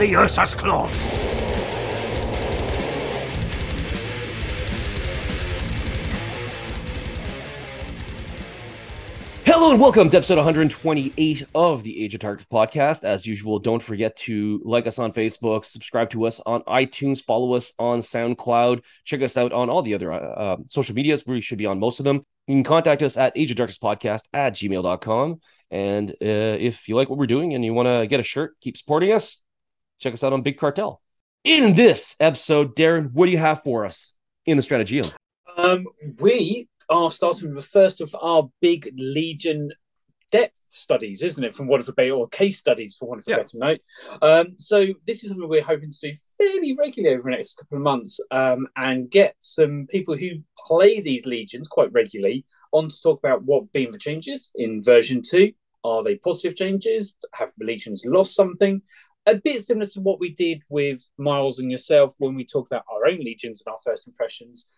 the Ursus claws. Hello and welcome to episode 128 of the Age of Darkness podcast. As usual, don't forget to like us on Facebook, subscribe to us on iTunes, follow us on SoundCloud, check us out on all the other uh, social medias. We should be on most of them. You can contact us at Age of Darkness podcast at gmail.com. And uh, if you like what we're doing and you want to get a shirt, keep supporting us, check us out on Big Cartel. In this episode, Darren, what do you have for us in the Strategium? Um, we are starting with the first of our big Legion depth studies, isn't it? From one of the Bay or case studies, for one of the yeah. better note. Um, so this is something we're hoping to do fairly regularly over the next couple of months, um, and get some people who play these legions quite regularly on to talk about what been the changes in version two. Are they positive changes? Have the legions lost something? A bit similar to what we did with Miles and yourself when we talked about our own legions and our first impressions.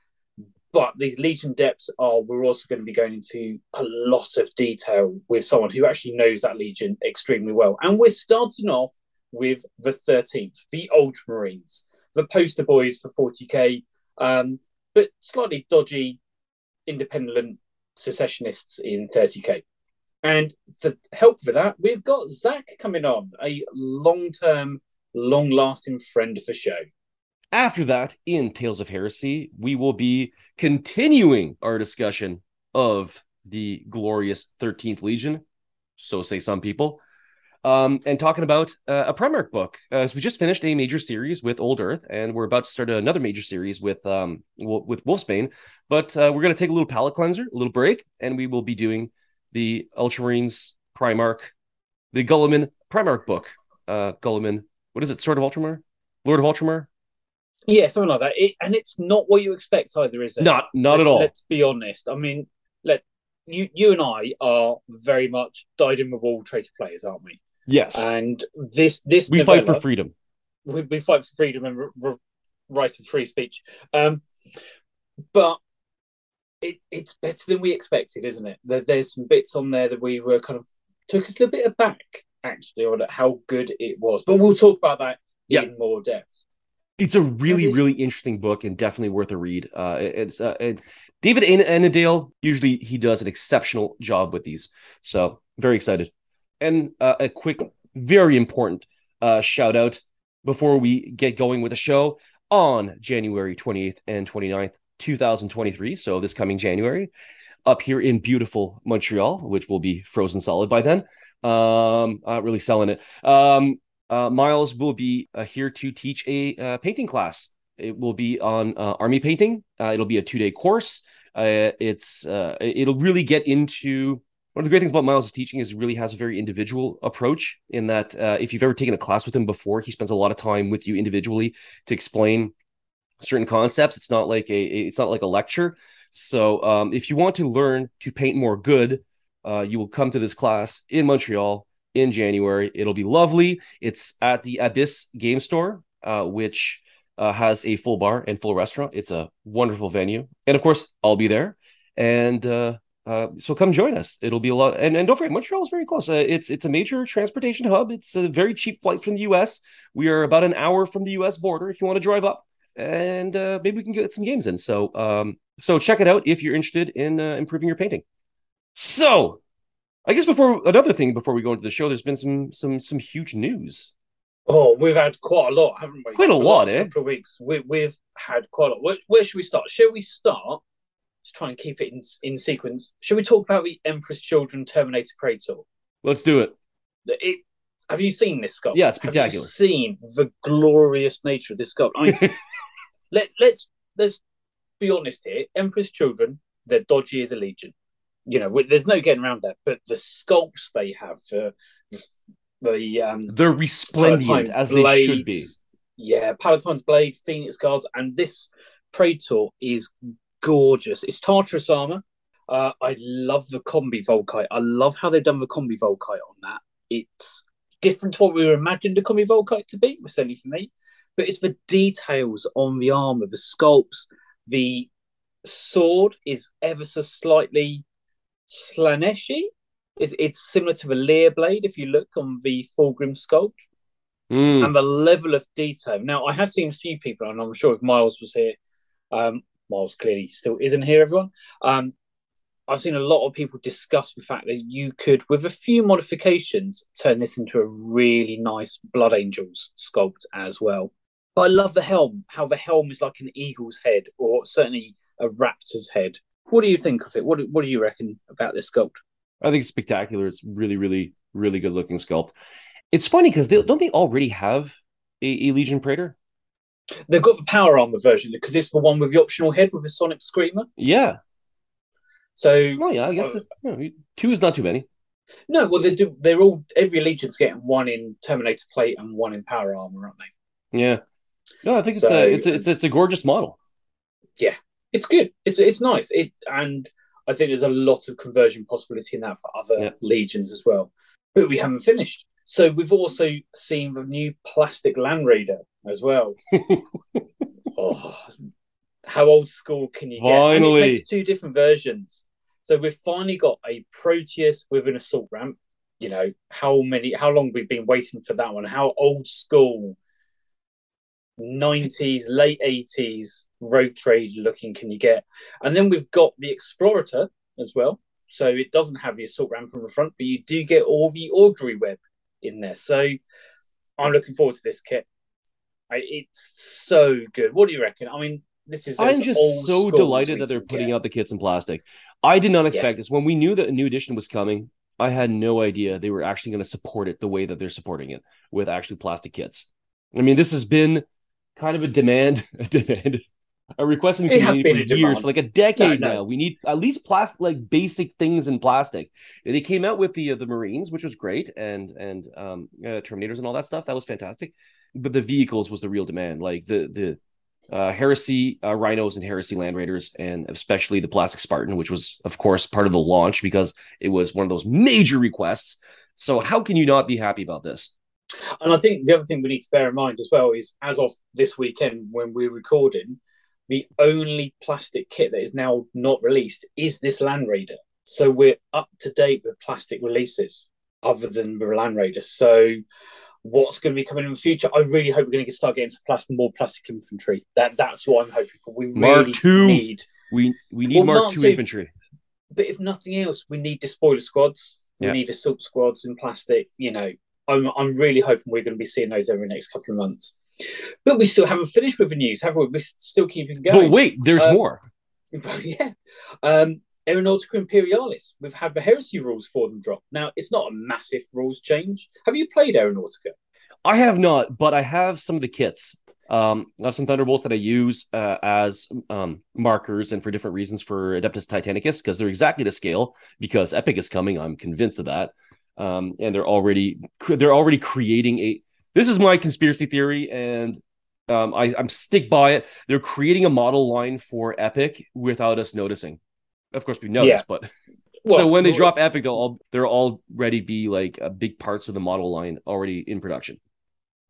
But these legion depths are we're also going to be going into a lot of detail with someone who actually knows that legion extremely well. And we're starting off with the 13th the ultramarines the poster boys for 40k um, but slightly dodgy independent secessionists in 30k and for help for that we've got Zac coming on a long-term long-lasting friend of the show after that, in Tales of Heresy, we will be continuing our discussion of the glorious 13th Legion, so say some people, um, and talking about uh, a Primarch book. Uh, so we just finished a major series with Old Earth, and we're about to start another major series with um, with Wolfsbane. But uh, we're going to take a little palate cleanser, a little break, and we will be doing the Ultramarines Primarch, the Guilliman Primarch book. Uh, Guilliman, what is it? Sword of Ultramar? Lord of Ultramar? Yeah, something like that. It, and it's not what you expect either, is it? Not, not let's, at all. Let's be honest. I mean, let you, you and I are very much dyed in the wool traitor players, aren't we? Yes. And this, this we novella, fight for freedom. We, we, fight for freedom and right of free speech. Um, but it, it's better than we expected, isn't it? There, there's some bits on there that we were kind of took us a little bit aback actually on how good it was. But we'll talk about that yep. in more depth. It's a really, really interesting book and definitely worth a read. Uh, it's uh, it, David Annandale. Usually, he does an exceptional job with these. So very excited. And uh, a quick, very important uh, shout out before we get going with the show on January 28th and 29th, 2023. So this coming January, up here in beautiful Montreal, which will be frozen solid by then. Um, uh, really selling it. Um, uh, Miles will be uh, here to teach a uh, painting class. It will be on uh, army painting. Uh, it'll be a two day course. Uh, it's it'll really get into one of the great things about Miles' teaching is really has a very individual approach. In that, if you've ever taken a class with him before, he spends a lot of time with you individually to explain certain concepts. It's not like a it's not like a lecture. So um, if you want to learn to paint more good, you will come to this class in Montreal in January. It'll be lovely. It's at the Abyss Game Store, uh, which uh, has a full bar and full restaurant. It's a wonderful venue, and of course, I'll be there. And uh, uh so come join us. It'll be a lot. And, and don't forget, Montreal is very close. Uh, it's it's a major transportation hub. It's a very cheap flight from the U.S. We are about an hour from the U.S. border. If you want to drive up, and uh, maybe we can get some games in. So um, so check it out if you're interested in improving your painting. So I guess before another thing before we go into the show, there's been some some some huge news. Oh, we've had quite a lot, haven't we? Quite a lot, eh? Couple of weeks, we, we've had quite a lot. Where, where, should we start? Shall we start? Let's try and keep it in in sequence. Shall we talk about the Emperor's Children Terminator Praetor? Let's do it. It. Have you seen this sculpt? Yeah, it's spectacular. seen the glorious nature of this sculpt? I mean, let let's let's be honest here. Emperor's Children, they're dodgy as a legion you know, there's no getting around that. But the sculpts they have for the um, they're resplendent as blades, they should be. Yeah, Palatine's blade, Phoenix guards, and this Praetor is gorgeous. It's Tartarus armor. Uh, I love the combi Volkite. I love how they've done the combi Volkite on that. It's different to what we were imagined the combi Volkite to be, certainly for me. But it's the details on the armor, the sculpts, the sword is ever so slightly Slaaneshi. It's, it's similar to the Laer blade if you look on the Fulgrim sculpt. Mm. and the level of detail. Now, I have seen a few people, and I'm sure if Miles was here, um, Miles clearly still isn't here, everyone. Um, I've seen a lot of people discuss the fact that you could, with a few modifications, turn this into a really nice Blood Angels sculpt as well. But I love the helm, how the helm is like an eagle's head, or certainly a raptor's head. What do you think of it? What, what do you reckon about this sculpt? I think it's spectacular. It's really, really, really good looking sculpt. It's funny because they don't they already have a, a Legion Praetor? They've got the power armor version because it's the one with the optional head with the Sonic Screamer. Yeah. So, Well, yeah, I guess Uh, two is not too many. no, well, they do. They're all every Legion's getting one in Terminator plate and one in power armor, aren't they? Yeah. No, I think it's So- a it's a, it's it's a gorgeous model. Yeah, it's good. It's it's nice. It and I think there's a lot of conversion possibility in that for other Yeah. legions as well. But we haven't finished. So we've also seen the new plastic Land Raider as well. oh, how old school can you get? And Finally. it makes two different versions. So we've finally got a Proteus with an assault ramp. You know how many, how long we've been waiting for that one? How old school, nineties, late eighties road trade looking can you get? And then we've got the Explorator as well. So it doesn't have the assault ramp on the front, but you do get all the augury web in there. So I'm looking forward to this kit. It's so good. What do you reckon? I mean, this is. I'm just so delighted that they're putting get. out the kits in plastic. I did not expect this. When we knew that a new edition was coming, I had no idea they were actually going to support it the way that they're supporting it with actually plastic kits. I mean, this has been kind of a demand, a demand, a request in the community for years, for like a decade No, no. now. We need at least plastic, like basic things in plastic. They came out with the uh, the Marines, which was great, and and um, uh, Terminators and all that stuff. That was fantastic. But the vehicles was the real demand. Like the the uh, Heresy uh, Rhinos and Heresy Land Raiders, and especially the Plastic Spartan, which was, of course, part of the launch because it was one of those major requests. So, how can you not be happy about this? And I think the other thing we need to bear in mind as well is, as of this weekend when we're recording, the only plastic kit that is now not released is this Land Raider. So we're up to date with plastic releases other than the Land Raider. So what's going to be coming in the future? I really hope we're going to start getting some plastic, more plastic infantry. That that's what I'm hoping for. We Mark really II. need, We we need Well, Mark Mark II II infantry. but if nothing else, we need despoiler squads. We Yeah. need assault squads in plastic. You know, I'm I'm really hoping we're going to be seeing those over the next couple of months. But we still haven't finished with the news, have we? We're still keeping going. But wait, there's Um, more. yeah. Um, Aeronautica Imperialis. We've had the heresy rules for them drop. Now, it's not a massive rules change. Have you played Aeronautica? I have not, but I have some of the kits. Um, I have some Thunderbolts that I use uh, as um, markers and for different reasons for Adeptus Titanicus because they're exactly to scale. Because Epic is coming, I'm convinced of that. Um, and they're already they're already creating a. This is my conspiracy theory, and um, I, I'm stick by it. They're creating a model line for Epic without us noticing. Of course, we know Yeah. but so when they well, drop Epic, they'll all they're already be like uh, big parts of the model line already in production.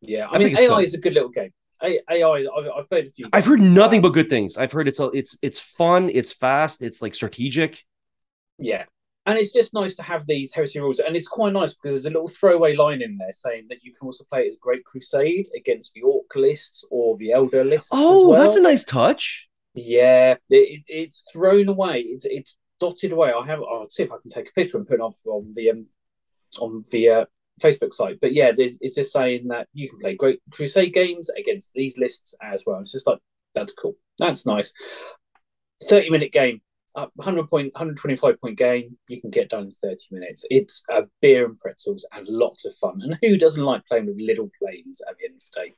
yeah, I Epic mean, AI fun. is a good little game. AI, I've, I've played a few. I've heard nothing but good things. I've heard it's it's it's fun, it's fast, it's like strategic. Yeah. And it's just nice to have these heresy rules. And it's quite nice because there's a little throwaway line in there saying that you can also play it as Great Crusade against the Orc lists or the Elder lists. Oh, well. that's a nice touch. Yeah, it, it's thrown away. It's it's dotted away. I have. I'll see if I can take a picture and put it up on the um, on the uh, Facebook site. But yeah, there's it's just saying that you can play Great Crusade games against these lists as well. It's just like that's cool. That's nice. Thirty minute game, uh, hundred point, hundred twenty five point game. You can get done in thirty minutes. It's a beer and pretzels and lots of fun. And who doesn't like playing with little planes at the end of the day?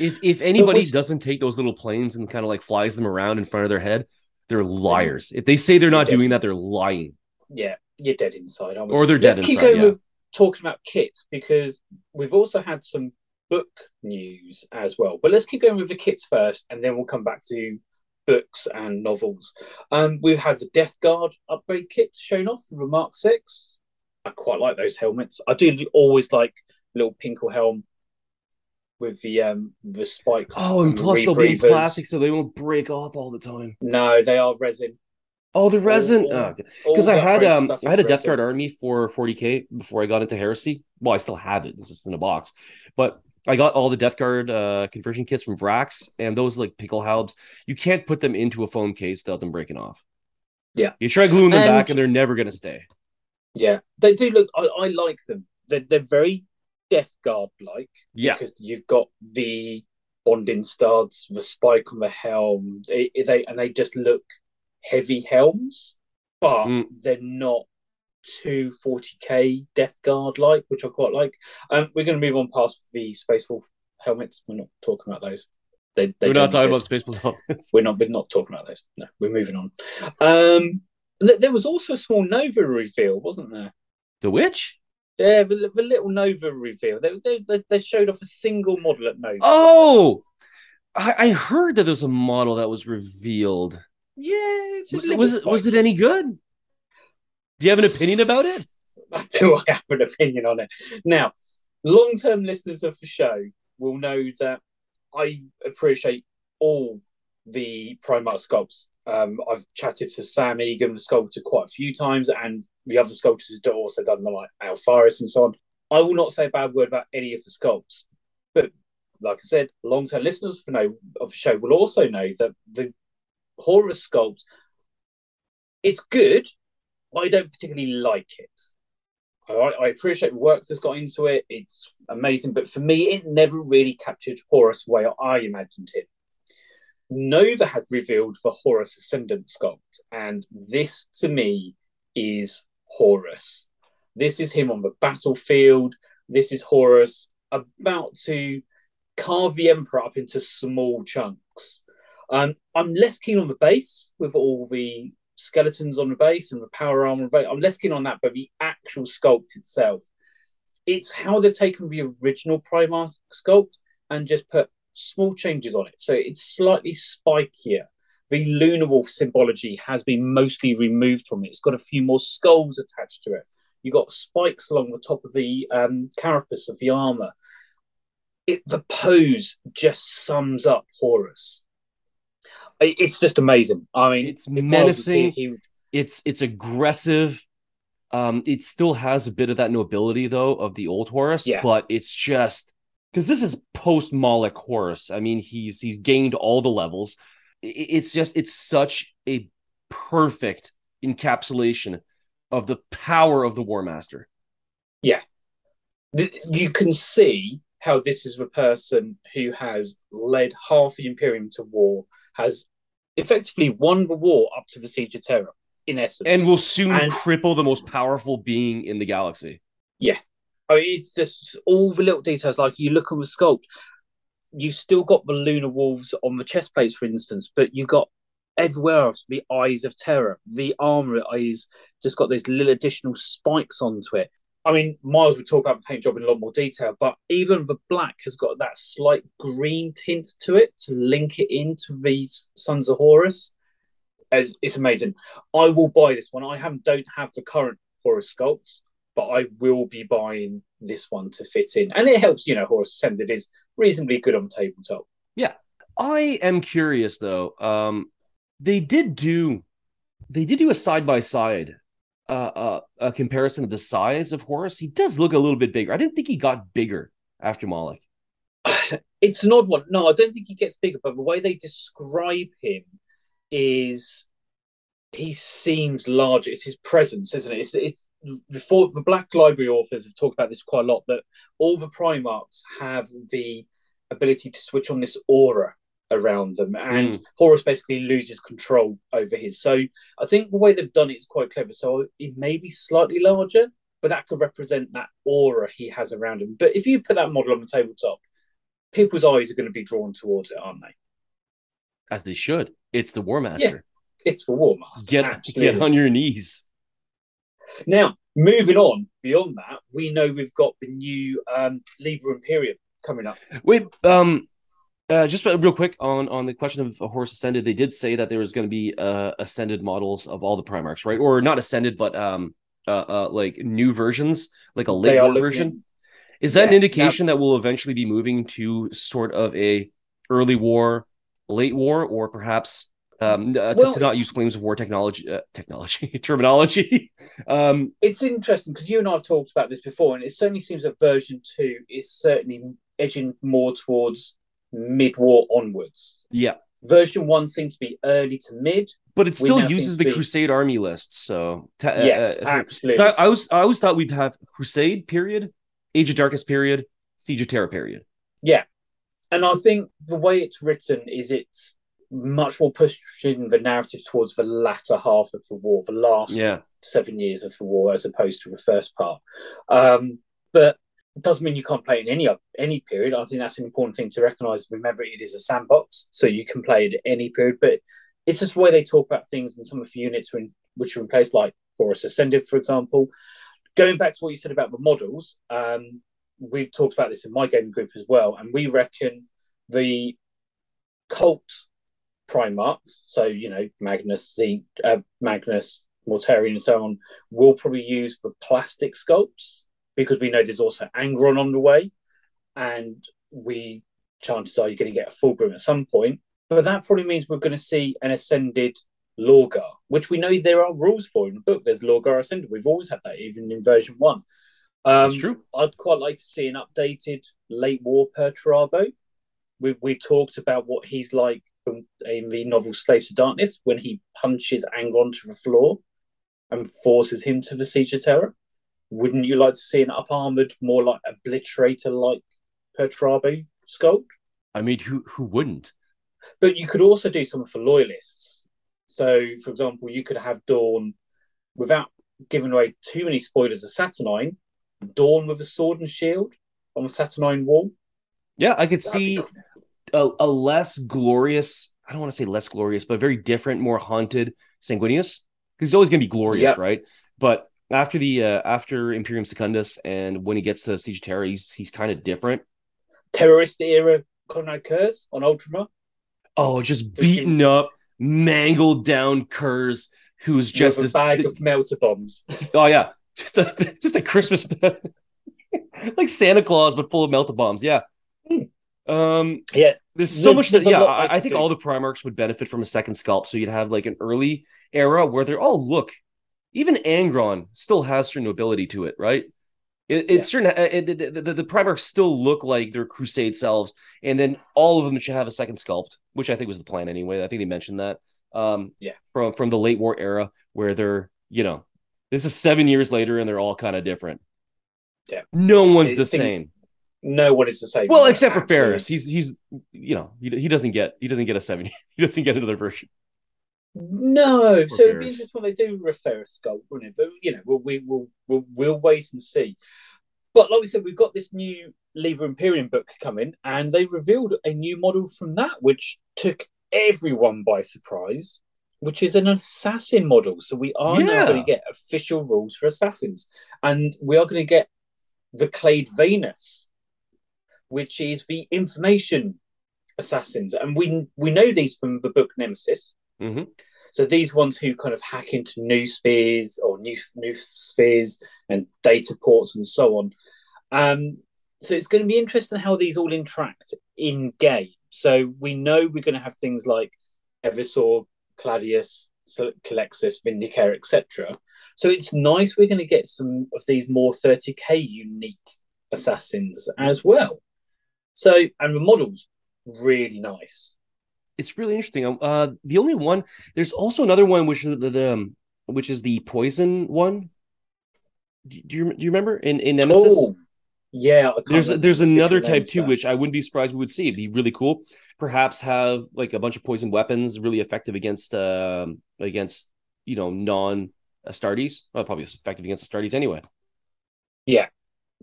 If if anybody was- doesn't take those little planes and kind of like flies them around in front of their head, they're liars. If they say they're not They're doing that, they're lying. yeah, you're dead inside. Or they're dead inside. Let's keep going yeah. with talking about kits because we've also had some book news as well. But let's keep going with the kits first, and then we'll come back to books and novels. Um, we've had the Death Guard upgrade kits shown off the Mark Six. I quite like those helmets. I do always like little Pinkle helm with the um the spikes. Oh, and the plus they'll be in plastic, so they won't break off all the time. No, they are resin. Oh, the resin. all- Oh, because I had um I had a is Death resin. Guard army for 40k before I got into Heresy. Well, I still have it. It's just in a box. But I got all the Death Guard uh, conversion kits from Vrax, and those like pickle halbs, you can't put them into a foam case without them breaking off. Yeah, you try gluing them and, back, and they're never going to stay. Yeah, they do look. I, I like them. They're they're very Death Guard like. Yeah, because you've got the bonding studs, the spike on the helm. They, they and they just look heavy helms, but mm. they're not too 40k Death Guard like, which I quite like. Um, we're going to move on past the Space Wolf helmets. We're not talking about those. They, they we're not talking exist. about Space Wolf helmets. We're not. We're not talking about those. No, we're moving on. Um, there was also a small Nova reveal, wasn't there? The which? Yeah, the, the little Nova reveal. They, they, they showed off a single model at Nova. Oh, I, I heard that there was a model that was revealed. Yeah, was, it, was, it, was it any good? Do you have an opinion about it? I Do I have an opinion on it? Now, long term listeners of the show will know that I appreciate all the Primarch sculpts. Um, I've chatted to Sam Egan, the sculptor, quite a few times, and the other sculptors have also done them, like Alfaris and so on. I will not say a bad word about any of the sculpts, but like I said, long term listeners for know of the show will also know that the Horus sculpt it's good. But I don't particularly like it. I, I appreciate the work that's got into it. It's amazing, but for me, it never really captured Horus the way I imagined him. Nova has revealed the Horus Ascendant sculpt, and this to me is Horus. This is him on the battlefield. This is Horus about to carve the Emperor up into small chunks. Um, I'm less keen on the base with all the skeletons on the base and the power armor. Base. I'm less keen on that, but the actual sculpt itself, it's how they've taken the original Primarch sculpt and just put small changes on it. So it's slightly spikier. The Lunar Wolf symbology has been mostly removed from it. It's got a few more skulls attached to it. You've got spikes along the top of the um, carapace of the armor. It, the pose just sums up Horus. It's just amazing. I mean, it's menacing. He, it's it's aggressive. Um, it still has a bit of that nobility though of the old Horus, yeah. but it's just because this is post Moloch Horus. I mean, he's he's gained all the levels. It's just it's such a perfect encapsulation of the power of the War Master. Yeah, you can see how this is a person who has led half the Imperium to war, has effectively won the war up to the Siege of Terra, in essence, and will soon and, cripple the most powerful being in the galaxy. Yeah, I mean, it's just all the little details. Like you look on the sculpt, you've still got the lunar wolves on the chest plates, for instance, but you've got everywhere else the eyes of terror. The armor is just got those little additional spikes onto it. I mean, Miles would talk about the paint job in a lot more detail, but even the black has got that slight green tint to it to link it into these Sons of Horus. As it's amazing. I will buy this one. I have don't have the current Horus sculpts but I will be buying this one to fit in. And it helps, you know, Horus Ascended is reasonably good on tabletop. Yeah. I am curious though. Um they did do they did do a side by side uh a comparison of the size of Horus. He does look a little bit bigger. I didn't think he got bigger after Moloch. it's an odd one. No, I don't think he gets bigger, but the way they describe him is he seems larger. It's his presence, isn't it? It's, it's before the Black Library authors have talked about this quite a lot that all the Primarchs have the ability to switch on this aura around them, and mm. Horus basically loses control over his. So I think the way they've done it is quite clever. So it may be slightly larger, but that could represent that aura he has around him. But if you put that model on the tabletop, people's eyes are going to be drawn towards it, aren't they? As they should. It's the War Master. Yeah, it's the War Master. Get, get on your knees. Now, moving on beyond that, we know we've got the new um, Liber Imperium coming up. Wait, um, uh, just real quick on on the question of Horus Ascended, they did say that there was going to be uh, ascended models of all the Primarchs, right? Or not ascended, but um, uh, uh like new versions, like a late version. Is that yeah, an indication that we'll eventually be moving to sort of a early war, late war, or perhaps um, uh, well, to, to, not use flames of war technology uh, technology terminology. um, it's interesting because you and I have talked about this before, and it certainly seems that version two is certainly edging more towards mid-war onwards. Yeah. Version one seemed to be early to mid, but it still uses the be... Crusade army list. So uh, yes, uh, absolutely. I, I, was I always thought we'd have Crusade period, Age of Darkness period, Siege of Terra period. Yeah, and I think the way it's written is it's much more pushing the narrative towards the latter half of the war, the last yeah. seven years of the war, as opposed to the first part. Um, but it doesn't mean you can't play in any any period. I think that's an important thing to recognise. Remember, it is a sandbox, so you can play it at any period. But it's just the way they talk about things, and some of the units which are in place, like Horus Ascended, for example. Going back to what you said about the models, um, we've talked about this in my gaming group as well, and we reckon the cult Primarchs, so you know Magnus, Z, uh, Magnus, Mortarion, and so on, will probably use the plastic sculpts because we know there's also Angron on the way, and we chances are you're going to get a full Fulgrim at some point. But that probably means we're going to see an ascended Lorgar, which we know there are rules for in the book. There's Lorgar Ascended. We've always had that, even in version one. Um, That's true. I'd quite like to see an updated late war Perturabo. We we talked about what he's like in the novel Slaves of Darkness when he punches Angron to the floor and forces him to the Siege of Terra. Wouldn't you like to see an up armored, more like obliterator like Perturabo sculpt? I mean, who who wouldn't? But you could also do something for loyalists. So, for example, you could have Dorn, without giving away too many spoilers of Saturnine, Dorn with a sword and shield on the Saturnine wall. Yeah, I could That'd see a, a, less glorious, I don't want to say less glorious, but very different, more haunted Sanguinius. Because he's always going to be glorious, yep. right? But after the uh, after Imperium Secundus and when he gets to Siege Terra, he's he's kind of different. Terrorist era Konrad Curze on Ultramar. Oh, just beaten up, mangled down Curze, who's just a bag of melter bombs. Oh yeah, just a just a Christmas like Santa Claus but full of melter bombs. Yeah. Um. Yeah. There's so there's, much that yeah. I, I think all the Primarchs would benefit from a second sculpt. So you'd have like an early era where they're all look even Angron still has certain nobility to it, right? It, it's yeah. certain uh, it, the, the, the Primarchs still look like their Crusade selves, and then all of them should have a second sculpt, which I think was the plan anyway. I think they mentioned that. Um, yeah, from from the late war era where they're you know this is seven years later and they're all kind of different. Yeah, no one's I the same. No one is the same. Well, except for Ferrus, he's he's you know he, he doesn't get he doesn't get a seven. He doesn't get another version. No, so it'd be interesting when they do refer a sculpt, wouldn't it? But you know, we'll, we will we'll, we'll wait and see. But like we said, we've got this new Liber Imperium book coming, and they revealed a new model from that, which took everyone by surprise, which is an assassin model. So we are yeah. now going to get official rules for assassins, and we are going to get the Clade Vanus, which is the information assassins, and we we know these from the book Nemesis. Mm-hmm. So these ones who kind of hack into noospheres or new noospheres and data ports and so on. Um, so it's going to be interesting how these all interact in game. So we know we're going to have things like Eversor, Callidus, Culexus, Vindicare, etc. So it's nice we're going to get some of these more 30k unique assassins as well. So and the models really nice it's really interesting. Um, uh, the only one there's also another one which is the, the um, which is the poison one. Do you do you remember in in Nemesis? Oh, yeah, there's there's another type too, which I wouldn't be surprised we would see. It'd be really cool. Perhaps have like a bunch of poison weapons, really effective against uh, against you know non Astartes. Well, probably effective against Astartes anyway. Yeah,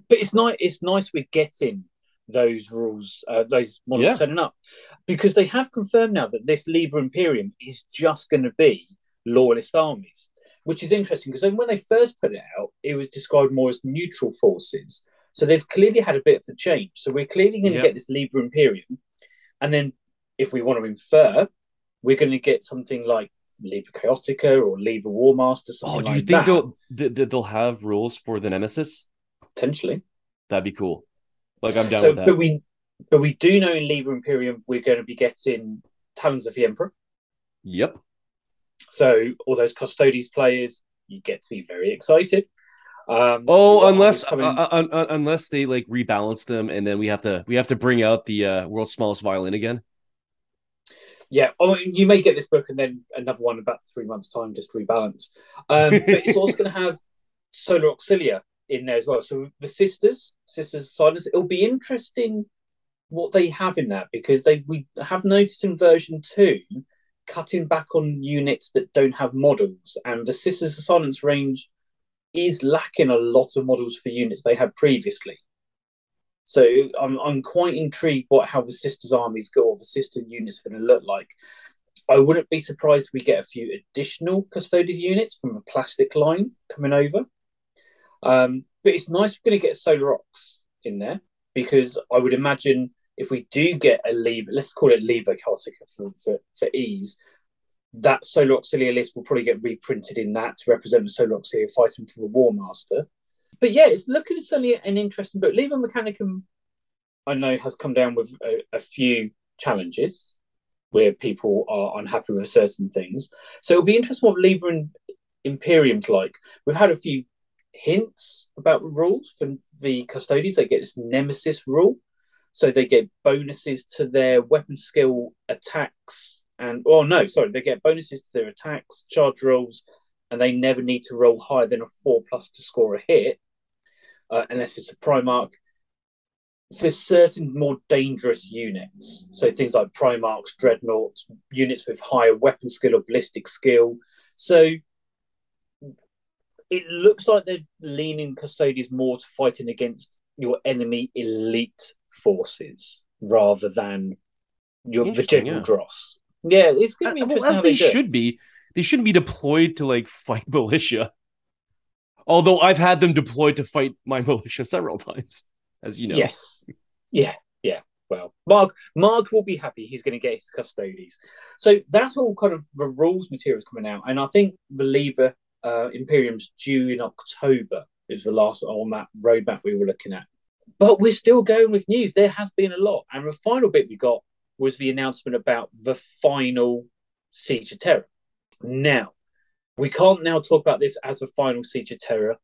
but it's nice. It's nice we're getting those rules, uh, those models yeah. turning up, because they have confirmed now that this Liber Imperium is just going to be loyalist armies, which is interesting because when they first put it out, it was described more as neutral forces. So they've clearly had a bit of a change. So we're clearly going to get this Liber Imperium, and then if we want to infer, we're going to get something like Liber Chaotica or Liber War Master. Oh, do you like think that. they'll they'll have rules for the Nemesis? Potentially, that'd be cool. Like I'm down so, with that. But we but we do know in Liber Imperium we're going to be getting Talons of the Emperor. Yep. So all those Custodes players, you get to be very excited. Um, oh, unless uh, uh, uh, unless they like rebalance them, and then we have to we have to bring out the uh, world's smallest violin again. Yeah, oh, you may get this book and then another one about three months' time, just rebalance. Um, but it's also going to have Solar Auxilia in there as well. So the sisters, sisters silence. It'll be interesting what they have in that because they we have noticed in version two cutting back on units that don't have models, and the sisters silence range is lacking a lot of models for units they had previously. So I'm I'm quite intrigued what how the sisters armies go or the sister units are going to look like. I wouldn't be surprised if we get a few additional custodes units from the plastic line coming over. Um, but it's nice we're going to get Solar Aux in there because I would imagine if we do get a Liber, let's call it Liber Chaotica for, for, for ease, that Solar Auxilia list will probably get reprinted in that to represent the Solar Auxilia fighting for the War Master. But yeah, it's looking certainly an interesting book. Liber Mechanicum, I know, has come down with a, a few challenges where people are unhappy with certain things. So it'll be interesting what Liber and Imperium's like. We've had a few hints about rules for the custodians. They get this nemesis rule. So they get bonuses to their weapon skill attacks and oh no, sorry, they get bonuses to their attacks, charge rolls, and they never need to roll higher than a four plus to score a hit, uh, unless it's a Primarch. For certain more dangerous units, so things like Primarchs, Dreadnoughts, units with higher weapon skill or ballistic skill. So it looks like they're leaning Custodians more to fighting against your enemy elite forces rather than your the general yeah. dross. Yeah, it's gonna be uh, interesting. Well, as they, they should be. They shouldn't be deployed to like fight militia. Although I've had them deployed to fight my militia several times, as you know. Yes. Yeah. Yeah. Well, Mark Mark will be happy. He's going to get his Custodes. So that's all kind of the rules materials coming out, and I think the Liber uh, Imperium's due in October. Is the last on that roadmap we were looking at. But we're still going with news. There has been a lot, and the final bit we got was the announcement about the final Siege of Terra. Now, we can't now talk about this as a final Siege of Terra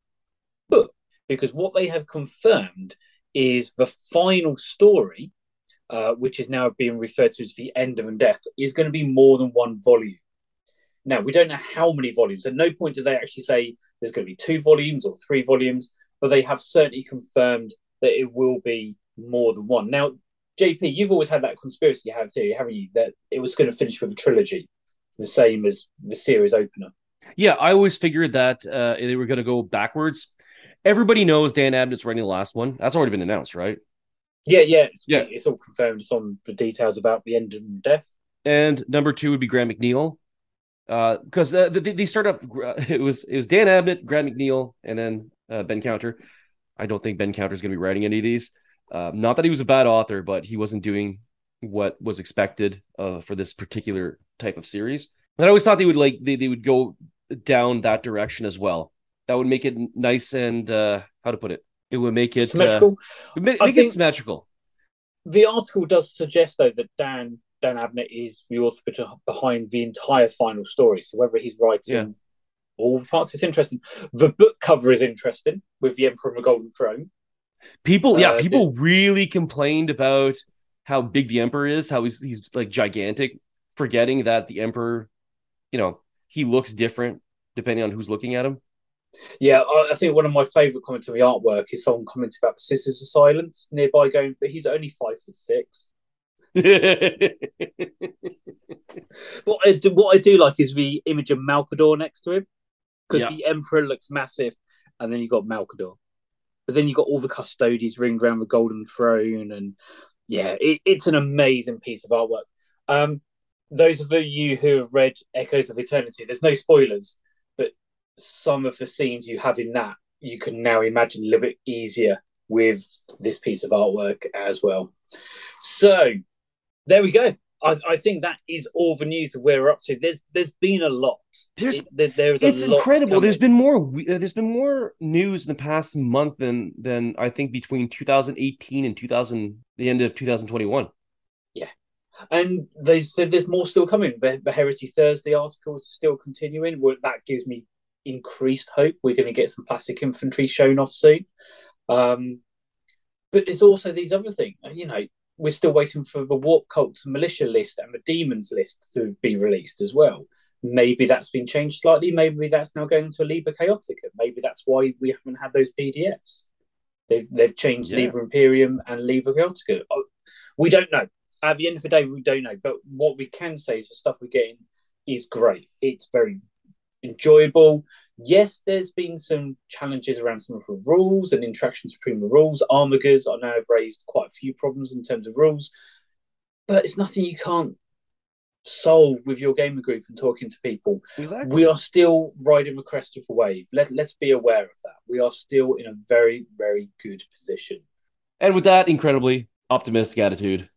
book because what they have confirmed is the final story, uh, which is now being referred to as the End of Undeath, is going to be more than one volume. Now, we don't know how many volumes. At no point do they actually say there's going to be two volumes or three volumes, but they have certainly confirmed that it will be more than one. Now, JP, you've always had that conspiracy you have theory, haven't you? That it was going to finish with a trilogy, the same as the series opener. Yeah, I always figured that uh, they were going to go backwards. Everybody knows Dan Abnett's writing the last one. That's already been announced, right? Yeah, yeah, it's, yeah. It's all confirmed. It's on the details about the end and death. And number two would be Graham McNeill, because uh, they, they start off. It was it was Dan Abnett, Graham McNeill, and then uh, Ben Counter. I don't think Ben Counter is going to be writing any of these. Uh, not that he was a bad author, but he wasn't doing what was expected uh, for this particular type of series. And I always thought they would like they, they would go down that direction as well. That would make it nice and uh, how to put it. It would make it symmetrical. Uh, make, make it symmetrical. The article does suggest though that Dan Dan Abnett is the author behind the entire final story. So whether he's writing yeah. all the parts, it's interesting. The book cover is interesting with the Emperor on the Golden Throne. People, yeah, uh, people really complained about how big the emperor is, how he's he's like gigantic, forgetting that the emperor, you know, he looks different depending on who's looking at him. Yeah, I think one of my favourite comments on the artwork is someone commenting about the Sisters of Silence nearby, going, "But he's only five foot six. What I do, what I do like is the image of Malcador next to him because yeah. the Emperor looks massive, and then you've got Malcador. But then you've got all the custodians ringed around the golden throne, and yeah, it, it's an amazing piece of artwork. Um, those of you who have read Echoes of Eternity, there's no spoilers, but some of the scenes you have in that you can now imagine a little bit easier with this piece of artwork as well. So there we go. I, I, think that is all the news that we're up to. There's there's been a lot. There's it, there's it's incredible. There's been more uh, there's been more news in the past month than than I think between 2018 and 2000 the end of 2021. Yeah, and they said there's more still coming. The, the Heresy Thursday article is still continuing. Well, that gives me increased hope. We're going to get some plastic infantry shown off soon. Um, but there's also these other things. You know, we're still waiting for the warp cults militia list and the demons list to be released as well. Maybe that's been changed slightly. Maybe that's now going to a Liber Chaotica. Maybe that's why we haven't had those PDFs. They've, they've changed yeah. Liber Imperium and Liber Chaotica. Oh, we don't know. At the end of the day, we don't know. But what we can say is the stuff we're getting is great. It's very enjoyable. Yes, there's been some challenges around some of the rules and interactions between the rules. Armigers I know have raised quite a few problems in terms of rules, but it's nothing you can't solve with your gamer group and talking to people. Exactly. We are still riding the crest of the wave. Let, let's be aware of that. We are still in a very, very good position. And with that incredibly optimistic attitude,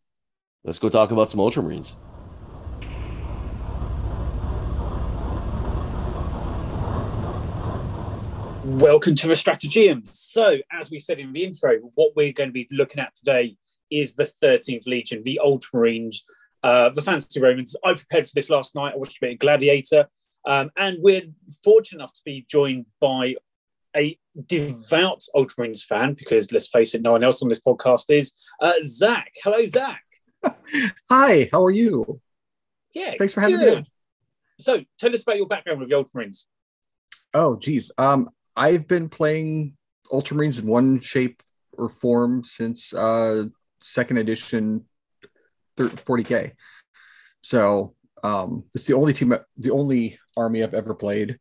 let's go talk about some Ultramarines. Welcome to the Strategium. So, as we said in the intro, what we're going to be looking at today is the 13th Legion, the Ultramarines, uh, the Fantasy Romans. I prepared for this last night. I watched a bit of Gladiator. Um, and we're fortunate enough to be joined by a devout Ultramarines fan, because let's face it, no one else on this podcast is. Uh, Zac. Hello, Zac. Hi, how are you? Yeah. Thanks for having good. me. So, tell us about your background with the Ultramarines. Oh, geez. Um, I've been playing Ultramarines in one shape or form since uh, second edition 40k. So um, it's the only team, the only army I've ever played,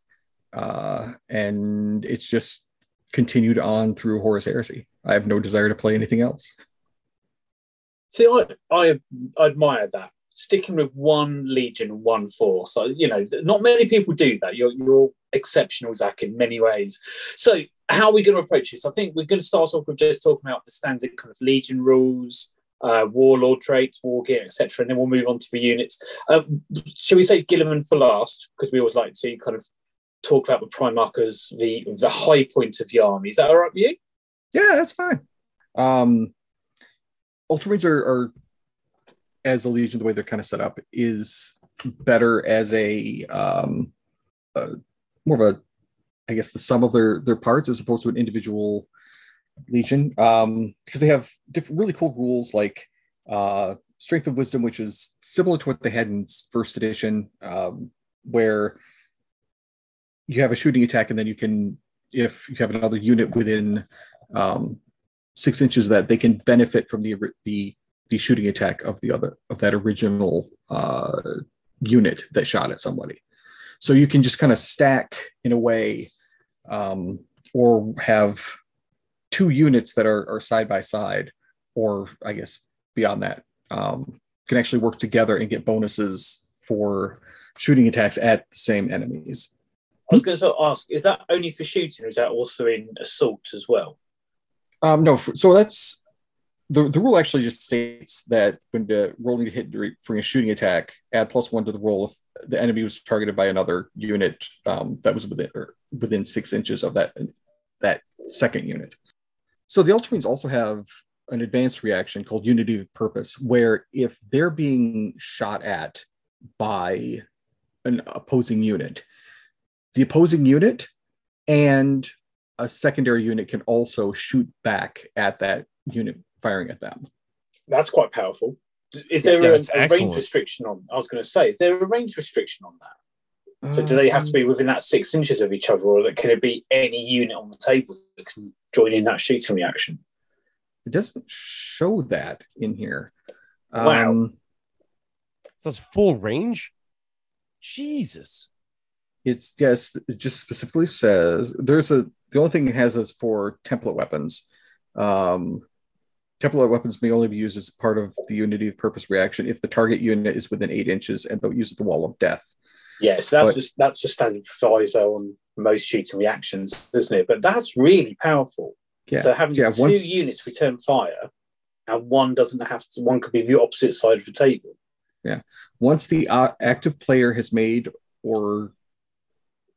uh, and it's just continued on through Horus Heresy. I have no desire to play anything else. See, I, I, I admire that sticking with one legion, one force. So you know, not many people do that. You're you're exceptional, Zac, in many ways. So how are we going to approach this? I think we're going to start off with just talking about the standard kind of legion rules, uh, warlord traits, war gear, etc., and then we'll move on to the units. Um, shall we say Guilliman for last? Because we always like to kind of talk about the Primarchs, the the high point of the army. Is that all right with you? Yeah, that's fine. Um, Ultramarines are, are as a legion, the way they're kind of set up is better as a, um, more of a, I guess, the sum of their their parts as opposed to an individual legion, um, because they have different really cool rules like uh, strength of wisdom, which is similar to what they had in first edition, um, where you have a shooting attack and then you can, if you have another unit within um, six inches of that, they can benefit from the the the shooting attack of the other of that original uh, unit that shot at somebody. So you can just kind of stack in a way, um, or have two units that are, are side by side, or I guess beyond that, um, can actually work together and get bonuses for shooting attacks at the same enemies. I was going to ask, is that only for shooting, or is that also in assault as well? Um, no, so that's the, the rule actually just states that when the rolling to hit for a shooting attack, add plus one to the roll if the enemy was targeted by another unit um, that was within within six inches of that that second unit. So the Ultramarines also have an advanced reaction called Unity of Purpose, where if they're being shot at by an opposing unit, the opposing unit and a secondary unit can also shoot back at that unit firing at them. That's quite powerful. Is there yeah, a, a range restriction on? I was going to say, is there a range restriction on that? So do they have to be um, within that six inches of each other, or can it be any unit on the table that can join in that shooting reaction? It doesn't show that in here. Wow. Um, so it's full range. Jesus. It's yes. It just specifically says there's a. The only thing it has is for template weapons. Um, Template weapons may only be used as part of the unity of purpose reaction if the target unit is within eight inches and they'll use the wall of death. Yes, that's but, just that's just standard proviso on most shooting reactions, isn't it? But that's really powerful. Yeah, so having yeah, two once, units return fire and one doesn't have to one could be the opposite side of the table. Yeah. Once the uh, active player has made or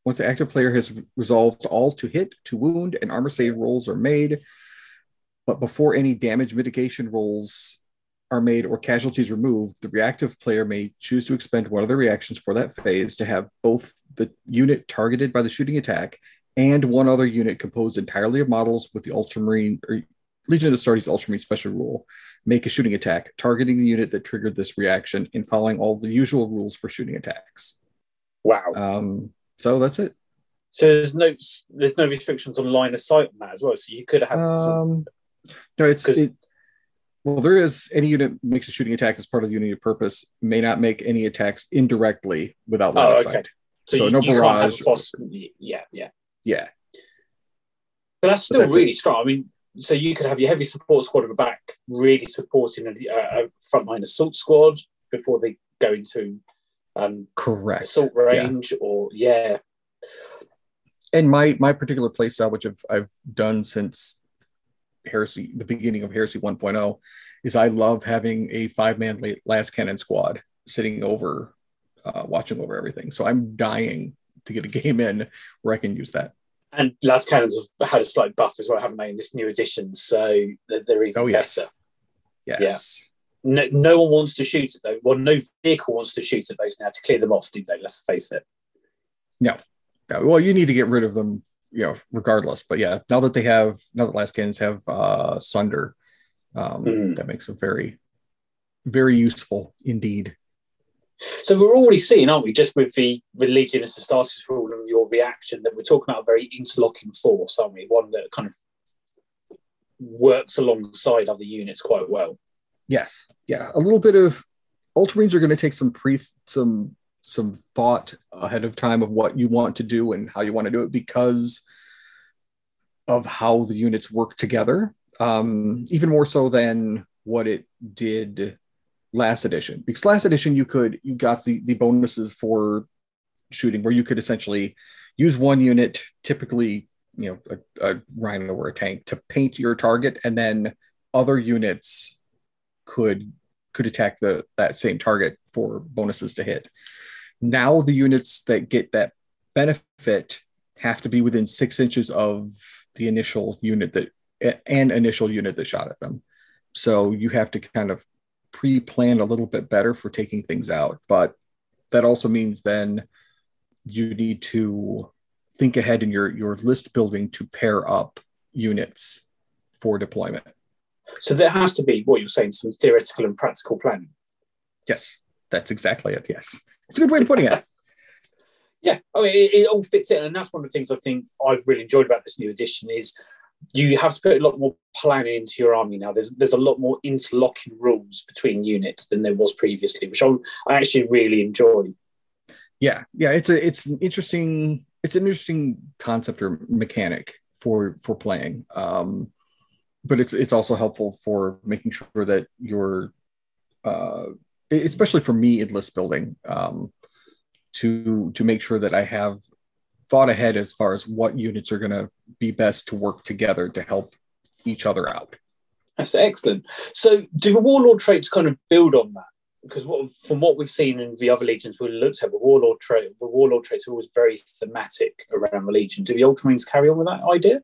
once the active player has resolved all to hit, to wound, and armor save rolls are made, but before any damage mitigation rolls are made or casualties removed, the reactive player may choose to expend one of the reactions for that phase to have both the unit targeted by the shooting attack and one other unit composed entirely of models with the Ultramarine or Legion of Astartes Ultramarine special rule make a shooting attack, targeting the unit that triggered this reaction and following all the usual rules for shooting attacks. Wow. Um, so that's it. So there's no there's no restrictions on line of sight on that as well. So you could have some, Um, no, it's it, well, there is any unit makes a shooting attack as part of the unit of purpose may not make any attacks indirectly without line Oh, of okay. sight. so, so you, no you can't have a barrage. yeah, yeah. Yeah, But that's still that's really it. strong. I mean, so you could have your heavy support squad at the back, really supporting a, a frontline assault squad before they go into um, correct. assault range, or yeah, and my my particular playstyle, which I've I've done since Heresy, the beginning of Heresy 1.0, is I love having a five man lascannon squad sitting over, uh, watching over everything. So I'm dying to get a game in where I can use that. and lascannons have had a slight buff as well, haven't they, in this new edition? So they're, they're even Oh, yes. better. Yes. No, no one wants to shoot at those. Well, no vehicle wants to shoot at those now to clear them off, do they? Let's face it. Yeah, well, you need to get rid of them, you know, regardless. But yeah, now that they have, now that lascannons have uh, Sunder, um, Mm. that makes them very, very useful indeed. So we're already seeing, aren't we, just with the, the Legiones Astartes rule and your reaction, that we're talking about a very interlocking force, aren't we? One that kind of works alongside other units quite well. Yes. Yeah. A little bit of Ultramarines are going to take some pre some some thought ahead of time of what you want to do and how you want to do it because of how the units work together. Um, even more so than what it did last edition. Because last edition you could you got the the bonuses for shooting where you could essentially use one unit, typically you know a, a rhino or a tank, to paint your target, and then other units could could attack the that same target for bonuses to hit. Now the units that get that benefit have to be within six inches of the initial unit that an initial unit that shot at them. So you have to kind of pre-plan a little bit better for taking things out. But that also means then you need to think ahead in your your list building to pair up units for deployment. So there has to be what you're saying, some theoretical and practical planning. Yes, that's exactly it. Yes, it's a good way of putting it. Yeah, I mean, it, it all fits in, and that's one of the things I think I've really enjoyed about this new edition is you have to put a lot more planning into your army now. There's there's a lot more interlocking rules between units than there was previously, which I, I actually really enjoy. Yeah, yeah, it's a it's an interesting it's an interesting concept or mechanic for for playing. Um, but it's it's also helpful for making sure that you're uh, especially for me in list building um, to to make sure that I have thought ahead as far as what units are going to be best to work together to help each other out. That's excellent. So, do the warlord traits kind of build on that? Because what, from what we've seen in the other legions we looked at, the warlord trait, the warlord traits are always very thematic around the legion. Do the Ultramarines carry on with that idea?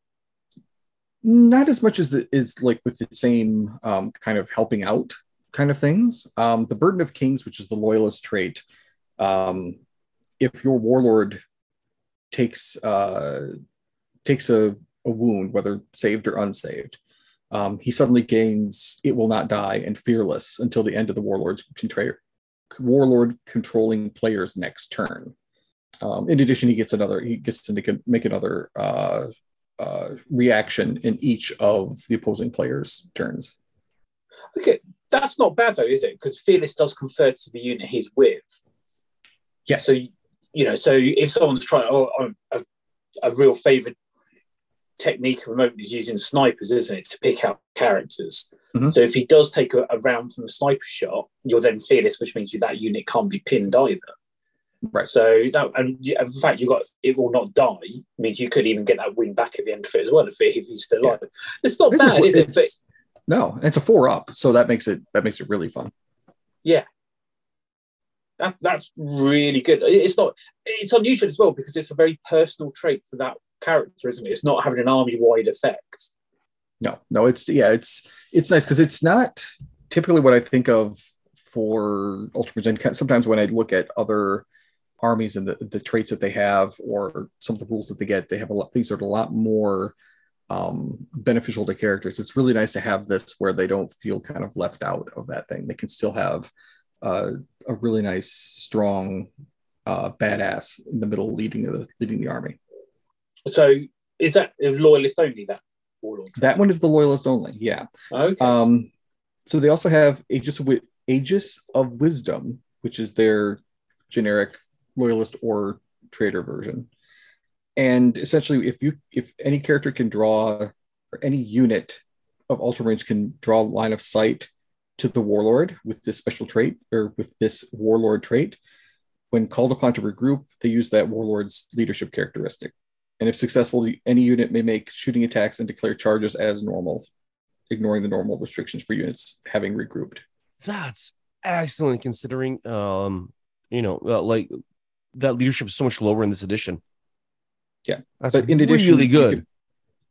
Not as much as the, is like with the same um, kind of helping out kind of things. Um, the burden of kings, which is the loyalist trait, um, if your warlord takes uh, takes a, a wound, whether saved or unsaved, um, he suddenly gains it will not die and fearless until the end of the warlord's contra- warlord controlling player's next turn. Um, in addition, he gets another he gets to make, another uh, uh, reaction in each of the opposing player's turns. Okay, that's not bad though, is it? Because fearless does confer to the unit he's with. Yes. So you know, so if someone's trying, oh, a, a real favorite technique of moment is using snipers, isn't it, to pick out characters. Mhm. So if he does take a, a round from a sniper shot, you're then fearless, which means you, that unit can't be pinned either. Right. So that, and in fact, you got it will not die. Means you could even get that win back at the end of it as well if, it, if he's still Yeah. alive. It's not It's a- bad, is it? But no, it's a four up, so that makes it that makes it really fun. Yeah, that's that's really good. It's not. It's unusual as well because it's a very personal trait for that character, isn't it? It's not having an army wide effect. No, no, it's yeah, it's it's nice because it's not typically what I think of for Ultramarines, sometimes when I look at other armies and the, the traits that they have or some of the rules that they get, they have a lot these are a lot more um, beneficial to characters. It's really nice to have this where they don't feel kind of left out of that thing. They can still have uh, a really nice, strong uh, badass in the middle leading the leading the army. So is that loyalist only? That warlord? That one is the loyalist only. Yeah. Okay. Um, so they also have Aegis of, Aegis of Wisdom, which is their generic loyalist or traitor version. And essentially, if you if any character can draw or any unit of Ultramarines can draw line of sight to the warlord with this special trait or with this warlord trait, when called upon to regroup, they use that warlord's leadership characteristic. And if successful, any unit may make shooting attacks and declare charges as normal, ignoring the normal restrictions for units having regrouped. That's excellent considering um you know uh, like that leadership is so much lower in this edition. Yeah. That's but in addition, really good. can-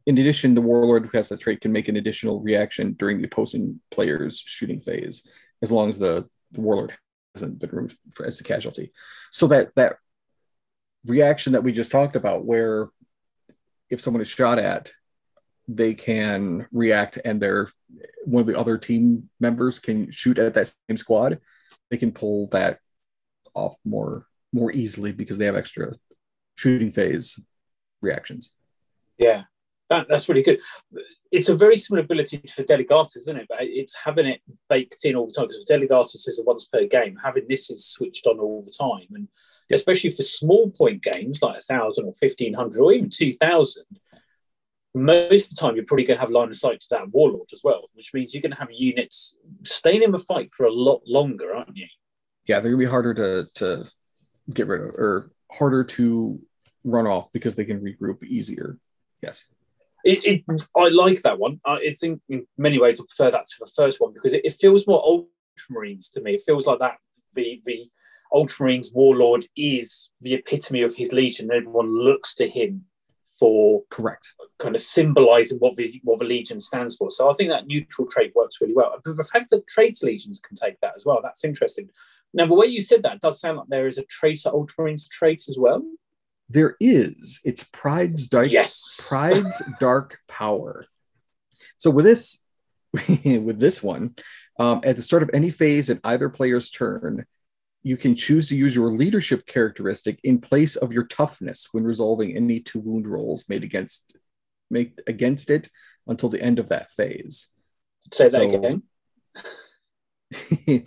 in addition, the warlord who has that trait can make an additional reaction during the opposing player's shooting phase, as long as the, the warlord hasn't been removed for, as a casualty. So that that reaction that we just talked about, where if someone is shot at, they can react, and their one of the other team members can shoot at that same squad. They can pull that off more more easily because they have extra shooting phase reactions. Yeah, that, that's really good. It's a very similar ability for Delegatus, isn't it? But it's having it baked in all the time because Delegatus is a once per game. Having this is switched on all the time, and especially for small point games like a thousand or fifteen hundred or even two thousand. Most of the time, you're probably going to have line of sight to that warlord as well, which means you're going to have units staying in the fight for a lot longer, aren't you? Yeah, they're gonna be harder to to get rid of or harder to run off because they can regroup easier. Yes. It, it, I like that one. I think in many ways I prefer that to the first one because it, it feels more Ultramarines to me. It feels like that the the Ultramarines warlord is the epitome of his legion. Everyone looks to him for Correct. kind of symbolizing what the what the legion stands for. So I think that neutral trait works really well. But the fact that traitor legions can take that as well, that's interesting. Now the way you said that does sound like there is a traitor Ultramarines trait as well. There is. It's Pride's dark Yes. Pride's dark power. So with this, with this one, um, at the start of any phase in either player's turn, you can choose to use your leadership characteristic in place of your toughness when resolving any two wound rolls made against make against it until the end of that phase. Say that So- again.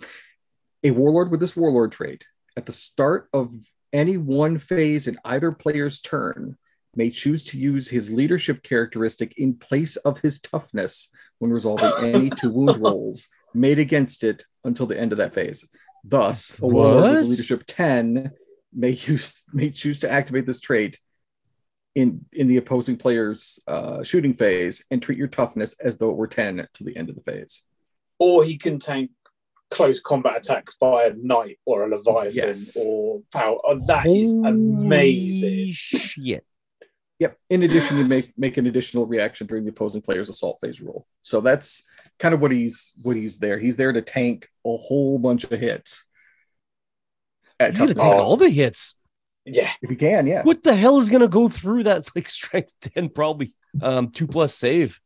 a warlord with this warlord trait at the start of any one phase in either player's turn may choose to use his leadership characteristic in place of his toughness when resolving any two wound rolls made against it until the end of that phase. Thus, a warlord What? with leadership 10 may use may choose to activate this trait in in the opposing player's uh, shooting phase and treat your toughness as though it were 10 to the end of the phase. or he can tank close combat attacks by a knight or a leviathan Yes. or power. Oh, that is amazing. Holy Shit. Yep. In addition, you make make an additional reaction during the opposing player's assault phase roll. So that's kind of what he's what he's there. He's there to tank a whole bunch of hits. At He's gonna take all the hits. Yeah, If he can, yeah. What the hell is gonna go through that like strength 10 probably um two plus save?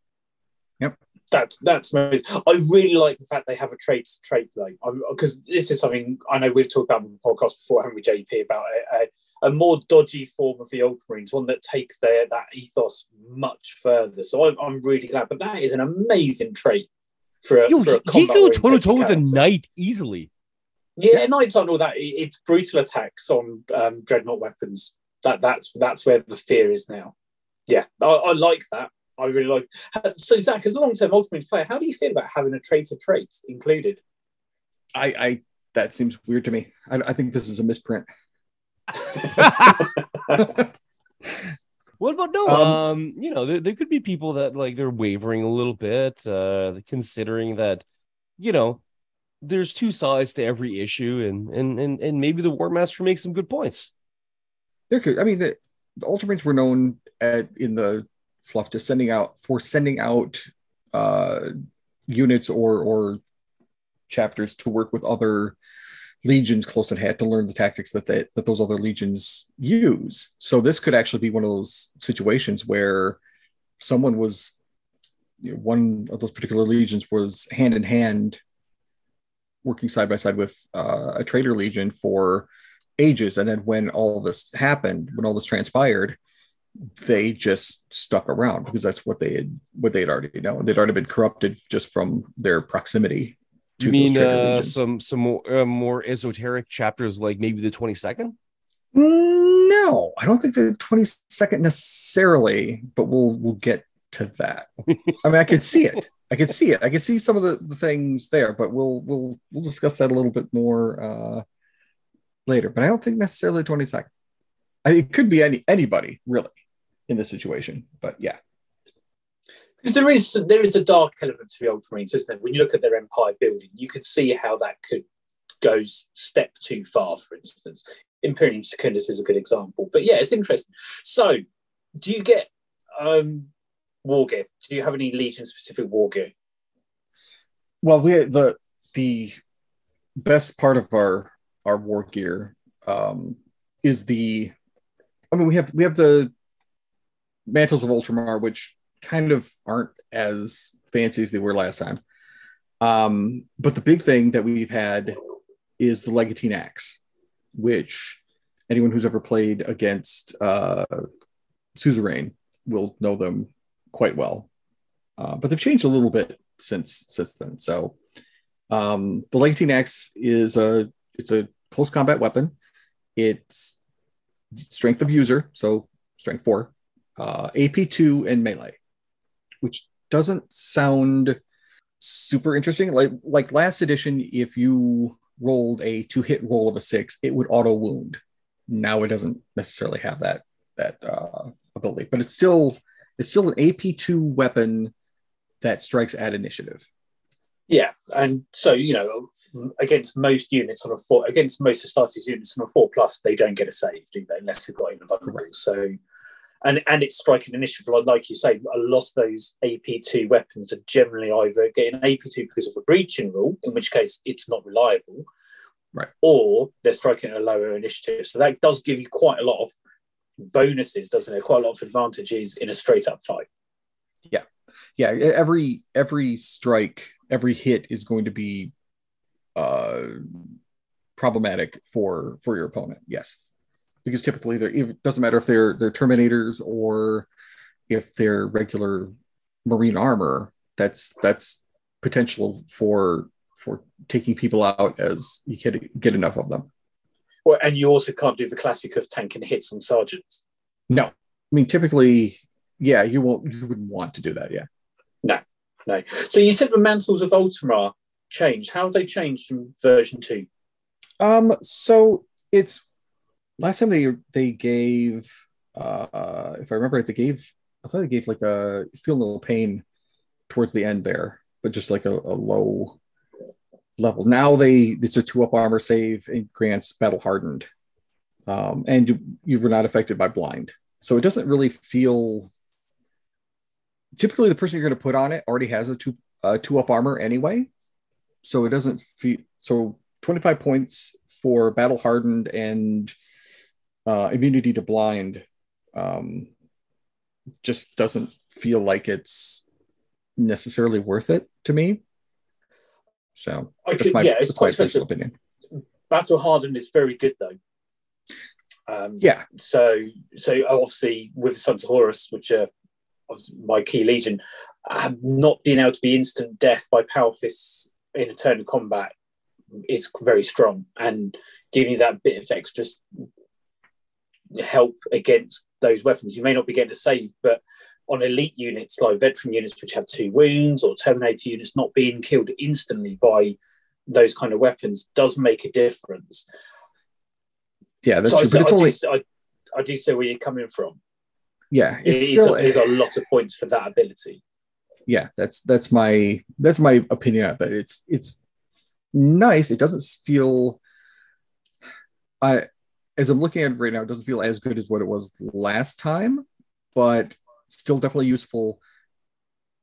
That's that's amazing. I really like the fact they have a trait trait like because this is something I know we've talked about on the podcast before, haven't we, JP, about a, a, a more dodgy form of the old Marines, one that takes their that ethos much further. So I'm, I'm really glad. But that is an amazing trait for a, Yo, for a he, he go toe to toe with a knight easily. Yeah, knights aren't all that. It's brutal attacks on um, dreadnought weapons. That that's that's where the fear is now. Yeah, I, I like that. I really like. So Zac, as a long-term Ultramarines player, how do you feel about having a traitor trait included? I, I that seems weird to me. I, I think this is a misprint. What about no? Um, Um, you know, there, there could be people that like they're wavering a little bit, uh, considering that, you know, there's two sides to every issue, and and and and maybe the War Master makes some good points. there could I mean the, the Ultramarines were known at in the fluff just sending out for sending out uh units or or chapters to work with other legions close at hand to learn the tactics that they, that those other legions use. So this could actually be one of those situations where someone was you know, one of those particular legions was hand in hand working side by side with uh, a traitor legion for ages and then when all this happened when all this transpired they just stuck around because that's what they had what they had already known. They'd already been corrupted just from their proximity you mean uh, some some more uh, more esoteric chapters like maybe the 22nd no i don't think the 22nd necessarily but we'll we'll get to that. I mean i could see it. I could see it. I could see some of the, the things there but we'll we'll we'll discuss that a little bit more uh later. But i don't think necessarily 22nd I, it could be any anybody really in this situation but yeah because there is there is a dark element to the Ultramarines, isn't there? When you look at their empire building, you could see how that could go step too far. For instance, Imperium Secundus is a good example. But yeah, it's interesting. So, do you get um, war gear? Do you have any Legion specific war gear? Well, we the the best part of our our war gear um, is the. I mean, we have we have the mantles of Ultramar, which kind of aren't as fancy as they were last time. Um, but the big thing that we've had is the Legatine Axe, which anyone who's ever played against uh, Suzerain will know them quite well. Uh, but they've changed a little bit since since then. So um, the Legatine Axe is a it's a close combat weapon. It's strength of user, so strength four, uh, AP two, and melee which doesn't sound super interesting. Like like last edition, if you rolled a two hit roll of a six, it would auto wound. Now it doesn't necessarily have that that uh, ability, but it's still it's still an AP two weapon that strikes at initiative. Yeah, and so you know, against most units on a four, against most Astartes units on a four plus, they don't get a save, do they? Unless they've got invulnerable. So and and it's striking initiative. Like, like you say, a lot of those AP2 weapons are generally either getting AP2 because of a breaching rule, in which case it's not reliable, right? Or they're striking at a lower initiative. So that does give you quite a lot of bonuses, doesn't it? Quite a lot of advantages in a straight up fight. Yeah, yeah. Every every strike, every hit is going to be uh problematic for for your opponent. Yes because typically they're it doesn't matter if they're they're terminators or if they're regular marine armor that's that's potential for for taking people out as you get get enough of them. Well and you also can't do the classic of tanking hits on sergeants. No. I mean typically yeah you won't you wouldn't want to do that yeah. No no. So you said the mantles of ultramar changed. How have they changed from version 2 um so it's last time they they gave uh if I remember right, they gave I thought they gave like a feel no pain towards the end there, but just like a, a low level. Now they it's a two up armor save and grants battle hardened. Um, and you, you were not affected by blind. So it doesn't really feel typically the person you're going to put on it already has a two uh, two up armor anyway. So it doesn't feel so 25 points for battle hardened and uh, immunity to blind um, just doesn't feel like it's necessarily worth it to me. So I could, my, yeah, it's quite personal opinion. Battle hardened is very good though. Um, yeah. So so obviously with Sons of Horus, which are my key legion, not being able to be instant death by power fists in a turn of combat is very strong and giving you that bit of extra help against those weapons. You may not be getting a save, but on elite units like veteran units which have two wounds or terminator units not being killed instantly by those kind of weapons does make a difference. Yeah, that's so true. I, but it's I, only... do, I, I, do see where you're coming from. Yeah, it's it still is a, a lot of points for that ability. Yeah, that's that's my that's my opinion of it. It's it's nice. It doesn't feel I as I'm looking at it right now, it doesn't feel as good as what it was last time, but still definitely useful.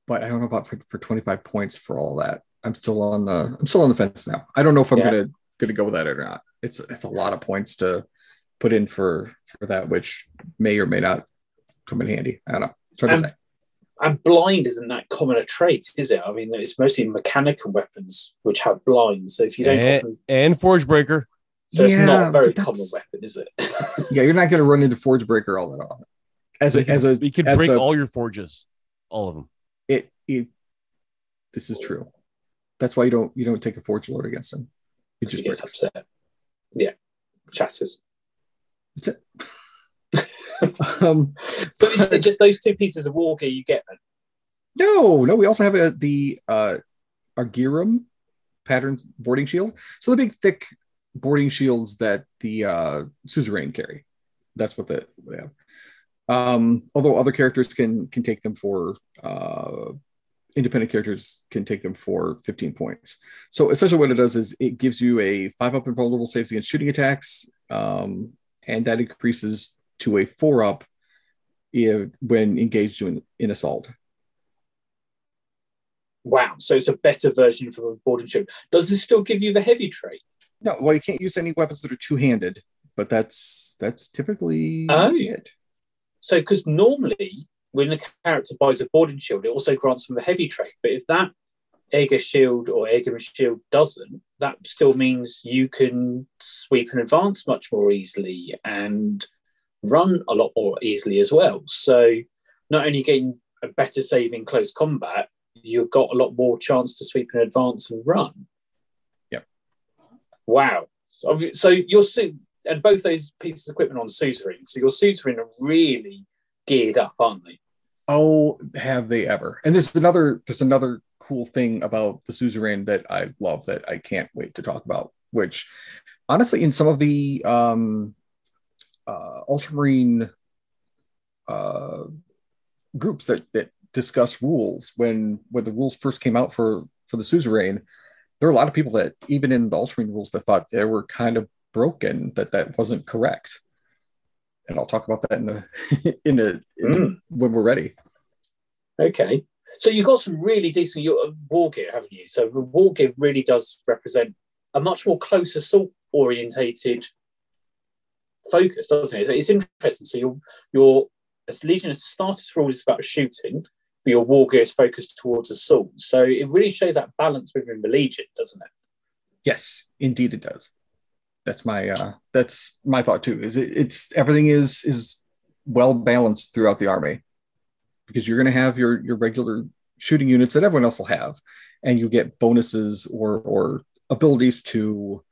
But I don't know about for, for 25 points for all that. I'm still on the I'm still on the fence now. I don't know if I'm Yeah. gonna gonna go with that or not. It's it's a lot of points to put in for for that, which may or may not come in handy. I don't know. It's hard Um, to say. And blind isn't that common a trait, is it? I mean, it's mostly mechanical weapons which have blinds. So if you don't Eh. often, And Forge Breaker. So it's not a very common weapon, is it? Yeah, you're not gonna run into Forge Breaker all that often. As You a can, as a you can break a- all your forges, all of them. it it this is true. That's why you don't you don't take a Forge Lord against him. You He just gets upset. Yeah, chatters. That's it. um, So is it just those two pieces of war gear you get then? No, no, we also have a, the uh, Argyrum patterns boarding shield. So the big, thick boarding shields that the uh, suzerain carry. That's what the we have. Um, although other characters can can take them for uh, independent characters can take them for 15 points. So essentially, what it does is it gives you a five up invulnerable saves against shooting attacks, um, and that increases to a four up if, when engaged in, in assault. Wow. So it's a better version from a boarding ship. Does this still give you the heavy trait? No, well, you can't use any weapons that are two-handed, but that's that's typically Oh. it. So because normally when a character buys a boarding shield, it also grants them a heavy trait. But if that Aegir shield or Aegir shield doesn't, that still means you can sweep and advance much more easily and run a lot more easily as well. So not only getting a better save in close combat, you've got a lot more chance to sweep and advance and run. Wow. So, so your suit and both those pieces of equipment on Suzerain. So your Suzerain are really geared up, aren't they? Oh, have they ever? And there's another there's another cool thing about the suzerain that I love that I can't wait to talk about. Which, honestly, in some of the um, uh, ultramarine uh, groups that that discuss rules when when the rules first came out for for the suzerain, there are a lot of people that even in the altering rules that thought they were kind of broken that that wasn't correct. And I'll talk about that in the in a in Mm. when we're ready. Okay. So you've got some really decent your- war gear, haven't you? So the war gear really does represent a much more close assault orientated focus, doesn't it? So it's interesting. So your your Legiones Astartes rule is about shooting, but your war gear is focused towards assault. So it really shows that balance within the Legion, doesn't it? Yes, indeed it does. That's my uh that's my thought too. Is it, it's everything is is well balanced throughout the army because you're going to have your your regular shooting units that everyone else will have, and you get bonuses or or abilities to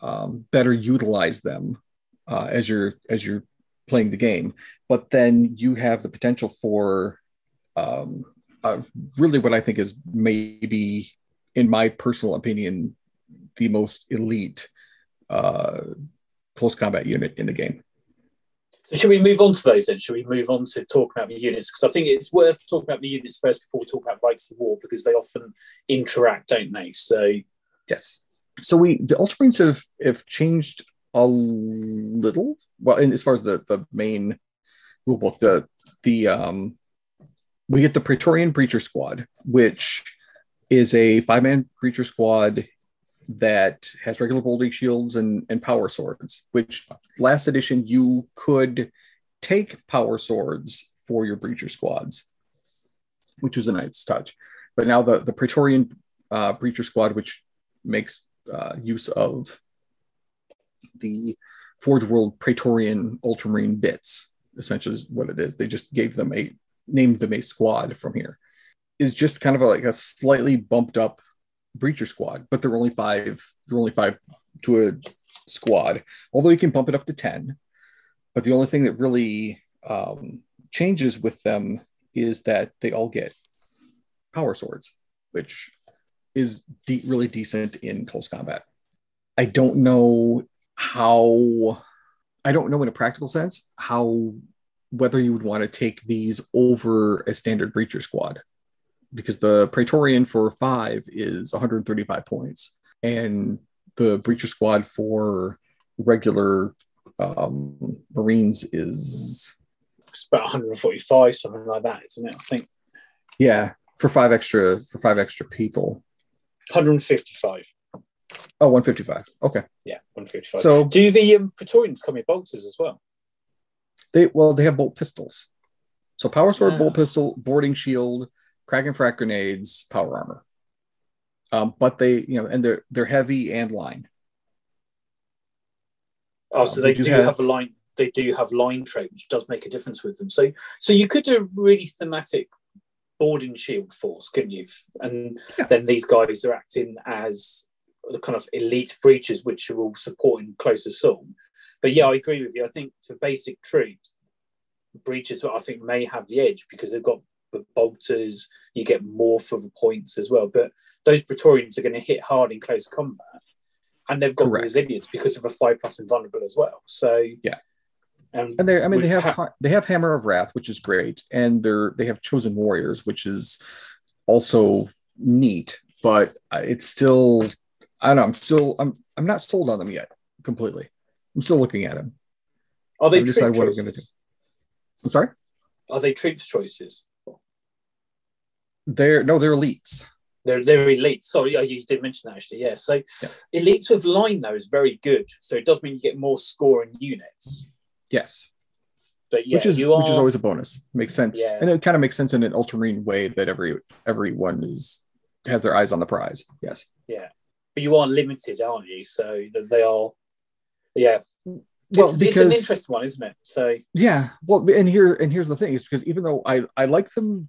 um, better utilize them uh, as you're as you're playing the game. But then you have the potential for um, uh, really what I think is maybe, in my personal opinion, the most elite uh, close combat unit in the game. So should we move on to those then? Should we move on to talk about the units? Because I think it's worth talking about the units first before we talk about rites of war because they often interact, don't they? So Yes. So we the Ultramarines have have changed a little. Well, in, as far as the the main rule book, the the um we get the Praetorian Breacher Squad, which is a five man Breacher Squad that has regular bolting shields and and power swords. Which last edition you could take power swords for your Breacher squads, which was a nice touch. But now the the Praetorian uh, Breacher Squad, which makes uh, use of the Forge World Praetorian Ultramarine bits. Essentially, is what it is. They just gave them a named them a squad from here. Is just kind of a, like a slightly bumped up breacher squad, but they're only five. They're only five to a squad. Although you can bump it up to ten. But the only thing that really um, changes with them is that they all get power swords, which is de- really decent in close combat. I don't know how, I don't know in a practical sense how, whether you would want to take these over a standard breacher squad because the Praetorian for five is 135 points and the breacher squad for regular um, Marines is, it's about 145, something like that, isn't it? I think. yeah, for five extra, for five extra people. 155. Oh, 155. Okay. Yeah, 155. So- do the um, Praetorians come with bolters as well? They well, they have bolt pistols. So power sword, bolt pistol, boarding shield, krak and frag grenades, power armor. Um, but they, you know, and they're they're heavy and line. Oh, so Um, they we do have, have- a line. They do have line trait, which does make a difference with them. So, so you could do a really thematic boarding shield force, couldn't you? And Yeah. then these guys are acting as the kind of elite breachers, which are all supporting close assault. But yeah, I agree with you. I think for basic troops, breachers, I think, may have the edge because they've got the bolters. You get more for the points as well. But those Praetorians are going to hit hard in close combat, and they've got Correct. resilience because of a five plus invulnerable as well. So Yeah. and, And they, I mean, they have ha- they have Hammer of Wrath, which is great, and they're they have Chosen Warriors, which is also neat. But uh, it's still, I don't know. I'm still, I'm I'm not sold on them yet completely. I'm still looking at them. are they I've decided what I'm gonna choices? I'm sorry. Are they troops choices? They're no, they're elites. They're they're elite. Sorry, oh, you did mention that actually. Yeah. So Yeah. elites with line though is very good. So it does mean you get more score scoring units. Yes, But yeah, which is you are, which is always a bonus. Makes sense, Yeah. and it kind of makes sense in an ultramarine way that every everyone is has their eyes on the prize. Yes. yeah. But you are limited, aren't you? So they are. Yeah. Well, it's, because it's an interesting one, isn't it? So Yeah, well, and here and here's the thing is because even though I I like them,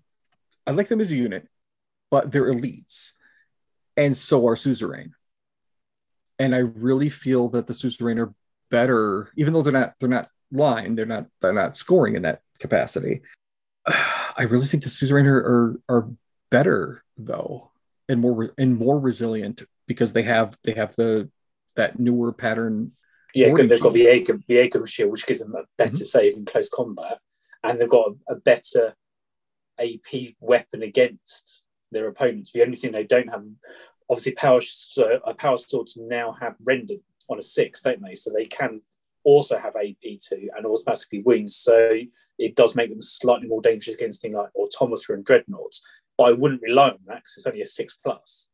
I like them as a unit, but they're elites, and so are suzerain. And I really feel that the suzerain are better, even though they're not they're not line, they're not they're not scoring in that capacity. I really think the suzerain are are, are better though, and more re- and more resilient because they have they have the that newer pattern yeah, good. They've got the Acom shield, which gives them a better Mm-hmm. save in close combat, and they've got a, better AP weapon against their opponents. The only thing they don't have, obviously, power uh, power swords now have rendered on a six, don't they? So they can also have AP two and automatically wounds. So it does make them slightly more dangerous against things like automata and dreadnoughts. But I wouldn't rely on that because it's only a six plus.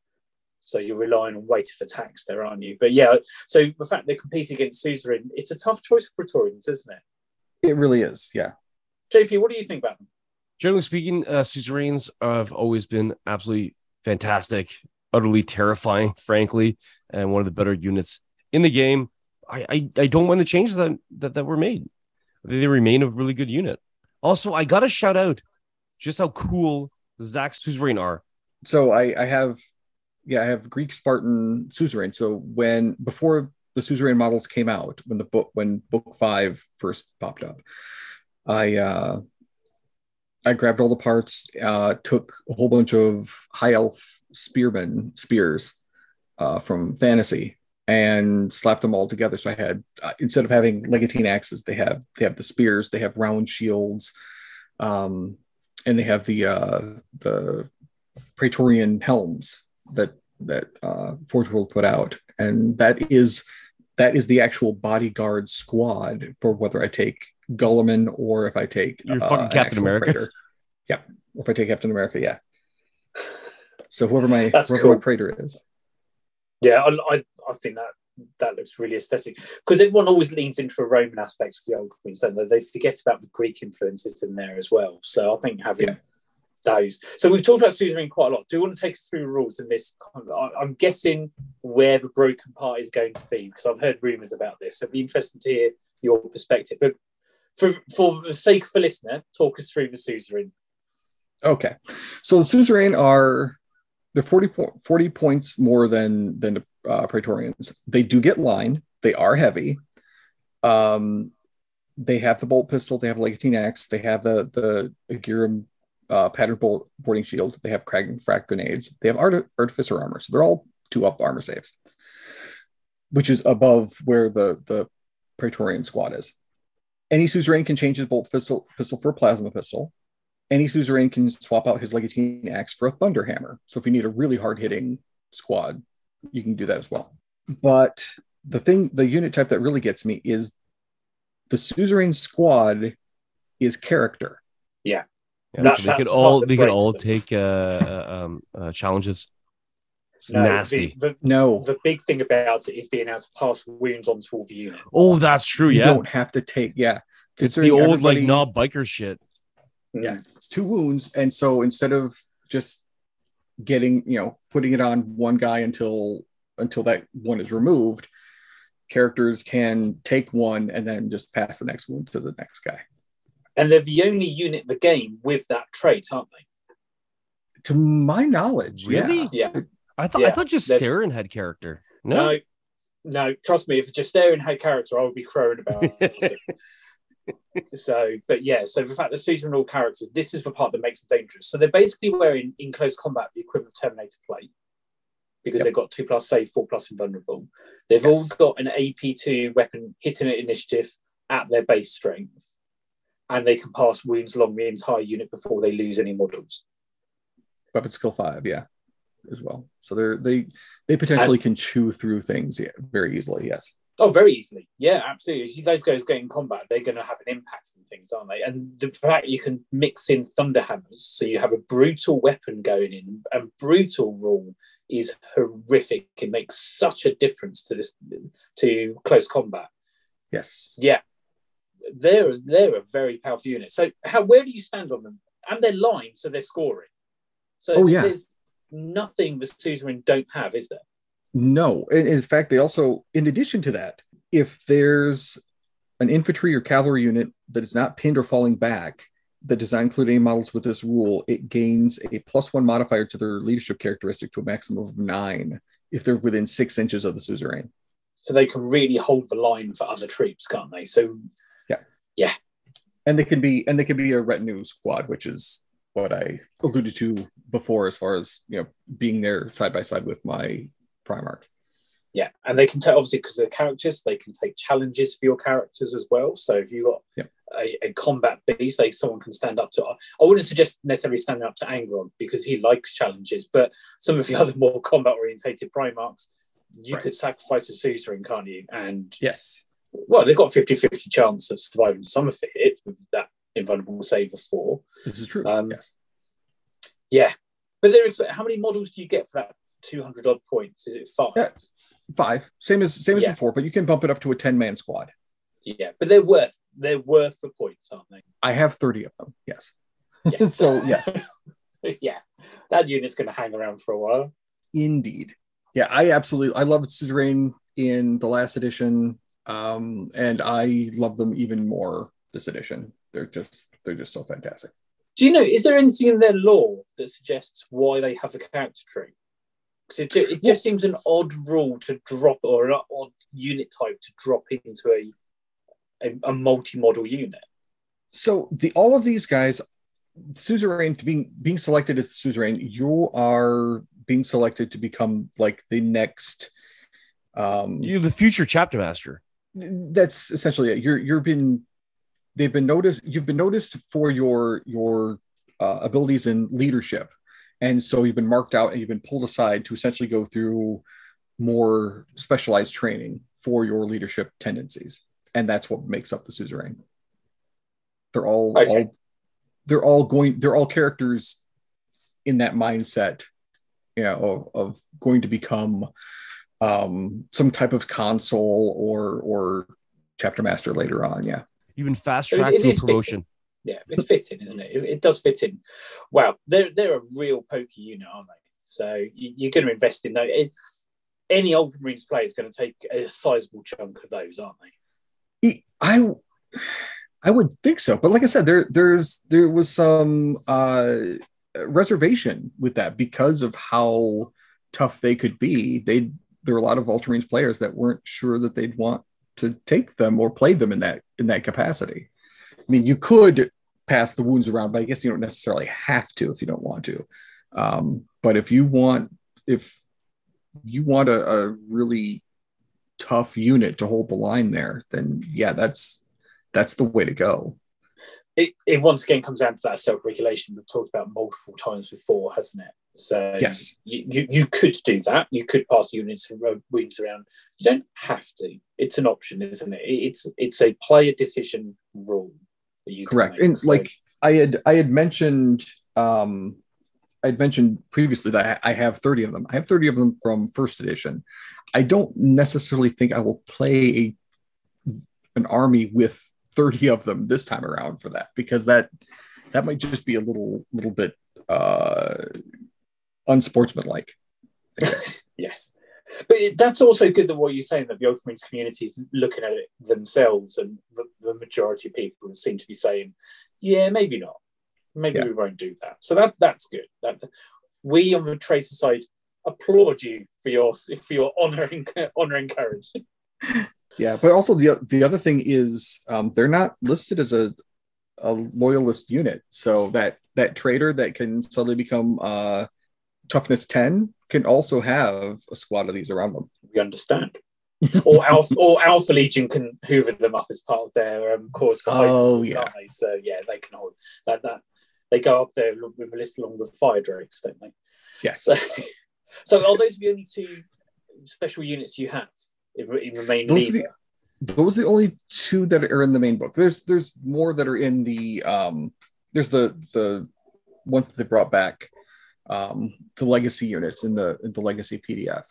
So you're relying on weighted attacks there, aren't you? But yeah, so the fact they compete against Suzerain, it's a tough choice for Praetorians, isn't it? It really is, yeah. JP, what do you think about them? Generally speaking, uh, suzerains have always been absolutely fantastic, utterly terrifying, frankly, and one of the better units in the game. I I, I don't mind the changes that, that that were made. They remain a really good unit. Also, I gotta shout out just how cool Zac's suzerain are. so I, I have yeah i have greek spartan suzerain. So when before the suzerain models came out when the book when book five first popped up i uh i grabbed all the parts uh took a whole bunch of high elf spearmen spears uh from fantasy and slapped them all together. So i had uh, instead of having legatine axes they have they have the spears they have round shields um and they have the uh the praetorian helms that that uh, Forge World put out, and that is that is the actual bodyguard squad for whether I take Guilliman or if I take You're uh, fucking Captain America. Praetor. Yeah, or if I take Captain America, yeah. So whoever my That's whoever cool. my praetor is, Yeah, I, I, I think that that looks really aesthetic because everyone always leans into a Roman aspect of the old queens, don't they? They forget about the Greek influences in there as well. So I think having Yeah. Those. So we've talked about Suzerain quite a lot. Do you want to take us through the rules in this? I'm guessing where the broken part is going to be because I've heard rumours about this. So it'd be interesting to hear your perspective. But for for the sake of the listener, talk us through the Suzerain. okay. So the suzerain are they're 40, po- 40 points more than than the uh, praetorians. They do get line. They are heavy. Um, they have the bolt pistol. They have a legatine axe. They have the the Agirum uh, pattern bolt boarding shield. They have krak and frag grenades. They have art- artificer armor. So they're all two up armor saves, which is above where the the praetorian squad is. Any suzerain can change his bolt pistol pistol for a plasma pistol. Any suzerain can swap out his legatine axe for a thunder hammer. So if you need a really hard hitting squad, you can do that as well. But the thing, the unit type that really gets me is the suzerain squad is character. Yeah, That- so they that's could all that they could all them. take uh, uh, um, uh, challenges. It's nasty. The, the, No, the big thing about it is being able to pass wounds onto all the unit. Oh, that's true. Yeah, you don't have to take. Yeah, it's the Considering old like everybody- knob biker shit. Yeah, it's two wounds, and so instead of just getting, you know, putting it on one guy until until that one is removed, characters can take one and then just pass the next wound to the next guy. And they're the only unit in the game with that trait, aren't they? To my knowledge, Really? yeah. Yeah. I thought I thought just they're- had character. No, No, no, trust me, if Justaerin had character, I would be crowing about it. so, but yeah, so the fact that suits are all characters, this is the part that makes them dangerous. So they're basically wearing in close combat the equivalent of Terminator plate because Yep. they've got two plus save, four plus invulnerable. They've Yes. all got an AP2 weapon hitting at initiative at their base strength, and they can pass wounds along the entire unit before they lose any models. weapon skill five, yeah, as well. So they're they they potentially can chew through things yeah, very easily. Yes. Oh, very easily. Yeah, absolutely. Those guys get in combat, they're going to have an impact on things, aren't they? And the fact you can mix in thunder hammers, so you have a brutal weapon going in, and brutal rule is horrific. It makes such a difference to this to close combat. Yes. Yeah, they're they're a very powerful unit. So, how where do you stand on them? And they're lined, so they're scoring. So Oh, yeah. there's nothing the Suzerain don't have, is there? No. In, in fact, they also, in addition to that, if there's an infantry or cavalry unit that is not pinned or falling back not include any models with this rule, it gains a plus one modifier to their leadership characteristic to a maximum of nine if they're within six inches of the suzerain. So they can really hold the line for other troops, can't they? So And they can be and they can be a retinue squad, which is what I alluded to before as far as you know being there side by side with my Primarch. Yeah, and they can take obviously because they're characters, they can take challenges for your characters as well. So if you got a, a combat beast, like someone can stand up to. I wouldn't suggest necessarily standing up to Angron because he likes challenges, but some of the other more combat orientated Primarchs, you Right. could sacrifice a suzerain, can't you? And Yes. Well, they've got 50-50 chance of surviving some of it with that invulnerable save of four. This is true. Um, yes. Yeah, but they're expe- how many models do you get for that two hundred odd points? Is it five? Yeah. Five. Same as same as Yeah. before, but you can bump it up to a 10 man squad. Yeah, but they're worth they're worth the points, aren't they? I have 30 of them. Yes. Yes. So, yeah. yeah, that unit's going to hang around for a while. Indeed. Yeah, I absolutely I love Suzerain in the last edition. Um, and I love them even more this edition. They're just they're just so fantastic. Do you know? Is there anything in their law that suggests why they have a character tree? Because it, it just seems an odd rule to drop, or an odd unit type to drop into a a, a multi-model unit. So the all of these guys, Suzerain to being being selected as Suzerain, you are being selected to become like the next um you're the future chapter master. That's essentially it. You're you're been they've been noticed. You've been noticed for your your uh, abilities in leadership, and so you've been marked out and you've been pulled aside to essentially go through more specialized training for your leadership tendencies, and that's what makes up the suzerain. They're all, Okay. all they're all going. They're all characters in that mindset, you know, of, of going to become um, some type of consul or or chapter master later on. Yeah. You've been fast It- it to a is fitting. promotion. Yeah, it's fitting, isn't it? it? It does fit in. Wow, they're they're a real pokey unit, aren't they? So you, you're going to invest in those. It, any Ultramarines player is going to take a sizable chunk of those, aren't they? I I would think so, but like I said, there there's there was some uh, reservation with that because of how tough they could be. They there were a lot of Ultramarines players that weren't sure that they'd want to take them or play them in that in that capacity. I mean, you could pass the wounds around, but I guess you don't necessarily have to if you don't want to. Um, but if you want, if you want a, a really tough unit to hold the line there, then yeah, that's that's the way to go. It, it once again comes down to that self-regulation we've talked about multiple times before, hasn't it? So Yes. you, you, you could do that. You could pass units and ro- wounds around. You don't have to. It's an option, isn't it? It- It's it's a player decision rule that you Correct. make. And So- like I had I had mentioned um I'd mentioned previously that I have 30 of them. I have 30 of them from first edition. I don't necessarily think I will play a an army with 30 of them this time around for that because that that might just be a little little bit uh unsportsmanlike. yes. But that's also good that what you're saying that the Ultramarines community is looking at it themselves, and the, the majority of people seem to be saying, "Yeah, maybe not. Maybe yeah. we won't do that." So that that's good. That we on the Tracer side applaud you for your for your honoring honoring courage. Yeah, but also the the other thing is um, they're not listed as a a loyalist unit, so that that trader that can suddenly become uh, toughness ten can also have a squad of these around them. We understand. or Alpha, or Alpha Legion can hoover them up as part of their um, cause for Oh yeah. So yeah, they can hold that. That they go up there with a list along with fire drakes, don't they? Yes. So, so are those the only two special units you have in, in the main? Those are the, those are the only two that are in the main book. There's there's more that are in the um. There's the the ones that they brought back um, the legacy units in the in the legacy PDF.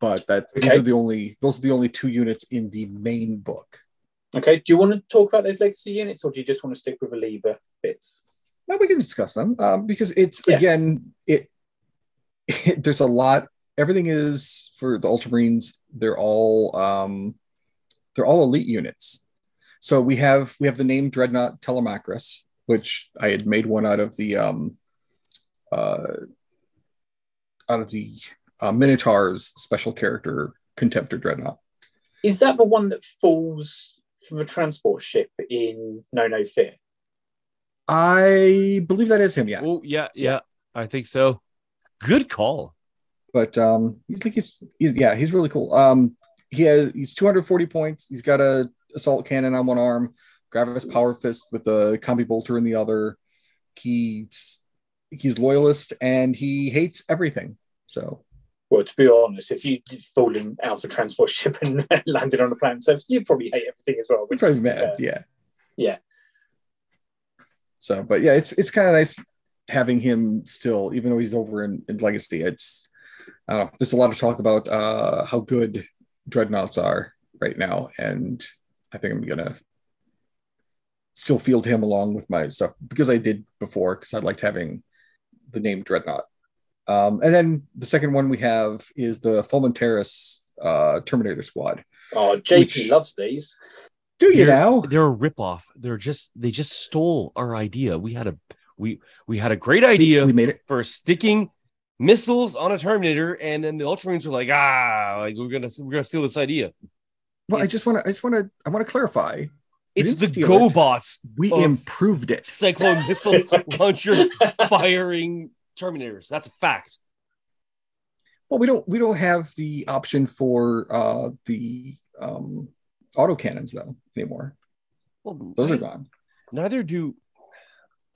But that's okay. these are the only those are the only two units in the main book. Okay. Do you want to talk about those legacy units, or do you just want to stick with the Liber bits? No, we can discuss them um, because it's yeah. again it, it, There's a lot. Everything is for the Ultramarines. They're all um, they're all elite units. So we have we have the name Dreadnought Telemachus, which I had made one out of the um, out of the uh, Minotaur's special character Contemptor Dreadnought. Is that the one that falls from a transport ship in Know No Fear? I believe that is him. Yeah. Oh yeah, yeah, I think so. Good call. But um, he's like he's, he's yeah he's really cool. Um, he has he's 240 points. He's got a assault cannon on one arm, Gravis Power Fist with a combi bolter in the other. He's he's loyalist and he hates everything. So, well, to be honest, if you fallen out of a transport ship and landed on a planet so you'd probably hate everything as well. You'd probably mad, yeah, yeah. So, but yeah, it's it's kind of nice having him still, even though he's over in, in Legacy. It's I don't know. There's a lot of talk about uh, how good dreadnoughts are right now, and I think I'm gonna still field him along with my stuff because I did before because I liked having the name Dreadnought. Um, and then the second one we have is the Fulmentarus uh, Terminator Squad. Oh, JP which, loves these. Do you they're, now? They're a ripoff. They're just they just stole our idea. We had a we we had a great idea. We, we made it for sticking missiles on a Terminator, and then the Ultramarines were like, ah, like we're gonna we're gonna steal this idea. Well, it's, I just want to I just want to I want to clarify. It's the GoBots. We improved it. Cyclone missile launcher firing Terminators. That's a fact. Well, we don't we don't have the option for uh, the um, auto cannons though anymore. Well, those are gone. Neither do.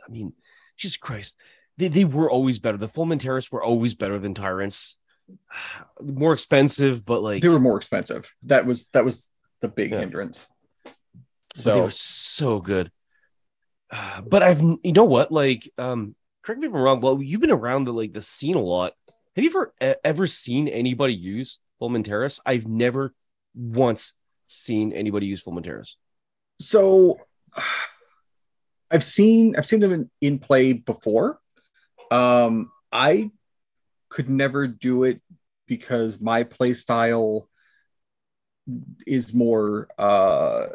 I mean, Jesus Christ, they, they were always better. The Fulmentarus were always better than Tyrants. More expensive, but like they were more expensive. That was that was the big yeah. hindrance. So but they were so good. Uh, but I've you know what like um correct me if I'm wrong. Well, you've been around the like the scene a lot. Have you ever ever seen anybody use Fulmentarus? I've never once seen anybody use Fulmentarus. So I've seen I've seen them in, in play before. Um, I could never do it because my play style is more uh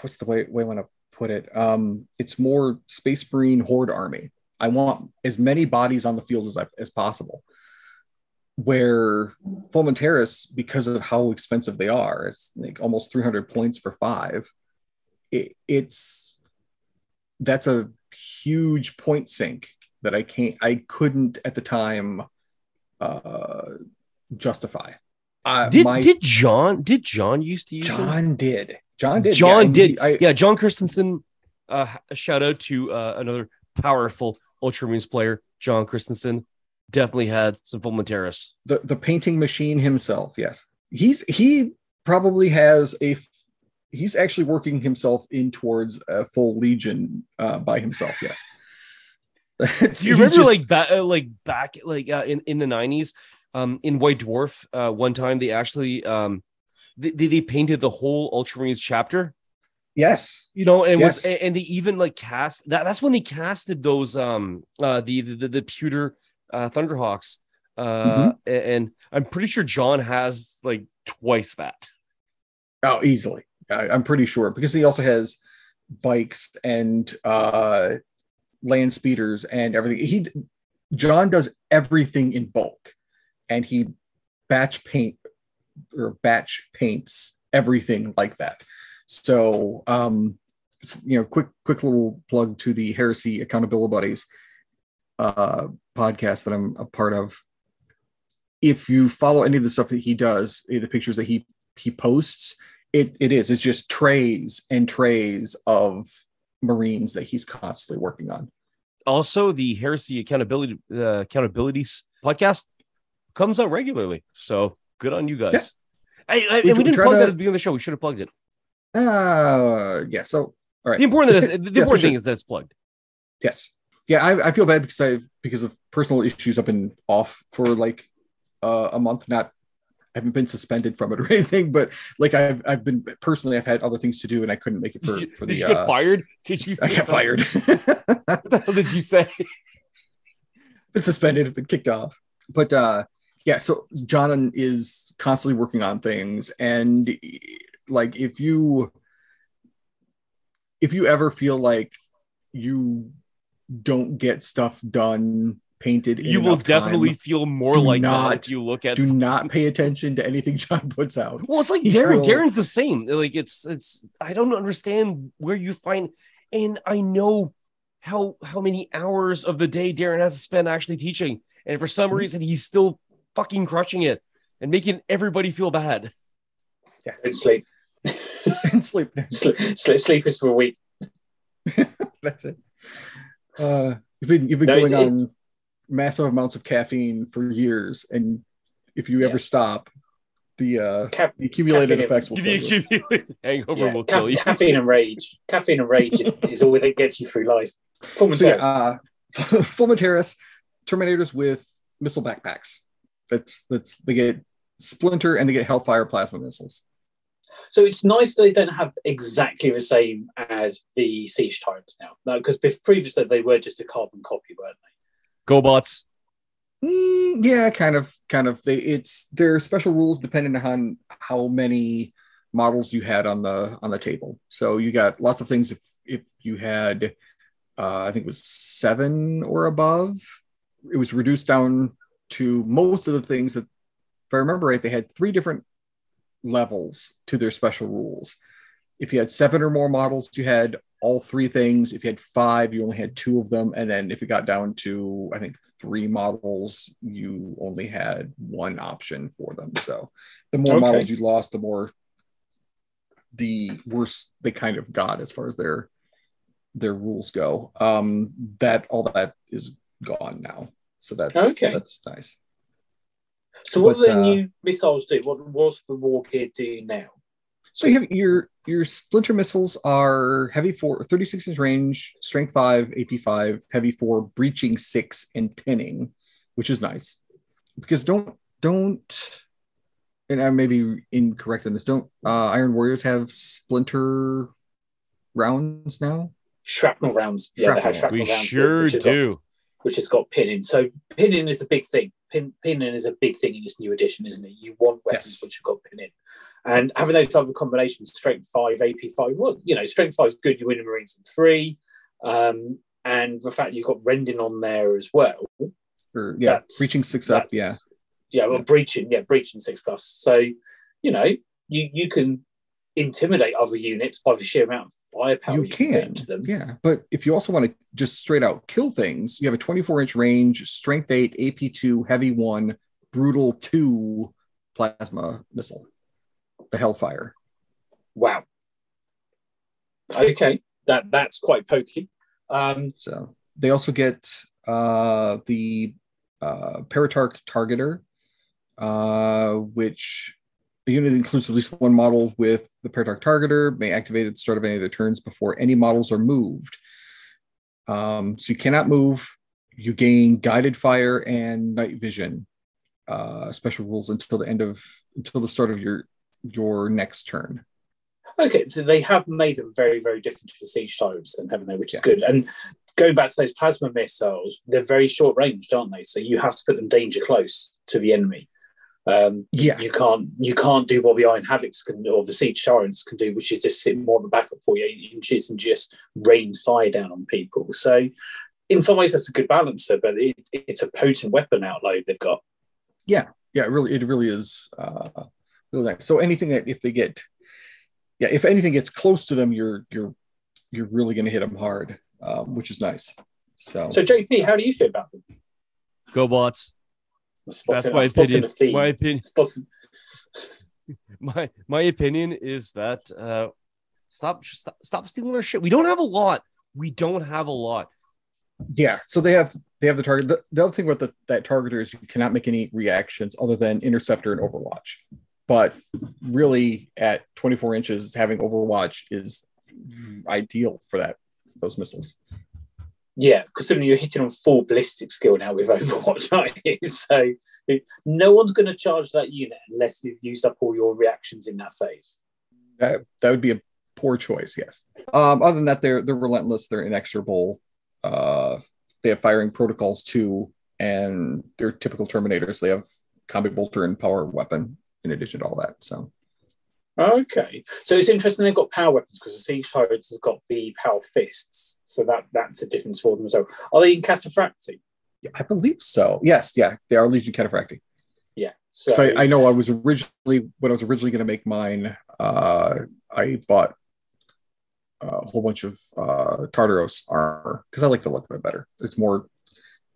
what's the way, way I want to put it? Um, it's more Space Marine Horde Army. I want as many bodies on the field as, I, as possible. Where Fulmen because of how expensive they are, it's like almost 300 points for five. It, it's that's a huge point sink that I can't, I couldn't at the time uh, justify. Uh, did my, did John did John used to use John did John did John yeah, did I, yeah John Christensen uh, a shout out to uh, another powerful Ultramarines player, John Christensen, definitely had some Fulmen The the painting machine himself, yes. He's he probably has a he's actually working himself in towards a full legion uh, by himself, yes. Do you remember just... like back like back like uh, in in the nineties, um, in White Dwarf, uh, one time they actually um, they, they painted the whole Ultramarines chapter. Yes, you know, and yes. was and they even like cast that. That's when they casted those um uh the the the, pewter uh, Thunderhawks. Uh, mm-hmm. and I'm pretty sure John has like twice that. Oh, easily. I, I'm pretty sure because he also has bikes and uh land speeders and everything. He John does everything in bulk, and he batch paint or batch paints everything like that. So, um, you know, quick quick little plug to the Heresy Accountability Buddies uh, podcast that I'm a part of. If you follow any of the stuff that he does, eh, the pictures that he he posts, it it is it's just trays and trays of Marines that he's constantly working on. Also, the Heresy Accountability uh, Accountabilities podcast comes out regularly, so good on you guys. Yeah. I, I, we, we, didn't plug to... that at the beginning of the show. We should have plugged it. Uh, yeah. So, all right. The important, is, the yes, important thing is that it's plugged. Yes. Yeah, I, I feel bad because I've, because of personal issues. I've been off for like uh, a month, not I haven't been suspended from it or anything, but like I've I've been personally I've had other things to do and I couldn't make it for did for the. Did you get uh, fired? Did you? I got fired. what the hell did you say? been suspended, been kicked off. But uh, yeah, so John is constantly working on things, and like if you if you ever feel like you don't get stuff done painted. You will definitely time. feel more like not, that if you look at. Do not pay attention to anything John puts out. Well, it's like Darren. Will... Darren's the same. Like it's it's. I don't understand where you find, and I know how how many hours of the day Darren has to spend actually teaching, and for some mm-hmm. reason he's still fucking crushing it and making everybody feel bad. Yeah, and sleep. and sleep. sleep. Sleep is for a week. That's it. Uh, you've been you've been no, going on massive amounts of caffeine for years, and if you yeah. ever stop, the uh, Ca- the accumulated effects will the accumulated hangover yeah. will Ca- kill you. Caffeine and rage, caffeine and rage is, is all that gets you through life. Fulminators, so, yeah, uh, Fulminators, Terminators with missile backpacks. That's that's they get splinter and they get Hellfire plasma missiles. So it's nice they don't have exactly the same as the Siege Tyrants now, because previously they were just a carbon copy, weren't they? GoBots. Mm, yeah, kind of, kind of. They it's there are special rules depending on how many models you had on the on the table. So you got lots of things. If if you had, uh, I think it was seven or above, it was reduced down to most of the things that, if I remember right, they had three different levels to their special rules. If you had seven or more models, you had all three things. If you had five, you only had two of them. And then if it got down to, I think, three models, you only had one option for them. So the more okay. models you lost, the more the worse they kind of got as far as their their rules go. Um that all that is gone now. So that's okay. That's nice. So what but, do the uh, new missiles do? What what's the war gear do now? So you have your your splinter missiles are heavy for 36 inch range, strength five, AP five, heavy four, breaching six, and pinning, which is nice. Because don't don't and I may be incorrect on this. Don't uh, Iron Warriors have splinter rounds now? Shrapnel rounds. Yeah, shrapnel. shrapnel we rounds, sure which do. Which has got pinning. So pinning is a big thing. Pin, pinning is a big thing in this new edition, isn't it? You want weapons yes. which have got pinning. And having those type of combinations, strength five, AP five, well, you know, strength five is good. You win the Marines in three. Um, and the fact you've got Rending on there as well. Or, yeah, breaching six up, yeah. Yeah, well, yeah. breaching, yeah, breaching six plus. So, you know, you you can intimidate other units by the sheer amount of firepower you, you can, them. Yeah, but if you also want to just straight out kill things, you have a 24 inch range, strength eight, AP two, heavy one, brutal two plasma missile the Hellfire. Wow. Okay, that that's quite pokey. Um, so they also get uh, the uh, Paratark Targeter, uh, which the unit includes at least one model with the Paratark Targeter, may activate at the start of any of their turns before any models are moved. Um, so you cannot move you gain guided fire and night vision uh, special rules until the end of until the start of your your next turn. Okay, so they have made them very, very different to the siege tyrants, then, haven't they? Which is good. And going back to those plasma missiles, they're very short ranged, aren't they? So you have to put them danger close to the enemy. Um, Yeah. you can't you can't do what the Iron Havocs can or the Siege Tyrants can do, which is just sit more of a backup for you eight inches and just rain fire down on people. So in some ways that's a good balancer, but it, it's a potent weapon outload they've got. Yeah, yeah it really it really is uh really nice so anything that if they get yeah if anything gets close to them you're you're you're really going to hit them hard um, which is nice so, So JP, how do you feel about them? Go bots. I'm That's I'm my opinion. My opinion. Spotting- My my opinion is that uh, stop, stop stop stealing our shit. We don't have a lot. We don't have a lot. yeah so they have they have the target the, the other thing about the, that targeter is you cannot make any reactions other than interceptor and overwatch but really at 24 inches having overwatch is ideal for that those missiles Yeah, considering you're hitting on full ballistic skill now with Overwatch? So no one's going to charge that unit unless you've used up all your reactions in that phase. that that would be a poor choice yes. Um other than that they're they're relentless. They're inexorable. Uh they have firing protocols too and they're typical terminators. They have combi bolter and power weapon in addition to all that so Okay, so it's interesting they've got power weapons because the Siege Tyrants has got the power fists, so that that's a difference for them as well. Are they in Cataphracti? yeah, i believe so yes yeah they are legion cataphracti Yeah. So, so, I, I know i was originally when i was originally going to make mine uh i bought a whole bunch of uh tartaros armor because i like the look of it better it's more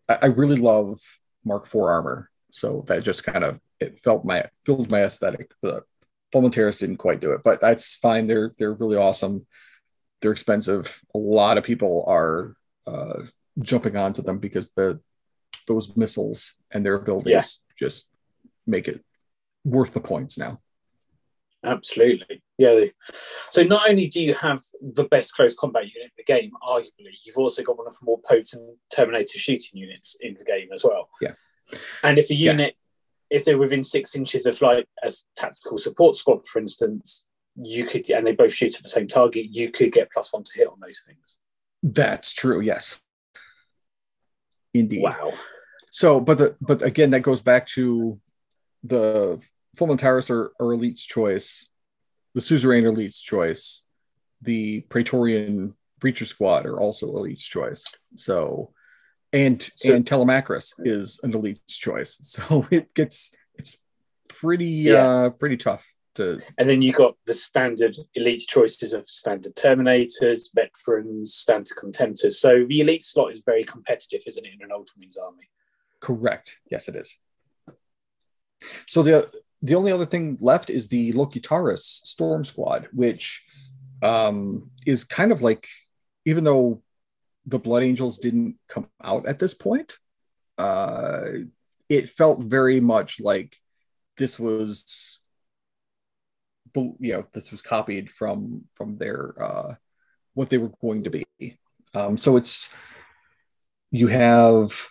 I, I really love mark IV armor so that just kind of it felt my filled my aesthetic but Fulminators didn't quite do it but that's fine they're they're really awesome they're expensive a lot of people are uh jumping onto them because the those missiles and their abilities Yeah. just make it worth the points now Absolutely. Yeah. So not only do you have the best close combat unit in the game, arguably, you've also got one of the more potent Terminator shooting units in the game as well. Yeah. And if a unit, if they're within six inches of like a tactical support squad, for instance, you could, and they both shoot at the same target, you could get plus one to hit on those things. that's true yes indeed Wow. So, but the but again, that goes back to the Fulminatars are, are elite's choice, the Suzerain elite's choice, the Praetorian Breacher Squad are also elite's choice. So, and So- and Telemachus is an elite's choice. So it gets it's pretty Yeah. uh pretty tough to And then you got the standard elite choices of standard Terminators, veterans, standard contemptors. So the elite slot is very competitive, isn't it, in an Ultramarines army? Correct. Yes, it is. So the the only other thing left is the Locutarus Storm Squad, which um, is kind of like, even though the Blood Angels didn't come out at this point, uh, it felt very much like this was, you know, this was copied from from their uh, what they were going to be. Um, so it's you have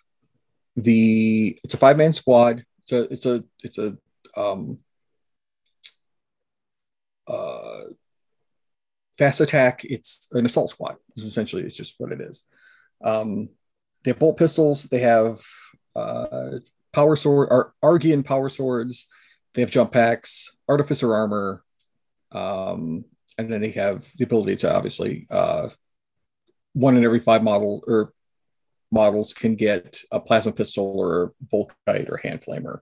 the it's a five man squad. It's a it's a it's a um uh fast attack. It's an assault squad. Is essentially it's just what it is. Um, they have bolt pistols. They have uh, power sword or Argian power swords. They have jump packs, artificer armor, um, and then they have the ability to obviously uh, one in every five model or models can get a plasma pistol or volkite or hand flamer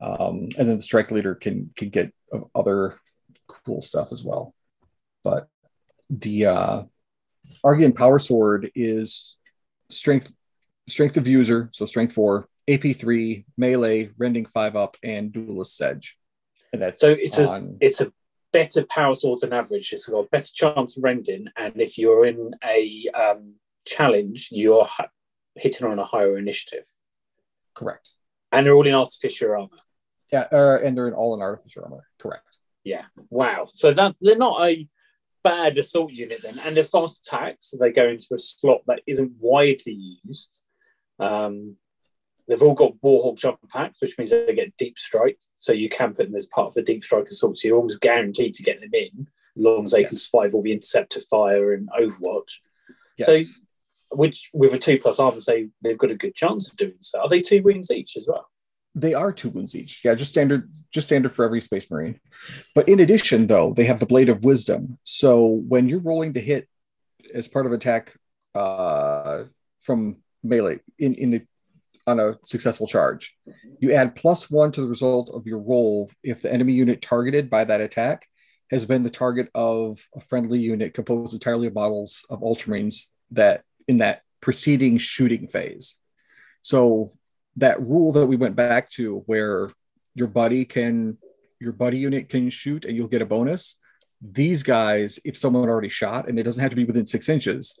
um, and then the strike leader can can get other cool stuff as well but the uh argian power sword is strength strength of user so strength 4 ap3 melee rending 5 up and Duellist's Edge and that's So it's a- It's a better power sword than average. It's got a better chance of rending. And if you're in a um, challenge, you're hi- hitting on a higher initiative. correct And they're all in artificial armor. yeah uh, and they're in all in artificial armor correct Yeah. Wow. So that they're not a bad assault unit then. And they're fast attack, so they go into a slot that isn't widely used. Um, they've all got Warhawk jump packs, which means they get deep strike. So you can put them as part of the deep strike assault. So you're almost guaranteed to get them in as long as they yes. can survive all the interceptor fire and Overwatch. Yes. So, which with a two plus armor, say they've got a good chance of doing so. Are they two wins each as well? They are two wounds each. Yeah, just standard, just standard for every Space Marine. But in addition, though, they have the Blade of Wisdom. So when you're rolling to hit as part of attack uh, from melee in in the, on a successful charge, you add plus one to the result of your roll if the enemy unit targeted by that attack has been the target of a friendly unit composed entirely of models of Ultramarines that in that preceding shooting phase. So that rule that we went back to where your buddy can your buddy unit can shoot and you'll get a bonus. These guys if someone already shot and it doesn't have to be within six inches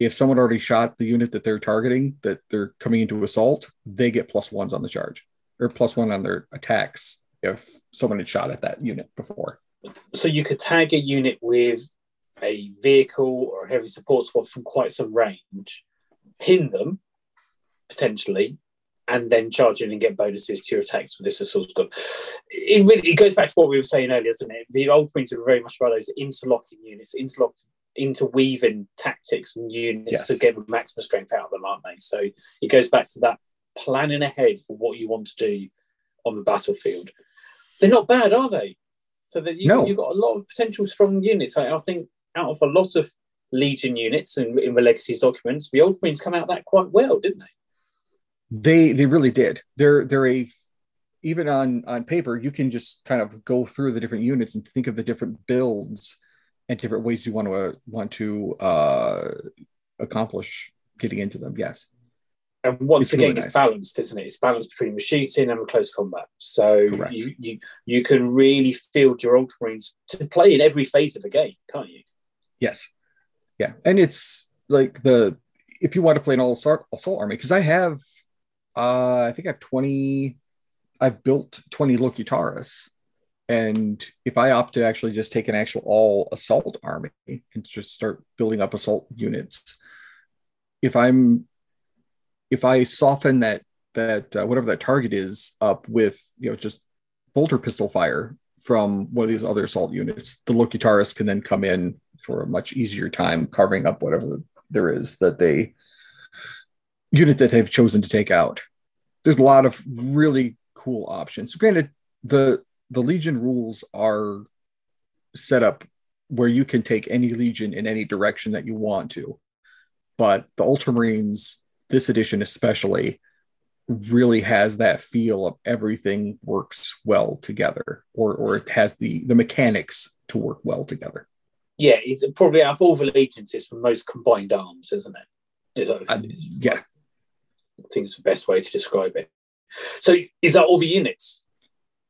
if someone already shot the unit that they're targeting that they're coming into assault they get plus ones on the charge or plus one on their attacks if someone had shot at that unit before. So you could tag a unit with a vehicle or a heavy support squad from quite some range pin them potentially and then charge in and get bonuses to your attacks with this assault squad. It really it goes back to what we were saying earlier, doesn't it? The old Marines are very much about those interlocking units, interlocked, interweaving tactics and units yes. to get maximum strength out of them, aren't they? So it goes back to that planning ahead for what you want to do on the battlefield. They're not bad, are they? So that you, no. you've got a lot of potential strong units. I, I think out of a lot of Legion units in, in the Legacies documents, the old Marines come out that quite well, didn't they? They they really did. They're they're a even on on paper you can just kind of go through the different units and think of the different builds and different ways you want to uh, want to uh, accomplish getting into them. Yes. And once it's again, really it's balanced, isn't it? It's balanced between the shooting and the close combat. So you, you you can really field your Ultramarines to play in every phase of the game, can't you? Yes. Yeah, and it's like the if you want to play an all assault, assault army because I have uh, I think I have 20, I've built 20 Locutarus. And if I opt to actually just take an actual all assault army and just start building up assault units, if I'm, if I soften that, that uh, whatever that target is up with, you know, just bolter pistol fire from one of these other assault units, the Locutarus can then come in for a much easier time carving up whatever there is that they unit that they've chosen to take out. There's a lot of really cool options. Granted, the the Legion rules are set up where you can take any Legion in any direction that you want to. But the Ultramarines, this edition especially, really has that feel of everything works well together, or or it has the the mechanics to work well together. Yeah, it's probably out of all the legions, it's the most combined arms, isn't it? Is that, uh, yeah, I think it's the best way to describe it. So is that all the units?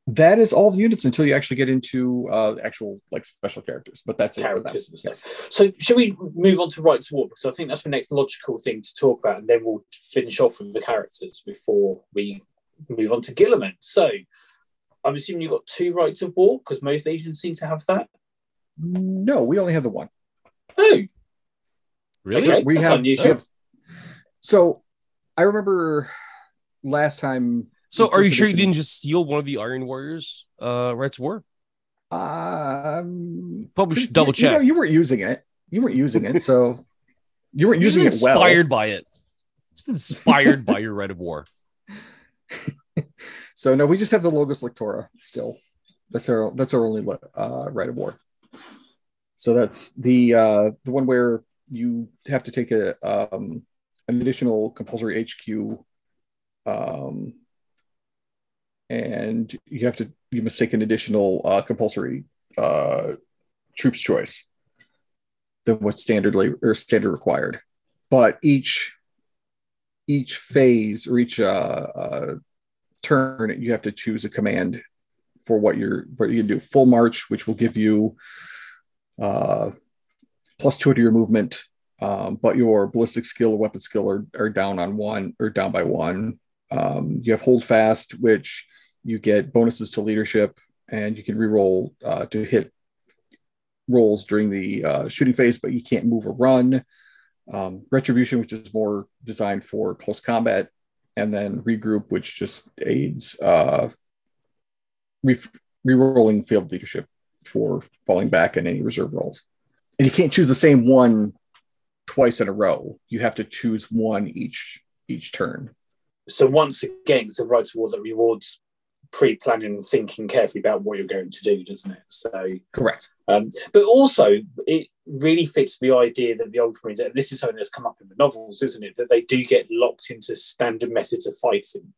That is all the units until you actually get into uh, actual like special characters, but that's characters it. Yes. So should we move on to rite to war because I think that's the next logical thing to talk about, and then we'll finish off with the characters before we move on to Guilliman. So I'm assuming you've got two rites of war because most legions seem to have that. No, we only have the one. Oh, really? Okay, we that's have, unusual. So I remember last time. So, are you sure you didn't just steal one of the Iron Warriors uh, Rites War? Um, probably should double check. You, know, you weren't using it. You weren't using it, so you weren't using it well. Inspired by it. Just inspired by your rite of War. so no, we just have the Logos Lectora still. That's our that's our only uh, Rite of War. So that's the uh, the one where you have to take a um, an additional compulsory HQ, um, and you have to you must take an additional uh, compulsory uh, troops choice than what's standardly or standard required. But each each phase or each uh, uh, turn, you have to choose a command for what you're what you can do. Full march, which will give you uh, plus two to your movement um, but your ballistic skill or weapon skill are, are down on one or down by one. Um, you have hold fast, which you get bonuses to leadership, and you can reroll uh, to hit rolls during the uh, shooting phase, but you can't move or run. um, Retribution, which is more designed for close combat, and then Regroup, which just aids uh, re- rolling field leadership for falling back in any reserve rolls. And you can't choose the same one twice in a row. You have to choose one each each turn. So once again, it's a rite toward that rewards pre-planning and thinking carefully about what you're going to do, doesn't it? So correct. Um, but also, it really fits the idea that the Ultramarines, and this is something that's come up in the novels, isn't it? That they do get locked into standard methods of fighting,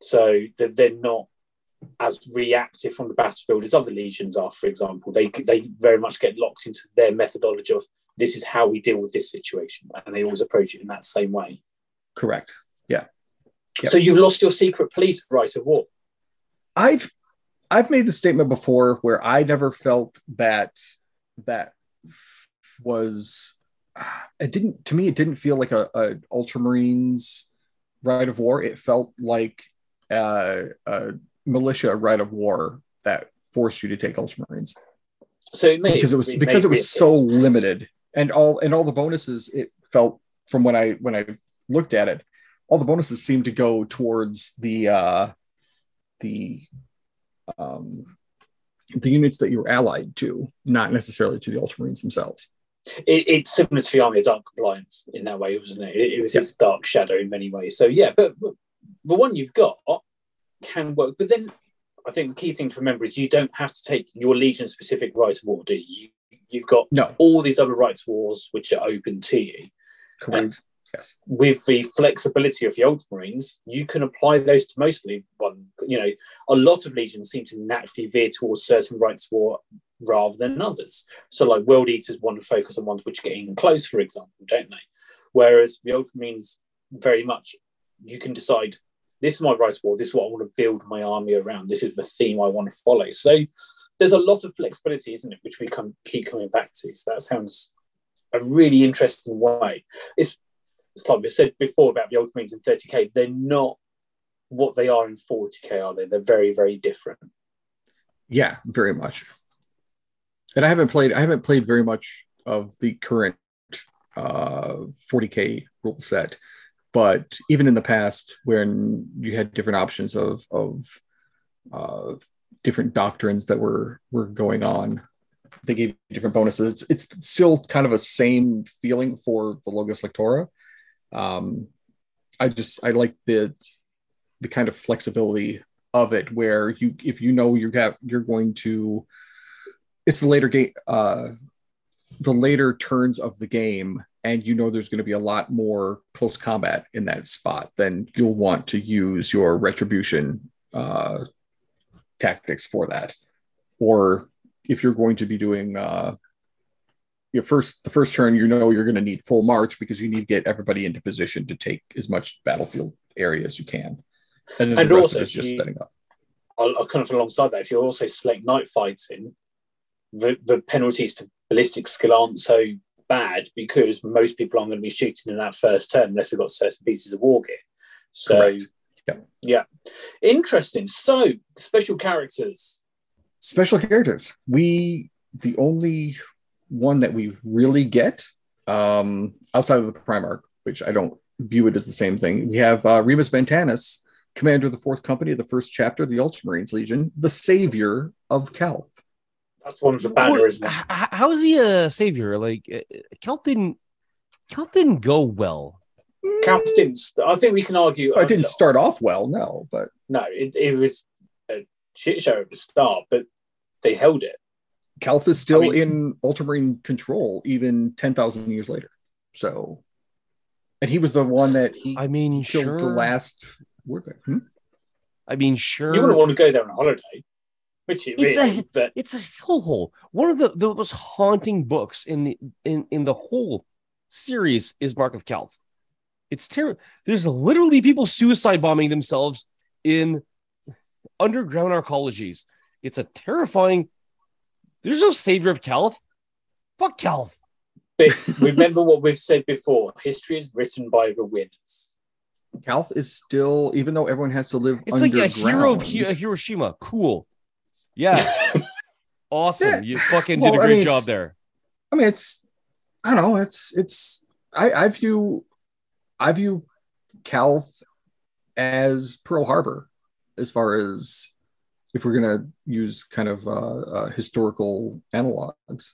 so that they're not as reactive from the battlefield as other legions are. For example, they they very much get locked into their methodology of this is how we deal with this situation, and they always approach it in that same way. Correct. Yeah. Yep. So you've lost your secret police rite of war. I've I've made the statement before where I never felt that that was it didn't to me it didn't feel like a, a ultramarines rite of war it felt like uh, a militia rite of war that forced you to take ultramarines so it may, because it was it because it was so limited and all and all the bonuses it felt from when i when i looked at it all the bonuses seemed to go towards the uh the um, the units that you're allied to, not necessarily to the Ultramarines themselves. It, it's similar to the Army of Dark Compliance in that way, wasn't it? It, it was yeah. its dark shadow in many ways. So yeah, but, but the one you've got can work. But then I think the key thing to remember is you don't have to take your Legion specific rite of war, do you? You've got no. all these other rites wars which are open to you. Correct. And Yes. With the flexibility of the Ultramarines, you can apply those to mostly one. You know, a lot of legions seem to naturally veer towards certain rites war rather than others. So, like World Eaters want to focus on ones which are getting close, for example, don't they? Whereas the Ultramarines very much you can decide this is my rites war. This is what I want to build my army around. This is the theme I want to follow. So there's a lot of flexibility, isn't it? Which we come keep coming back to. So that sounds a really interesting way. It's it's like we said before about the Ultramarines in 30k, they're not what they are in 40k, are they? They're very, very different. Yeah, very much. And I haven't played. I haven't played very much of the current uh, 40k rule set, but even in the past, when you had different options of of uh, different doctrines that were were going on, they gave different bonuses. It's, it's still kind of a same feeling for the Logos Lectora, um, I just I like the the kind of flexibility of it where you if you know you have you're going to it's the later game uh the later turns of the game and you know there's going to be a lot more close combat in that spot then you'll want to use your retribution uh tactics for that. Or if you're going to be doing uh your first the first turn you know you're going to need full march because you need to get everybody into position to take as much battlefield area as you can. And then and the rest also, it's just you, setting up. I'll, kind of alongside that if you also select night fights in the, the penalties to ballistic skill aren't so bad because most people aren't going to be shooting in that first turn unless they've got certain pieces of war gear. So yeah. yeah interesting so special characters special characters we the only one that we really get um, outside of the Primarch, which I don't view it as the same thing. We have uh, Remus Ventanus, commander of the fourth company of the first chapter of the Ultramarines Legion, the savior of Calth. That's one of the banner, isn't it? How is he a savior? Like Calth didn't Calth didn't go well. Calth didn't. I think we can argue. I didn't start off well, no, but no, it, it was a shit show at the start, but they held it. Calth is still I mean, in Ultramarine control even 10,000 years later. So, and he was the one that he, I mean, he killed sure. the last word. Hmm? I mean, sure. You wouldn't want to go there on a holiday. Which it it's really, a but... it's a hellhole. One of the, the most haunting books in the in in the whole series is Mark of Calth. It's terrible. There's literally people suicide bombing themselves in underground arcologies. It's a terrifying there's no savior of Calth. Fuck Calth. But remember what we've said before: history is written by the winners. Calth is still, even though everyone has to live. It's like a hero of Hi- Hiroshima. Cool. Yeah. awesome. Yeah. You fucking well, did a great I mean, job there. I mean, it's. I don't know. It's it's I, I view I view Calth as Pearl Harbor as far as if we're gonna use kind of uh, uh, historical analogs.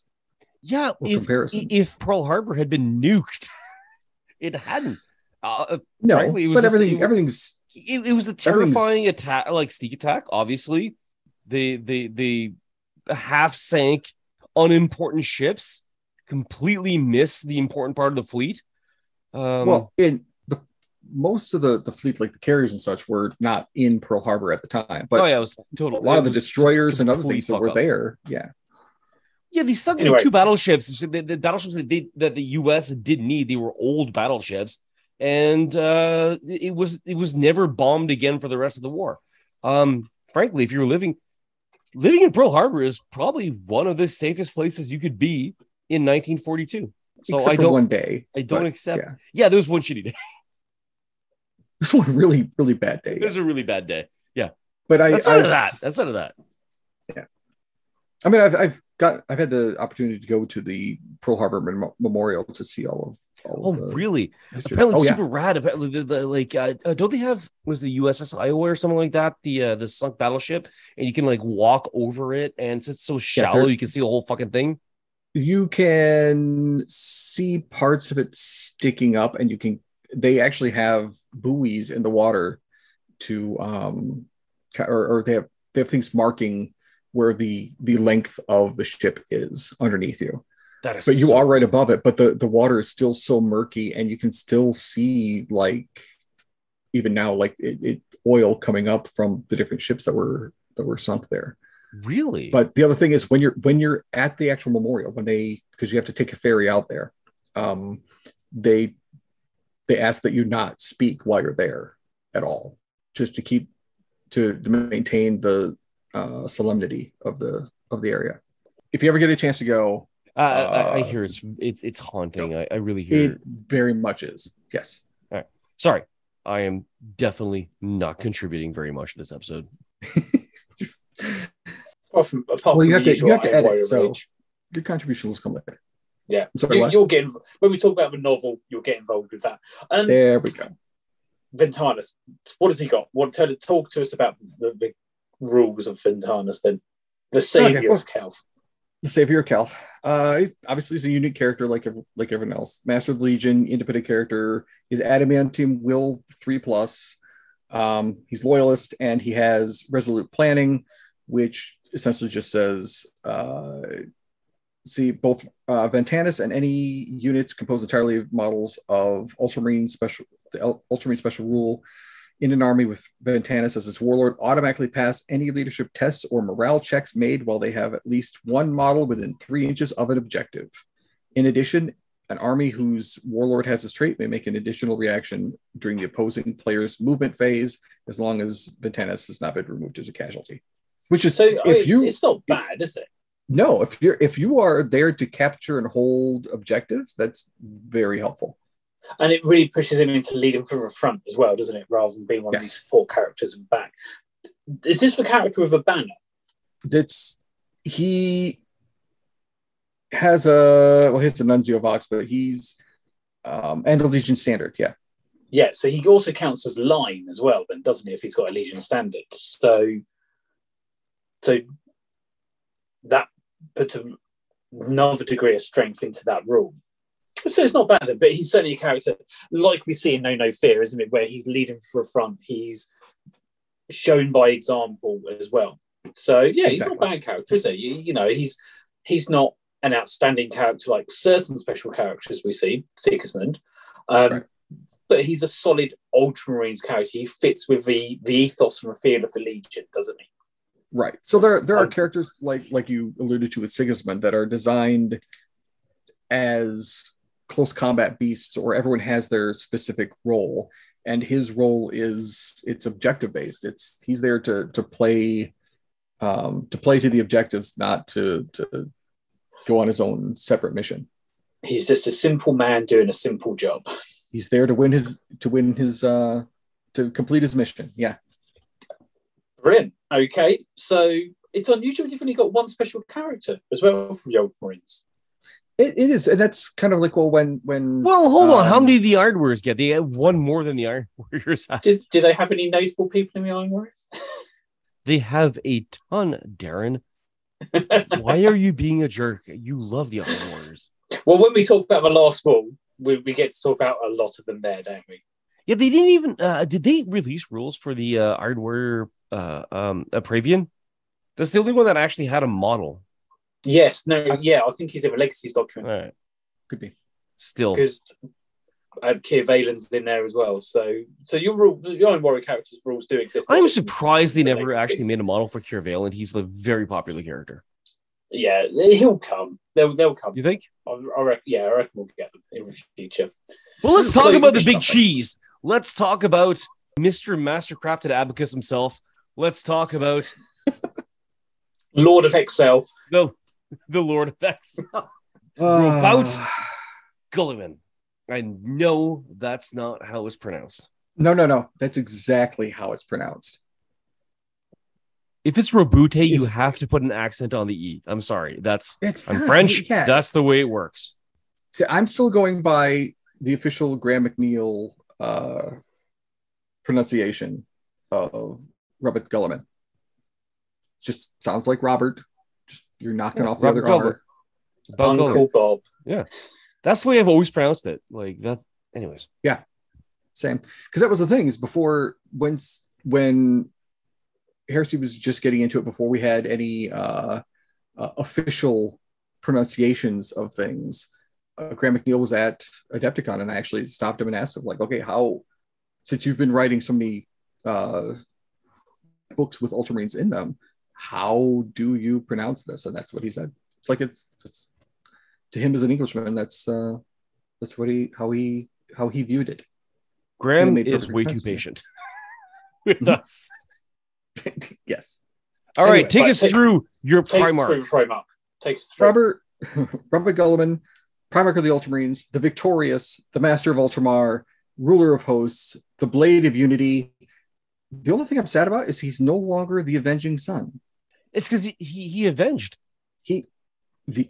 Yeah, if, if Pearl Harbor had been nuked, it hadn't. Uh, no, frankly, it was but everything everything's it, it, was a terrifying attack, like sneak attack. Obviously, the the the half sank, unimportant ships completely miss the important part of the fleet. Um, well, in the most of the the fleet, like the carriers and such, were not in Pearl Harbor at the time. But oh yeah, it was total. A lot of the destroyers and other things that were up. there, yeah. Yeah, these sunk anyway. two battleships. The, the battleships that, they, that the U.S. did need, they were old battleships, and uh, it was it was never bombed again for the rest of the war. Um, frankly, if you were living living in Pearl Harbor is probably one of the safest places you could be in 1942. So Except I don't one day. I don't but, accept. Yeah. yeah, there was one shitty day. This one really really bad day. It was a really bad day. Yeah, but I that's none of that. That's none of that. Yeah, I mean, I've I've got I've had the opportunity to go to the Pearl Harbor Mem- Memorial to see all of. All oh, really? Apparently, oh, super yeah. rad. Apparently, the, the, like, uh, uh, don't they have was the USS Iowa or something like that? The uh, the sunk battleship, and you can like walk over it, and it's so shallow, yeah, you can see the whole fucking thing. You can see parts of it sticking up, and you can. They actually have buoys in the water to um, or, or they have they have things marking where the the length of the ship is underneath you. That is but you so are right above it, but the the water is still so murky, and you can still see like even now like it, it oil coming up from the different ships that were that were sunk there. Really? But the other thing is when you're when you're at the actual memorial, when they because you have to take a ferry out there, um, they they ask that you not speak while you're there at all, just to keep to, to maintain the uh, solemnity of the of the area. If you ever get a chance to go, uh, I, I, hear it's it's, it's haunting. I, I, really hear it very much is. Yes. All right. Sorry, I am definitely not contributing very much to this episode. apart from, apart well, you have to, you have to edit, so your contribution will come later. Yeah, sorry, you, will get when we talk about the novel, you'll get involved with that. Um, there we go. Ventanus, what has he got? What to talk to us about the, the rules of Ventanus then? The savior okay, well, of Calth. The savior of Calth. Uh, he's, obviously, he's a unique character like like everyone else. Master of the Legion, independent character. He's adamantium will three plus. Um, he's loyalist and he has resolute planning, which essentially just says uh, see both uh, Ventanus and any units composed entirely of models of Ultramarine special the Ultramarine special rule in an army with Ventanus as its warlord automatically pass any leadership tests or morale checks made while they have at least one model within three inches of an objective. In addition, an army whose warlord has this trait may make an additional reaction during the opposing player's movement phase as long as Ventanus has not been removed as a casualty. Which is so if you it's not bad, is it? No, if you're if you are there to capture and hold objectives, that's very helpful and it really pushes him into leading from the front as well, doesn't it? Rather than being one yes. of these support characters and back. Is this the character with a banner? That's he has a well, he's a Nuncio Vox, but he's um and a Legion Standard, yeah. Yeah, so he also counts as line as well, then doesn't he? If he's got a Legion Standard, so so that puts another degree of strength into that rule. So it's not bad, but he's certainly a character like we see in Know No Fear, isn't it? Where he's leading for a front, he's shown by example as well. So yeah, he's not a bad character, is he? You, you, know, he's he's not an outstanding character like certain special characters we see, Sigismund. Um, right. But he's a solid Ultramarines character. He fits with the the ethos and the feel of the Legion, doesn't he? Right. So there there are characters like like you alluded to with Sigismund that are designed as close combat beasts or everyone has their specific role. And his role is it's objective based. It's he's there to to play um to play to the objectives not to to go on his own separate mission. He's just a simple man doing a simple job. He's there to win his to win his uh to complete his mission. Yeah. Brilliant okay so it's unusual you've only got one special character as well from the old marines It, it is, and that's kind of like well, when when Well, hold on. How um, many did the Iron Warriors get? They have one more than the Iron Warriors have. Did, do they have any notable people in the Iron Warriors? They have a ton, Darren. Why are you being a jerk? You love the Iron Warriors. well, when we talk about the last ball, we, we get to talk about a lot of them there, don't we? Yeah, they didn't even. Uh, did they release rules for the uh, Iron Warrior uh, um, Apravian? That's the only one that actually had a model. Yes, no, yeah, I think he's in the Legacies document right. could be. Still, because um, Kyr Vhalen's in there as well. So, so your rule, your Iron Warrior characters rules do exist. I'm just- surprised they never Legacies. actually made a model for Kyr Vhalen. He's a very popular character. Yeah, he'll come. They'll they'll come. You think? I, I reckon, yeah, I reckon we'll get them in the future. Well, let's talk you about the big stop cheese. Let's talk about Mr. Mastercrafted Abacus himself. Let's talk about Lord of Excel. the the Lord of X, Uh, Robout Guilliman. I know that's not how it's pronounced. no, no, no. That's exactly how it's pronounced. If it's Robute, you have to put an accent on the E. I'm sorry. That's It's I'm not- French. Yeah, That's the way it works. See, I'm still going by the official Graham McNeill uh, pronunciation of Robert Guilliman. Just sounds like Robert. Just you're knocking Yeah, off the Robert other Guilliman. R. About Guilliman. Uncle Bob. That's the way I've always pronounced it. Like that's anyways. Yeah, same, because that was the thing is before when when Heresy was just getting into it before we had any uh, uh, official pronunciations of things. Uh, Graham McNeill was at Adepticon, and I actually stopped him and asked him, like, okay, how since you've been writing so many uh, books with Ultramarines in them, how do you pronounce this? And that's what he said. It's like it's it's to him as an Englishman, that's uh, that's what he how he how he viewed it. Graham made is way too sense to patient with Mhm. us. yes. All right, Anyway, take us take- through your Take us Primarch. through Primarch. Take us through. Robert Robert Guilliman, Primarch of the Ultramarines, the Victorious, the Master of Ultramar, Ruler of Hosts, the Blade of Unity. The only thing I'm sad about is he's no longer the Avenging Son. It's because he, he he avenged. He the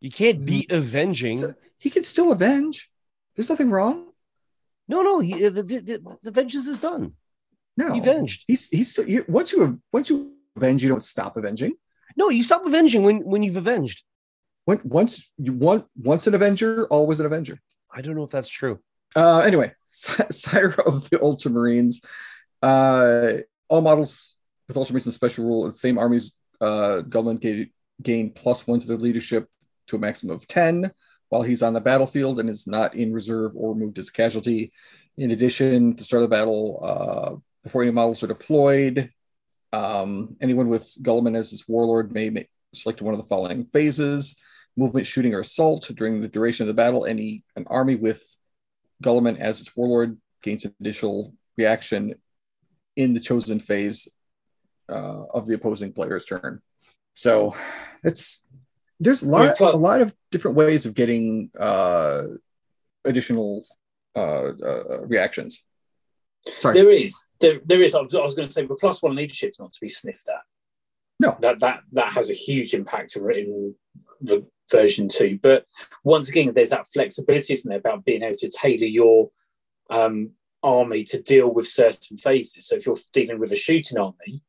You can't be avenging. he can still avenge. There's nothing wrong. No, no. He the, the, the, the vengeance is done. No, He avenged. He's he's still, you, once you once you avenge, you don't stop avenging. No, you stop avenging when when you've avenged. When, once you want once an Avenger, always an Avenger. I don't know if that's true. Uh, anyway, Sire of the Ultramarines. Uh, all models with Ultramarines and Special Rule, the same armies, uh, Guilliman gain, gain plus one to their leadership to a maximum of 10 while he's on the battlefield and is not in reserve or moved as casualty. In addition, to start of the battle, uh, before any models are deployed, um, anyone with Guilliman as his warlord may make, select one of the following phases movement, shooting, or assault during the duration of the battle. Any an army with Guilliman as its warlord gains additional reaction in the chosen phase uh, of the opposing player's turn. So it's there's a lot, a lot of different ways of getting uh, additional uh, uh, reactions. Sorry, There is, there, there is. I was, was going to say, the plus one leadership is not to be sniffed at. No. that that that has a huge impact in the version two. But once again, there's that flexibility, isn't there, about being able to tailor your um, army to deal with certain phases. So if you're dealing with a shooting army,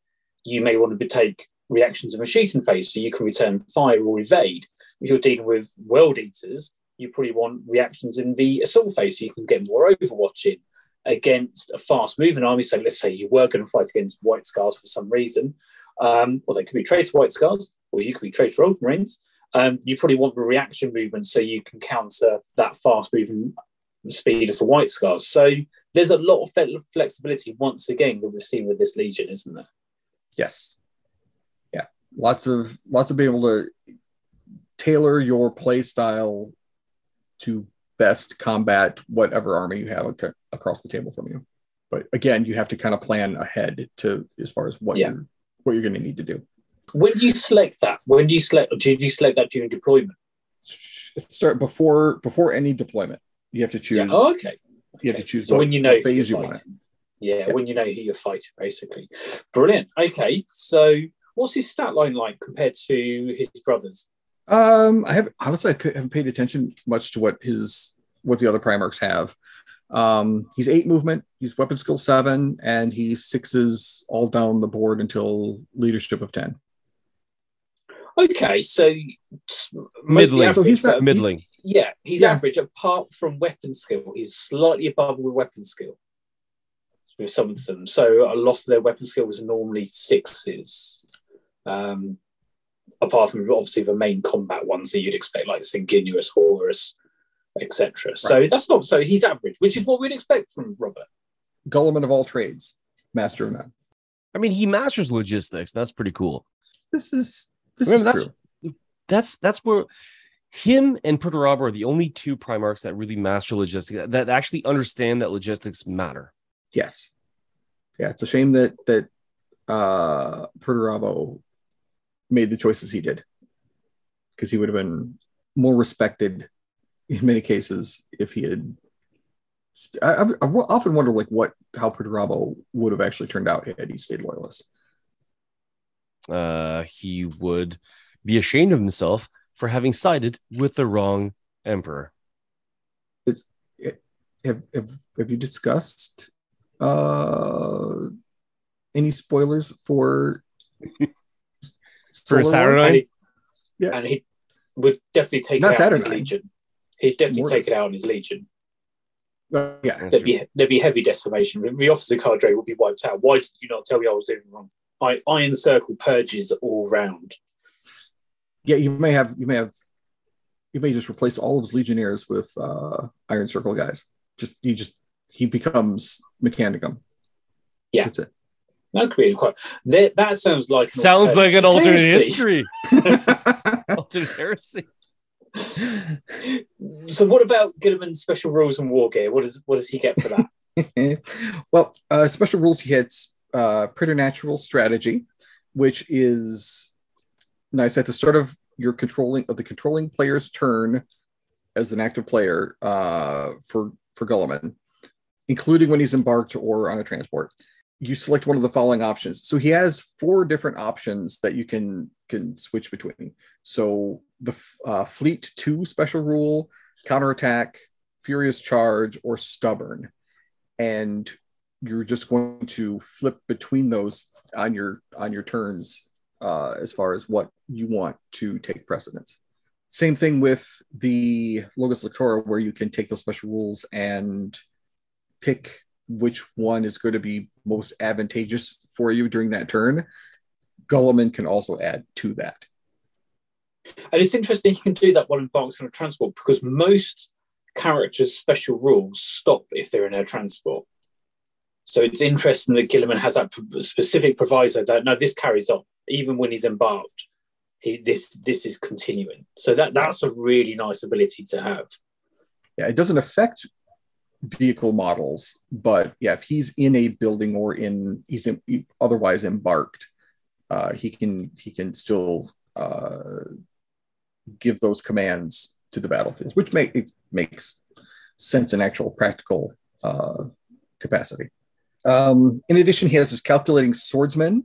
you may want to take reactions of a shooting phase, so you can return fire or evade. If you're dealing with world eaters, you probably want reactions in the assault phase, so you can get more overwatching against a fast moving army. So let's say you were going to fight against White Scars for some reason, um, or they could be traitor White Scars, or you could be traitor Ultramarines. Um, you probably want the reaction movement so you can counter that fast moving speed of the White Scars. So there's a lot of flexibility once again that we've seen with this Legion, isn't there? yes, yeah, lots of lots of being able to tailor your play style to best combat whatever army you have ac- across the table from you. But again, you have to kind of plan ahead to as far as what Yeah. you're what you're going to need to do. When do you select that? When do you select? Do you select that during deployment? Start before before any deployment. You have to choose. Yeah. Oh, okay. You have to choose So what, when you know what phase who you you're want. fighting. Yeah, Yeah. when you know who you're fighting, basically. Brilliant. Okay, so what's his stat line like compared to his brothers? Um, I have honestly, I haven't paid attention much to what his what the other Primarchs have. Um, he's eight movement, he's weapon skill seven, and he sixes all down the board until leadership of ten. Okay, so middling. So he's not- middling. Yeah, he's Yeah. average. Apart from weapon skill, he's slightly above with weapon skill with some of them. So a lot of their weapon skill was normally sixes. Um, apart from obviously the main combat ones that you'd expect, like Sanguinius, Horus, etc. So that's not so he's average, which is what we'd expect from Robert. Guilliman of all trades, master of none. I mean, he masters logistics. That's pretty cool. This is this Remember, is that's- true. That's that's where him and Perturabo are the only two Primarchs that really master logistics, that, actually understand that logistics matter. Yes. Yeah, it's a shame that that uh Perturabo made the choices he did. Because he would have been more respected in many cases if he had I, I, I often wonder like what how Perturabo would have actually turned out had he stayed loyalist. Uh, he would be ashamed of himself for having sided with the wrong emperor. Have have, have you discussed uh any spoilers for For Solar Saturday? And he, Yeah. and he would definitely take Not it out on his legion. He'd definitely Mortis. take it out on his legion. Uh, yeah, There'd true. be there'd be heavy decimation. The officer cadre would be wiped out. Why did you not tell me I was doing it wrong? I iron circle purges all round. Yeah, you may have you may have you may just replace all of his legionnaires with uh Iron Circle guys. Just he just he becomes Mechanicum. Yeah. That's it. That could be quite. That, that sounds like an Sounds like an alternate heresy. history. alternate heresy. So, what about Guilliman's special rules and war gear? What does what does he get for that? well, uh, special rules he hits uh, preternatural strategy, which is nice at the start of your controlling of the controlling player's turn as an active player uh, for for Guilliman, including when he's embarked or on a transport. You select one of the following options. So he has four different options that you can can switch between. So the uh, fleet two special rule, counterattack, furious charge, or stubborn and you're just going to flip between those on your on your turns uh, as far as what you want to take precedence. Same thing with the Logos Lectora, where you can take those special rules and pick which one is going to be most advantageous for you during that turn. Guilliman can also add to that. And it's interesting he can do that while embarked on a transport because most characters' special rules stop if they're in a transport. So it's interesting that Guilliman has that specific proviso that no, this carries on even when he's embarked. He this this is continuing. So that that's a really nice ability to have. Yeah, it doesn't affect vehicle models, but yeah, if he's in a building or in he's in, otherwise embarked, uh, he can he can still uh, give those commands to the battlefield, which make it makes sense in actual practical uh, capacity. Um, in addition, he has his calculating swordsman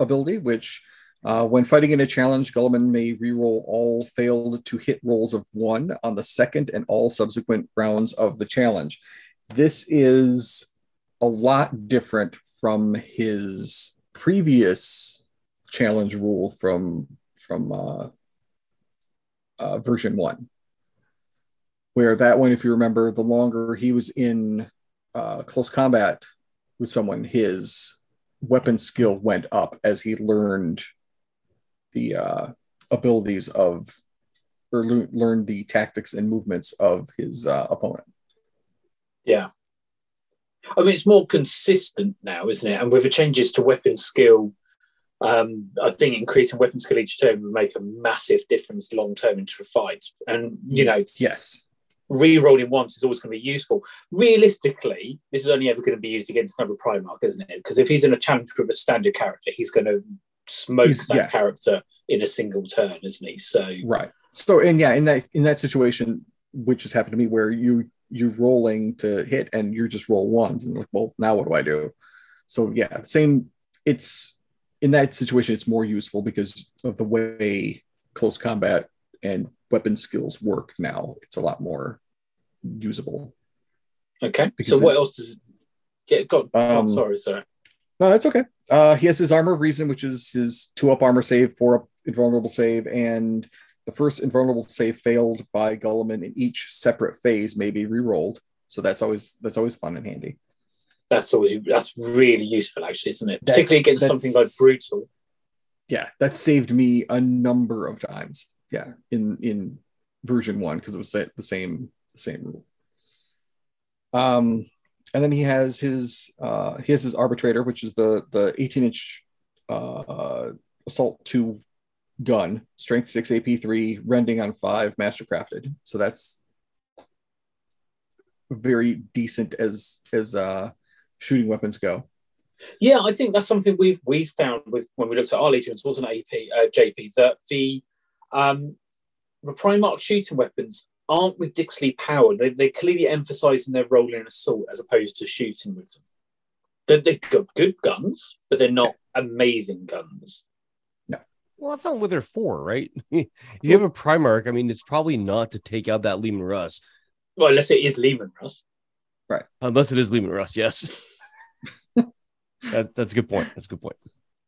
ability, which uh, when fighting in a challenge, Guilliman may reroll all failed to hit rolls of one on the second and all subsequent rounds of the challenge. This is a lot different from his previous challenge rule from from uh, uh, version one, where that one, if you remember, the longer he was in uh, close combat with someone, his weapon skill went up as he learned the uh, abilities of or le- learned the tactics and movements of his uh, opponent. Yeah. I mean, it's more consistent now, isn't it? And with the changes to weapon skill, um, I think increasing weapon skill each turn would make a massive difference long term into a fight. And, you know, Yes. Re-rolling once is always going to be useful. Realistically, this is only ever going to be used against another Primarch, isn't it? Because if he's in a challenge with a standard character, he's going to smoke He's- that yeah. character in a single turn, isn't he? So, Right. So and yeah, in that in that situation, which has happened to me, where you you're rolling to hit and you're just roll ones and like, well, now what do I do? So yeah, same. It's in that situation, it's more useful because of the way close combat and weapon skills work now. It's a lot more usable. Okay. So what it- else does it get? Got? oh, Um, sorry, sorry. No, that's okay. Uh, he has his armor of reason, which is his two up armor save, four up invulnerable save, and the first invulnerable save failed by Guilliman in each separate phase may be re-rolled. So that's always that's always fun and handy. That's always that's really useful, actually, isn't it? That's- Particularly against something like brutal. Yeah, that saved me a number of times. Yeah, in in version one because it was the same same rule. Um, and then he has his uh he has his arbitrator, which is the the 18 inch uh assault two gun, strength six, AP three, rending on five, mastercrafted. So that's very decent as as uh shooting weapons go. Yeah, I think that's something we've we've found with when we looked at our legions, wasn't AP uh, JP that the um the Primarch shooting weapons aren't ridiculously powered. They they're clearly emphasizing their role in assault as opposed to shooting with them. They're, they're good, good guns, but they're not amazing guns. No. Well, that's not what they're for, right? you have a Primarch, I mean, it's probably not to take out that Leman Russ, Well, unless it is Leman Russ. Right. Unless it is Leman Russ. Yes, that, that's a good point. That's a good point.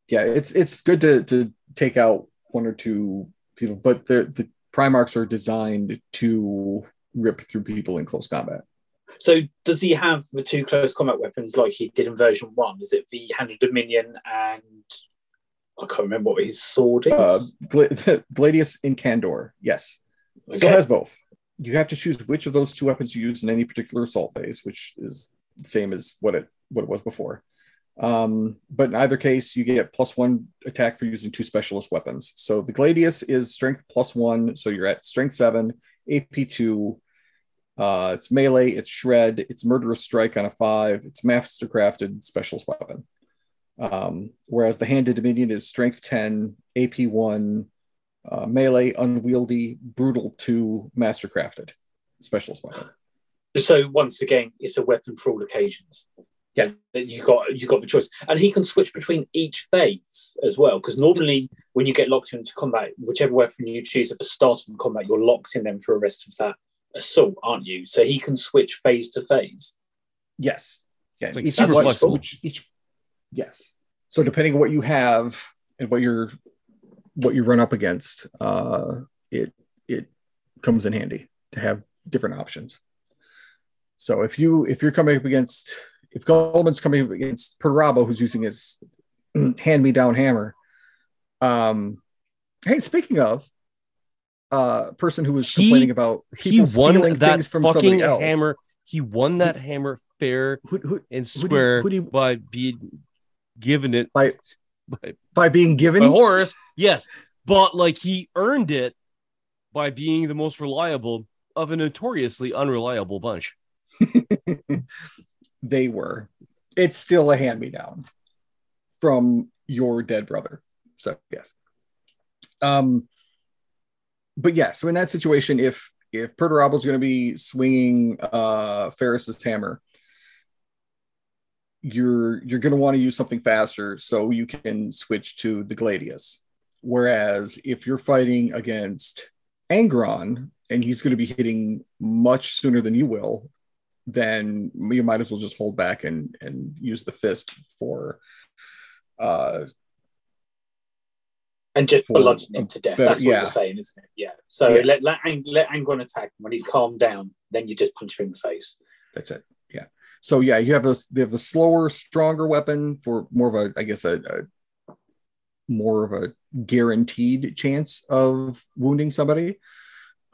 yeah, it's it's good to to take out one or two people, but the the Primarchs are designed to rip through people in close combat. So does he have the two close combat weapons like he did in version one? Is it the Hand of Dominion and I can't remember what his sword is? Uh, Gla- Gladius Incandor, yes, still has both. You have to choose which of those two weapons you use in any particular assault phase, which is the same as what it what it was before. Um, but in either case, you get plus one attack for using two specialist weapons. So the Gladius is strength plus one, so you're at strength seven, AP two. Uh, it's melee, it's shred, it's murderous strike on a five, it's mastercrafted specialist weapon. Um, whereas the Hand of Dominion is strength 10, AP one, uh, melee, unwieldy, brutal two, mastercrafted specialist weapon. So once again, it's a weapon for all occasions. Yeah. That you got you got the choice, and he can switch between each phase as well. Because normally, when you get locked into combat, whichever weapon you choose at the start of the combat, you're locked in them for the rest of that assault, aren't you? So he can switch phase to phase. Yes. Yeah. It's like each, super flexible. each- each- yes. So depending on what you have and what you're what you run up against, uh, it it comes in handy to have different options. So if you if you're coming up against if Guilliman's coming against Perabo, who's using his hand me down hammer, um, hey, speaking of, uh, person who was He- complaining about He won stealing that things from fucking hammer. He won that hammer fair Who, who, and Who do you- square do you- by being given it by by, by being given by Horus. Yes, but like he earned it by being the most reliable of a notoriously unreliable bunch. they were. It's still a hand me down from your dead brother. So yes. Um, but yeah, so in that situation, if if Perturabo is going to be swinging uh Ferrus's hammer, you're you're going to want to use something faster so you can switch to the Gladius. Whereas if you're fighting against Angron and he's going to be hitting much sooner than you will, then you might as well just hold back and and use the fist for uh and just For bludgeon him to death. better- That's what yeah. you're saying, isn't it? Yeah. So Yeah. let let, Ang- let Angron attack him when he's calmed down. Then you just punch him in the face. that's it yeah so yeah you have a they have the slower stronger weapon for more of a i guess a, a more of a guaranteed chance of wounding somebody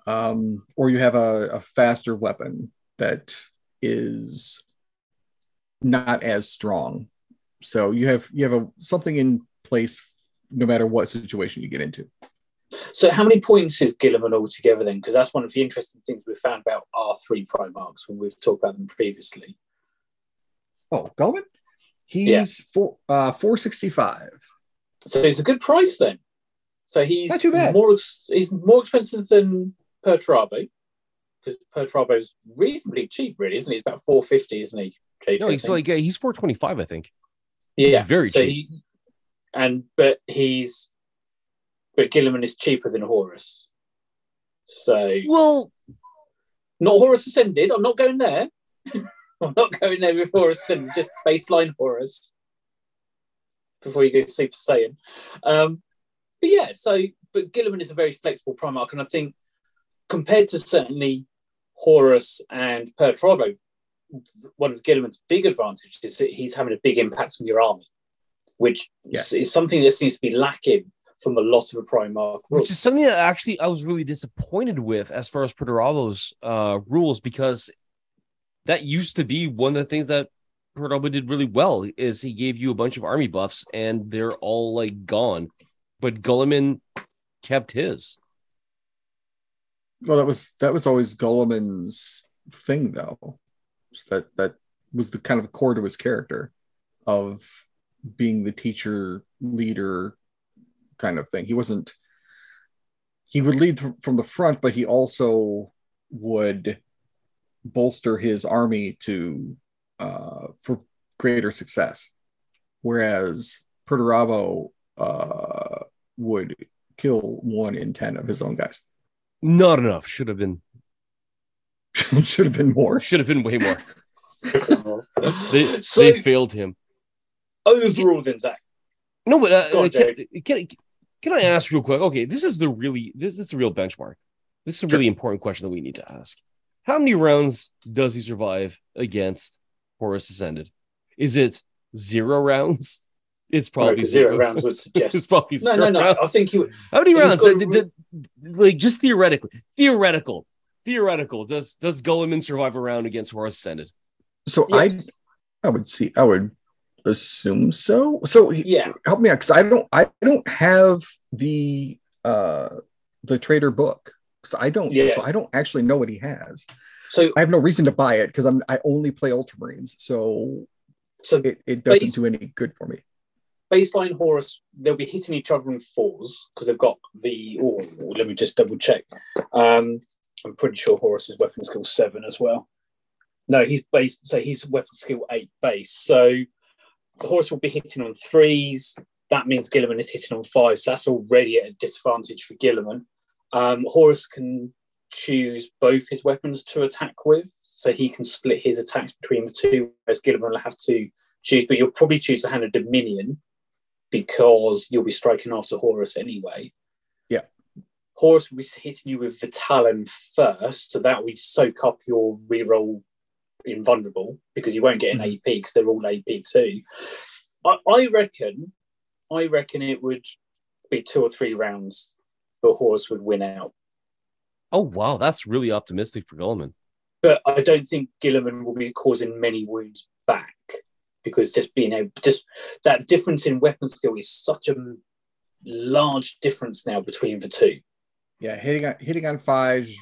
um or you have a, a faster weapon that is not as strong so you have you have a something in place no matter what situation you get into So how many points is Guilliman altogether then? Because that's one of the interesting things we've found about our three Primarchs when we've talked about them previously. oh Guilliman he's Yeah. four uh 465 So he's a good price then. So he's Not too bad. more he's more expensive than Perturabo because Perturabo's reasonably cheap, really, isn't he? He's about four fifty, isn't he? JP, No, he's like uh, he's four twenty five, I think. yeah, he's very so cheap. He, and but he's but Guilliman is cheaper than Horus. So Well, not Horus Ascended. I'm not going there. I'm not going there with Horus Ascended. Just baseline Horus before you go Super Saiyan. Um, but yeah, so but Guilliman is a very flexible Primarch, and I think compared to certainly Horus and Perturabo, one of Guilliman's big advantages is that he's having a big impact on your army, which Yes. is something that seems to be lacking from a lot of the Primarch which is something that actually I was really disappointed with as far as Perturabo's uh, rules because that used to be one of the things that Perturabo did really well is he gave you a bunch of army buffs and they're all like gone, but Guilliman kept his. Well, that was that was always Guilliman's thing, though. That that was the kind of core to his character of being the teacher, leader, kind of thing. He wasn't. He would lead from- the front, but he also would bolster his army to uh, for greater success. Whereas Perturabo uh, would kill one in ten of his own guys. Not enough. Should have been. Should have been more. Should have been way more. They so they failed him. overall, then Zac, No, but uh, on, can, can can I ask real quick? Okay, this is the really this, this is the real benchmark. This is a really important question that we need to ask. How many rounds does he survive against Horus Ascended? Is it zero rounds? It's probably Probably zero zero. rounds would suggest. it's probably no, zero no, no. rounds. I think you. How many rounds? got a the- the- like just theoretically, theoretical, theoretical. Does does Guilliman survive a round against Horus Ascended? So Yes. I I would see I would assume so. So he- Yeah, help me out because I don't I don't have the uh the trader book. So I don't Yeah. so I don't actually know what he has. so I have no reason to buy it because I'm I only play Ultramarines, so so it, it doesn't do any good for me. Baseline Horus, they'll be hitting each other in fours because they've got the. Oh, let me just double check. Um, I'm pretty sure Horus's weapon skill seven as well. No, he's base. So he's weapon skill eight base. So Horus will be hitting on threes. That means Guilliman is hitting on fives. So that's already at a disadvantage for Guilliman. Um, Horus can choose both his weapons to attack with, so he can split his attacks between the two. Whereas Guilliman will have to choose, but you'll probably choose the hand of Dominion because you'll be striking after Horus anyway. Yeah. Horus will be hitting you with Vitalin first, so that will soak up your reroll invulnerable because you won't get an mm-hmm. AP because they're all AP too. I, I reckon, I reckon it would be two or three rounds, but Horus would win out. Oh wow, that's really optimistic for Guilliman. But I don't think Guilliman will be causing many wounds back because just being able, just that difference in weapon skill is such a large difference now between the two. Yeah, hitting on hitting on fives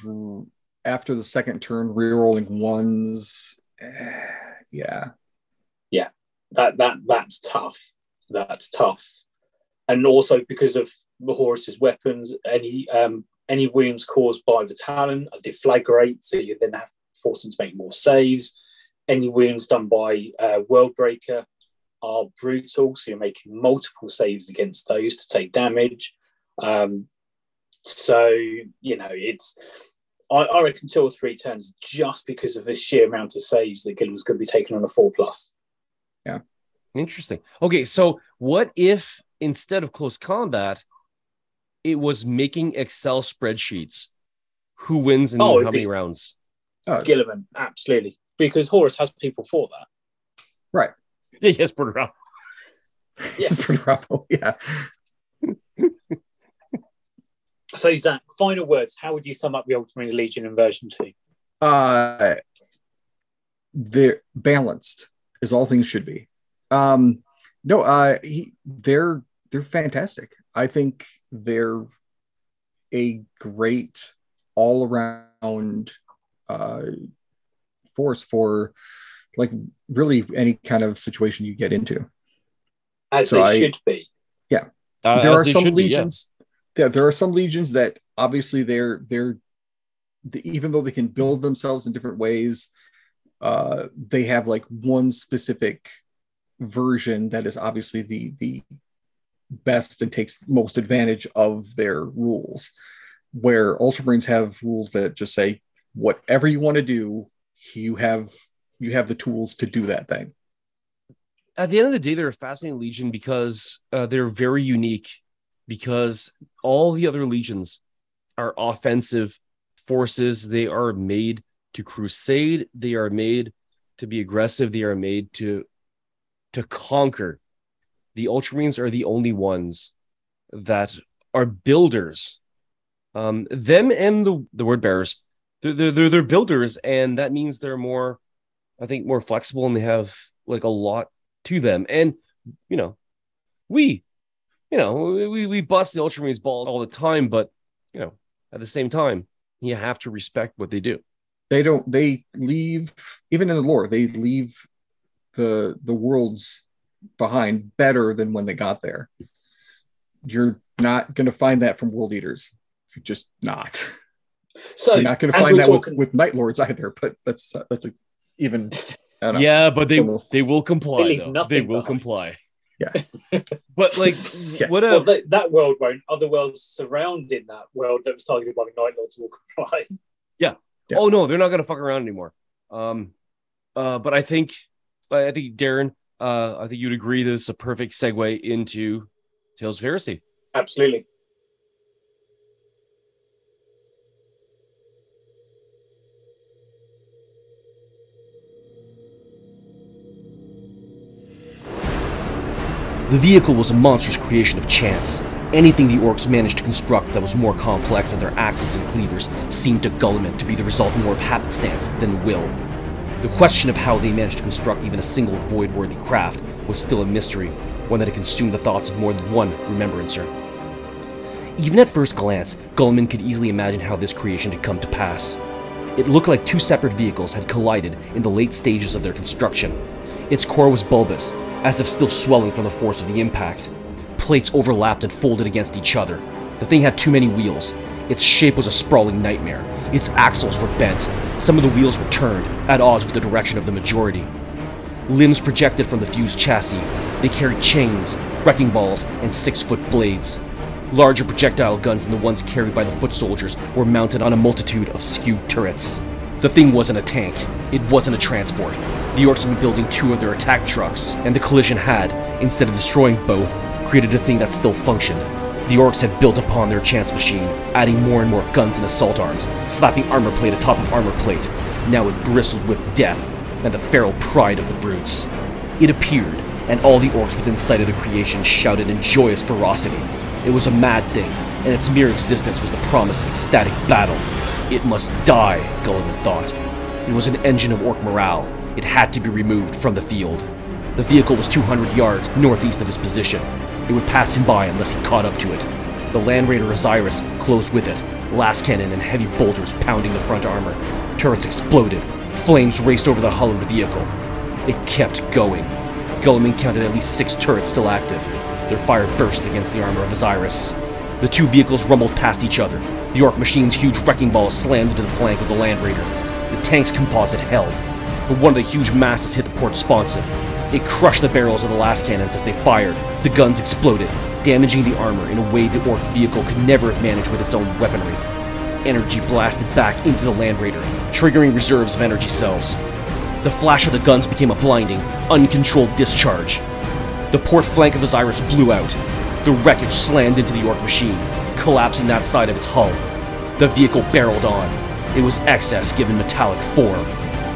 after the second turn, rerolling ones. Yeah. yeah. that that that's tough. That's tough, and also because of the Horus's weapons, any um, any wounds caused by the Talon deflagrate, so you then have force them to make more saves. Any wounds done by uh, Worldbreaker are brutal, so you're making multiple saves against those to take damage. Um, so you know it's. I, I reckon two or three turns just because of the sheer amount of saves that Guilliman's going to be taking on a four plus. Yeah, interesting. Okay, so what if instead of close combat, it was making Excel spreadsheets? Who wins in Oh, how many be- rounds? Uh, Guilliman, absolutely, because Horus has people for that. right. Yeah, yes, put around. Yeah. It's pretty rough. Yeah. So, Zac, final words. How would you sum up the Ultramarines Legion in version two? uh they're balanced as all things should be um no uh he, they're they're fantastic i think they're a great all around uh force for like really any kind of situation you get into As So they I- should be. Uh, there are some should be, yeah. legions yeah. there are some legions that obviously they're they're the, even though they can build themselves in different ways uh they have like one specific version that is obviously the the best and takes most advantage of their rules where Ultramarines have rules that just say whatever you want to do, you have you have the tools to do that thing. At the end of the day, they're a fascinating legion because uh, they're very unique. Because all the other legions are offensive forces. They are made to crusade. They are made to be aggressive. They are made to to conquer. The Ultramarines are the only ones that are builders. Um, them and the, the word bearers, they're, they're, they're builders, and that means they're more, I think, more flexible and they have like a lot to them. And, you know, we, you know, we, we bust the Ultramarines ball all the time, but, you know, at the same time, you have to respect what they do. They don't, they leave, even in the lore, they leave the the worlds behind better than when they got there. You're not going to find that from world eaters. You're just not. So you're not going to find that talking... with, with night lords either. But that's that's a, even. Yeah, but they almost... they will comply. They, they will behind. comply. Yeah, but like, yes. what a... well, they, that world won't. Other worlds surrounding that world that was targeted by the night lords will comply. Yeah. yeah. Oh no, they're not going to fuck around anymore. Um, uh, but I think, I think Darren, uh, I think you'd agree this is a perfect segue into Tales of Heresy. Absolutely. The vehicle was a monstrous creation of chance. Anything the orcs managed to construct that was more complex than their axes and cleavers seemed to Guilliman to be the result more of happenstance than will. The question of how they managed to construct even a single void-worthy craft was still a mystery, one that had consumed the thoughts of more than one remembrancer. Even at first glance, Guilliman could easily imagine how this creation had come to pass. It looked like two separate vehicles had collided in the late stages of their construction. Its core was bulbous, as if still swelling from the force of the impact. Plates overlapped and folded against each other. The thing had too many wheels. Its shape was a sprawling nightmare. Its axles were bent. Some of the wheels were turned, at odds with the direction of the majority. Limbs projected from the fused chassis. They carried chains, wrecking balls, and six foot blades. Larger projectile guns than the ones carried by the foot soldiers were mounted on a multitude of skewed turrets. The thing wasn't a tank, it wasn't a transport. The orcs had been building two of their attack trucks, and the collision had, instead of destroying both, created a thing that still functioned. The orcs had built upon their chance machine, adding more and more guns and assault arms, slapping armor plate atop of armor plate. Now it bristled with death and the feral pride of the brutes. It appeared, and all the orcs within sight of the creation shouted in joyous ferocity. It was a mad thing, and its mere existence was the promise of ecstatic battle. It must die, Guilliman thought. It was an engine of orc morale. It had to be removed from the field. The vehicle was 200 yards northeast of his position. It would pass him by unless he caught up to it. The Land Raider Osiris closed with it, lascannon and heavy bolters pounding the front armor. Turrets exploded. Flames raced over the hull of the vehicle. It kept going. Guilliman counted at least six turrets still active. Their fire burst against the armor of Osiris. The two vehicles rumbled past each other. The Orc machine's huge wrecking ball slammed into the flank of the Land Raider. The tank's composite held, but one of the huge masses hit the port sponson. It crushed the barrels of the lascannons as they fired. The guns exploded, damaging the armor in a way the Orc vehicle could never have managed with its own weaponry. Energy blasted back into the Land Raider, triggering reserves of energy cells. The flash of the guns became a blinding, uncontrolled discharge. The port flank of Osiris blew out. The wreckage slammed into the Orc machine, collapsing that side of its hull. The vehicle barreled on. It was excess given metallic form.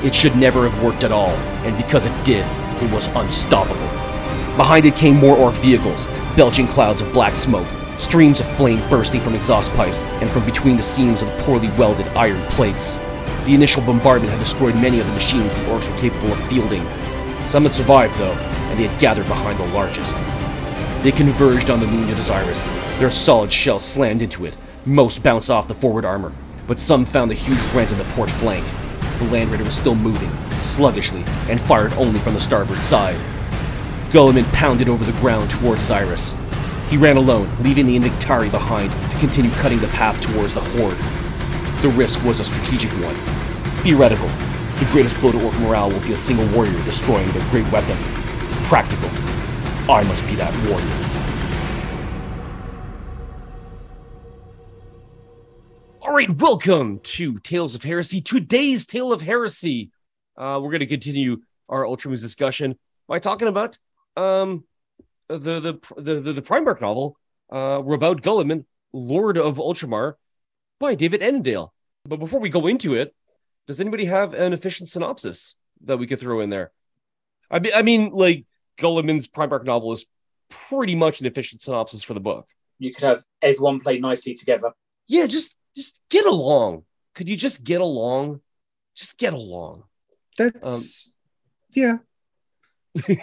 It should never have worked at all, and because it did, it was unstoppable. Behind it came more Orc vehicles, belching clouds of black smoke, streams of flame bursting from exhaust pipes and from between the seams of the poorly welded iron plates. The initial bombardment had destroyed many of the machines the Orcs were capable of fielding. Some had survived, though, and they had gathered behind the largest. They converged on the wounded Osiris. Their solid shells slammed into it. Most bounced off the forward armor, but some found a huge rent in the port flank. The Land Raider was still moving, sluggishly, and fired only from the starboard side. Guilliman pounded over the ground towards Osiris. He ran alone, leaving the Indictari behind to continue cutting the path towards the Horde. The risk was a strategic one. Theoretical, the greatest blow to Orc morale will be a single warrior destroying their great weapon. Practical, I must be that warrior. Right, welcome to Tales of Heresy. Today's Tale of Heresy. Uh, we're going to continue our Ultramarines discussion by talking about um, the, the the the the Primarch novel, uh, Rabaud Guilliman, Lord of Ultramar, by David Annandale. But before we go into it, does anybody have an efficient synopsis that we could throw in there? I mean, I mean, like Guilliman's Primarch novel is pretty much an efficient synopsis for the book. You could have everyone play nicely together. Yeah, just just get along. Could you just get along? Just get along. That's um, yeah. Do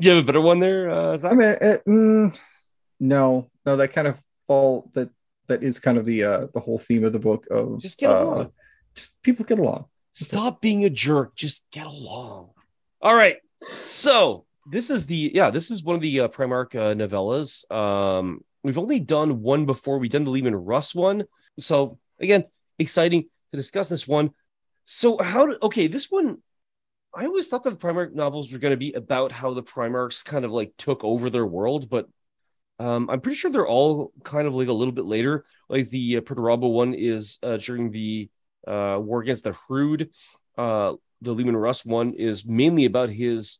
you have a better one there? Uh? I mean, uh, mm, no, no, that kind of fall that that is kind of the uh the whole theme of the book of Just get uh, along. just people get along. Stop being a jerk. Just get along. All right. So this is the yeah. This is one of the uh, Primarch uh, novellas. Um, we've only done one before. We've done the Leman Russ one. So again, exciting to discuss this one. So how do okay? This one, I always thought that the novels were going to be about how the Primarchs kind of like took over their world, but um, I'm pretty sure they're all kind of like a little bit later. Like the uh, Perturabo one is uh, during the uh, war against the Hrud. Uh, the Leman Russ one is mainly about his,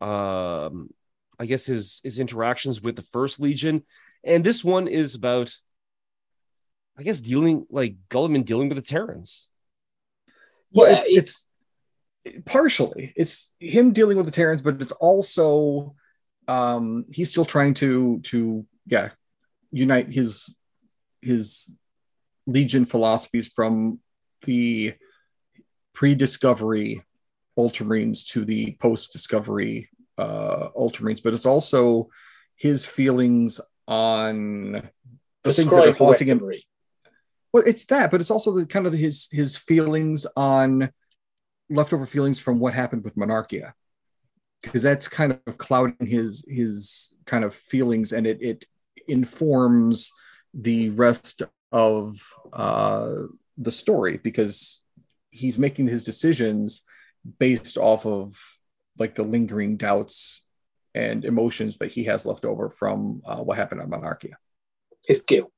um, I guess his his interactions with the First Legion, and this one is about, I guess, dealing like Guilliman dealing with the Terrans. Well, Yeah, it's, it's partially it's him dealing with the Terrans, but it's also um he's still trying to to yeah unite his his legion philosophies from the pre-discovery ultramarines to the post-discovery uh ultramarines but it's also his feelings on the things that are Describe haunting him weaponry. Well, it's that, but it's also the kind of his his feelings on leftover feelings from what happened with Monarchia, because that's kind of clouding his his kind of feelings, and it it informs the rest of uh, the story because he's making his decisions based off of like the lingering doubts and emotions that he has left over from uh, what happened on Monarchia. His guilt.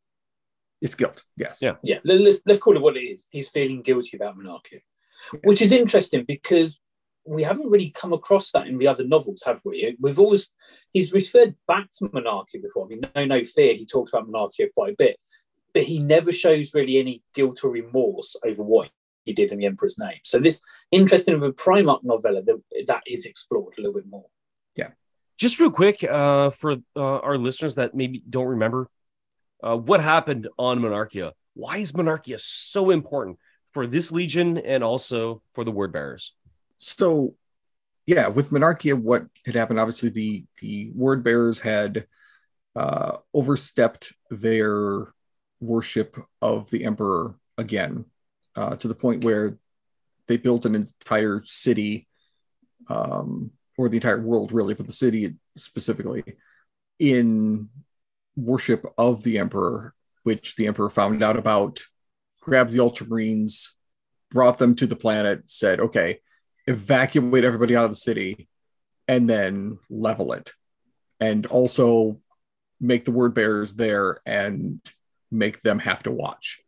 It's guilt, yes. Yeah. Yeah, let- let's let's call it what it is. He's feeling guilty about Monarchia, which is interesting because we haven't really come across that in the other novels, have we? We've always he's referred back to Monarchia before. I mean, no, no fear. He talks about Monarchia quite a bit, but he never shows really any guilt or remorse over what he did in the Emperor's name. So this interesting with a Primarch novella that that is explored a little bit more. Yeah. Just real quick uh, for uh, our listeners that maybe don't remember uh, what happened on monarchia? Why is monarchia so important for this legion and also for the word bearers? So yeah with monarchia what had happened obviously the the word bearers had uh overstepped their worship of the emperor again uh to the point where they built an entire city um or the entire world really but the city specifically in worship of the emperor which the emperor found out about grabbed the ultramarines brought them to the planet said okay evacuate everybody out of the city and then level it. And also make the word bearers there and make them have to watch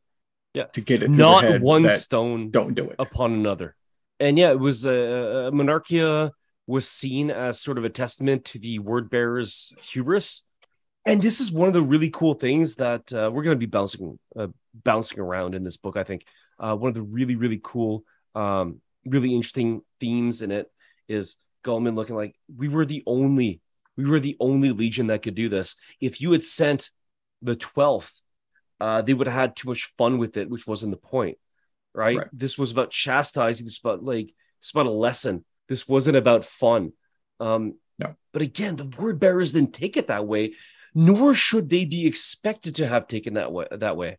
Yeah. to get it not one stone don't do it. upon another. And yeah it was uh, monarchia was seen as sort of a testament to the word bearers hubris and this is one of the really cool things that uh, we're going to be bouncing uh, bouncing around in this book i think. Uh, one of the really really cool um, really interesting themes in it is Guilliman looking like we were the only we were the only legion that could do this. If you had sent the 12th uh, they would have had too much fun with it which wasn't the point right, Right. this was about chastising this was about like this was about a lesson. This wasn't about fun. Um No. but again the word bearers didn't take it that way nor should they be expected to have taken that way that way.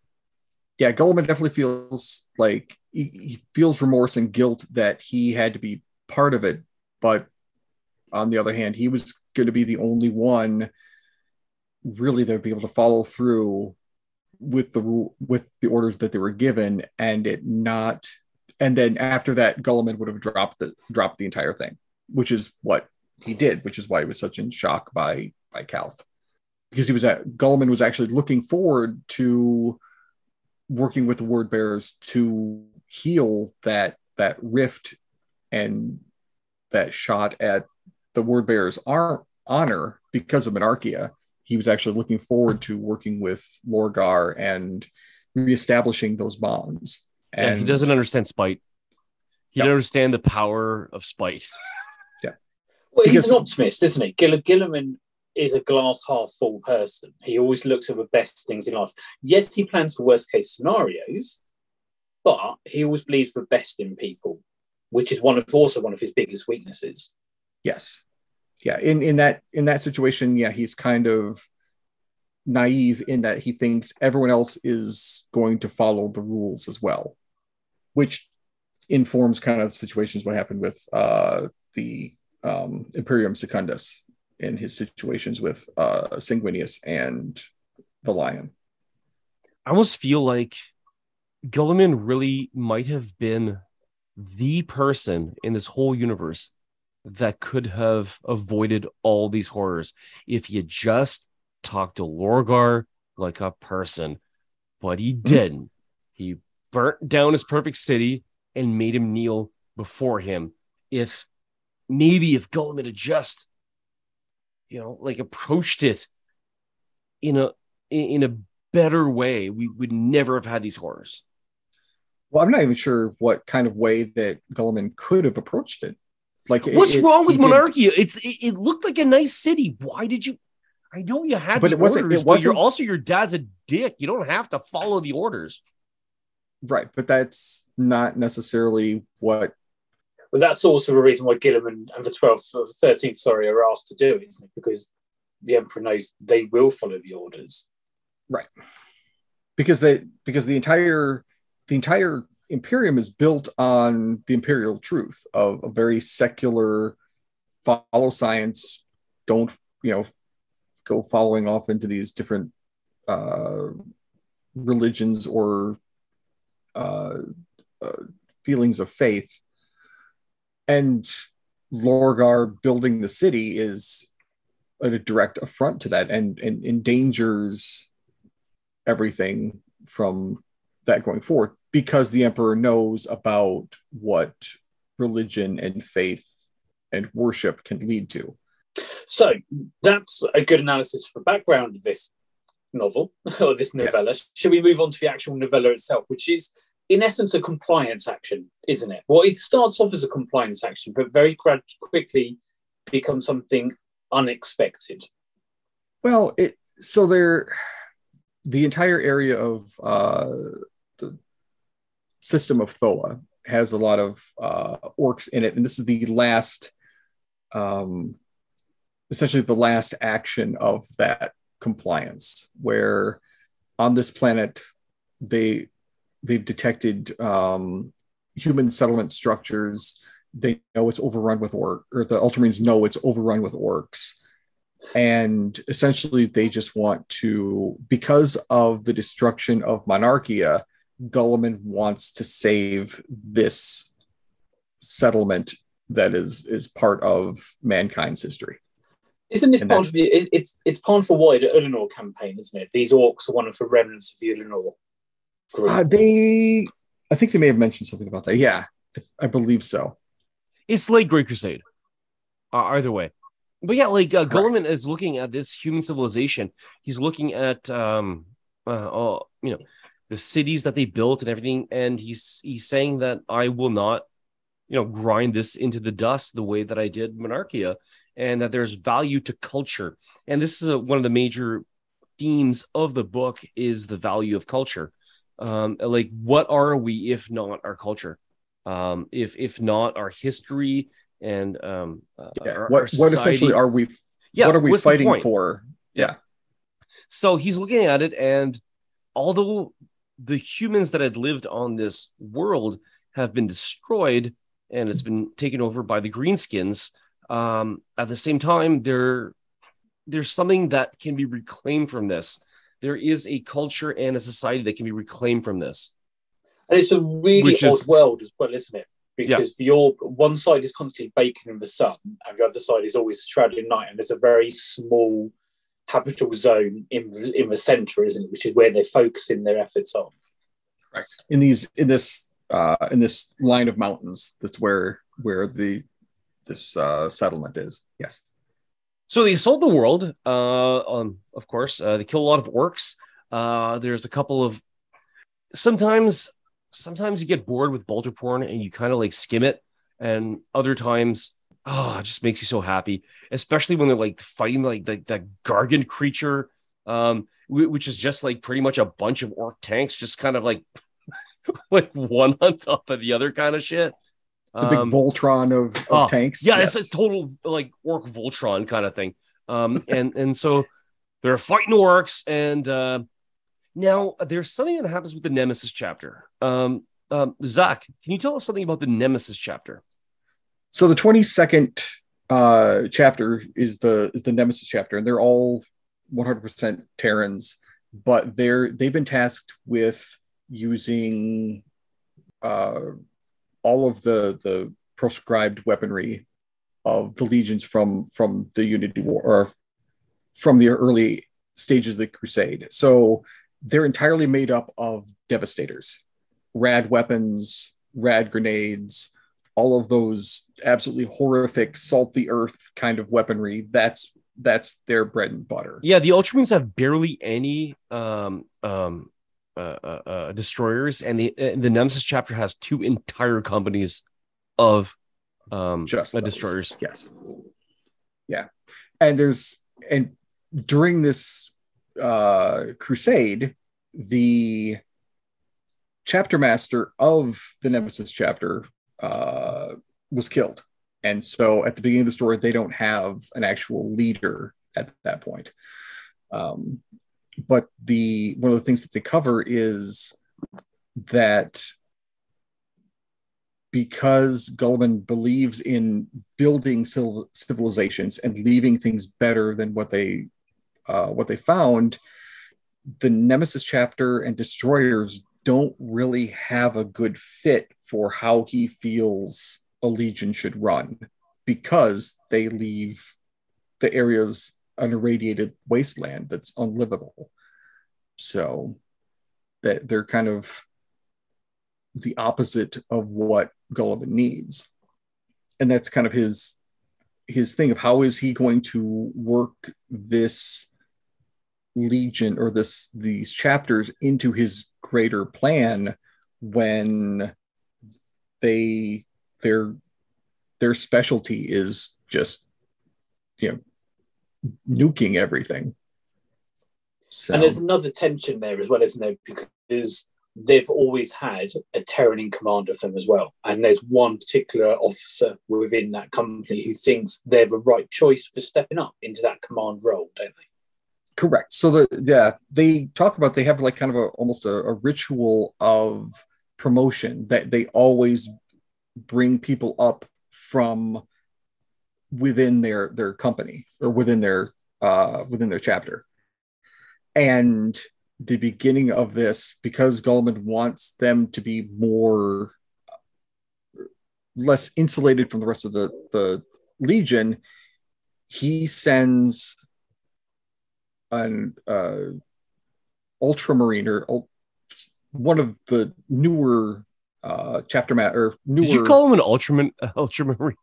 Yeah Guilliman definitely feels like he, he feels remorse and guilt that he had to be part of it. But on the other hand he was going to be the only one really that would be able to follow through with the with the orders that they were given and it not and then after that Guilliman would have dropped the dropped the entire thing which is what he did which is why he was such in shock by by Calth because he was at Guilliman was actually looking forward to working with the word bearers to heal that that rift and that shot at the word bearers are honor because of monarchia he was actually looking forward to working with lorgar and reestablishing those bonds. And yeah, he doesn't understand spite. He doesn't understand the power of spite. Yeah. Well, Because- he's an optimist, isn't he? Gill- Guilliman is a glass half full person. He always looks at the best things in life. Yes, he plans for worst case scenarios, but he always believes the best in people, which is one of also one of his biggest weaknesses. yes yeah in in that in that situation yeah he's kind of naive in that he thinks everyone else is going to follow the rules as well which informs kind of situations what happened with uh the um imperium secundus in his situations with uh sanguinius and the lion I almost feel like Guilliman really might have been the person in this whole universe that could have avoided all these horrors if he had just talked to Lorgar like a person. But he didn't. He burnt down his perfect city and made him kneel before him. If maybe if Guilliman had just, you know, like approached it in a in a better way, we would never have had these horrors. well i'm not even sure what kind of way that Guilliman could have approached it like What's it- wrong with he did-? It's it, it looked like a nice city. Why did you? I know you had But it wasn't- orders, it but you're also your dad's a dick. You don't have to follow the orders. right but that's not necessarily what But that's also the reason why Guilliman and the 12th or 13th, sorry, are asked to do it, isn't it? Because the Emperor knows they will follow the orders. Right. Because they because the entire the entire imperium is built on the imperial truth of a very secular follow science don't you know go following off into these different uh religions or uh, uh feelings of faith and lorgar building the city is a direct affront to that and and endangers everything from that going forward because the emperor knows about what religion and faith and worship can lead to. So that's a good analysis for background of this novel or this novella. Should we move on to the actual novella itself, which is in essence a compliance action, isn't it? Well, it starts off as a compliance action, but very quickly becomes something unexpected. Well, it so there the entire area of uh, the system of Thoa has a lot of uh, orcs in it, and this is the last, um, essentially the last action of that compliance, where on this planet they they've detected um, human settlement structures. They know it's overrun with orcs, or the Ultramarines know it's overrun with orcs and essentially they just want to because of the destruction of monarchia Guilliman wants to save this settlement that is is part of mankind's history Isn't this And part of the? It's it's part of wider Ullanor campaign, isn't it? These orcs are one of the remnants of the Ullanor group. uh, they i think they may have mentioned something about that yeah i believe so It's like Great Crusade. Uh, either way. But yeah, like uh. Guilliman is looking at this human civilization. He's looking at um uh, all, you know the cities that they built and everything, and he's he's saying that I will not, you know, grind this into the dust the way that I did Monarchia, and that there's value to culture. And this is a, one of the major themes of the book is the value of culture. Um, like what are we if not our culture? Um, if if not our history and um, uh, yeah. our- our what what society. essentially are we Yeah, what are we fighting for So he's looking at it, and although the humans that had lived on this world have been destroyed and it's been taken over by the greenskins, um, at the same time, there there's something that can be reclaimed from this. There is a culture and a society that can be reclaimed from this. And it's a really Which odd is- world as well, isn't it? Because the orb, one side is constantly baking in the sun, and the other side is always shrouded in night. And there's a very small habitable zone in the, in the center, isn't it? Which is where they're focusing their efforts on. Correct. In these in this uh, in this line of mountains, that's where where the this uh, settlement is. Yes. So they sold the world. Uh, um, of course, uh, they kill a lot of orcs. Uh, there's a couple of sometimes sometimes you get bored with bolter porn and you kind of like skim it, and other times, oh, it just makes you so happy, especially when they're like fighting like the, the gargant creature, um, which is just like pretty much a bunch of orc tanks, just kind of like like one on top of the other kind of shit. It's a big um, Voltron of, of oh, tanks. Yeah, yes. it's a total like orc Voltron kind of thing. Um, and and so they're fighting orcs, and uh, now there's something that happens with the Nemesis chapter. Um, um, Zac, can you tell us something about the Nemesis chapter? So the 22nd uh, chapter is the is the Nemesis chapter, and they're all 100% Terrans, but they're they've been tasked with using uh, all of the the proscribed weaponry of the legions from from the Unity War or from the early stages of the Crusade. So they're entirely made up of devastators, rad weapons, rad grenades, all of those absolutely horrific salt the earth kind of weaponry. That's that's their bread and butter. Yeah, the Ultramarines have barely any um um uh, uh, uh, destroyers, and the uh, the Nemesis chapter has two entire companies of um just destroyers. Yes. Yeah, and there's and during this uh crusade, the chapter master of the Nemesis chapter uh was killed. And so at the beginning of the story, they don't have an actual leader at that point. Um, but the one of the things that they cover is that because Guilliman believes in building civilizations and leaving things better than what they uh, what they found, the Nemesis chapter and Destroyers don't really have a good fit for how he feels a legion should run because they leave the areas an irradiated wasteland that's unlivable. So that they're kind of the opposite of what Guilliman needs. And that's kind of his his thing of how is he going to work this legion or this these chapters into his greater plan when they their their specialty is just you know nuking everything. So. And there's another tension there as well, isn't there? Because they've always had a Terran in command of them as well. And there's one particular officer within that company who thinks they're the right choice for stepping up into that command role, don't they? Correct. So the yeah, they talk about they have like kind of a almost a, a ritual of promotion that they always bring people up from within their their company or within their uh, within their chapter. And the beginning of this, because Guilliman wants them to be more less insulated from the rest of the the Legion, he sends an uh, ultramarine or one of the newer uh chapter mat or newer. Did you call him an ultraman ultramarine?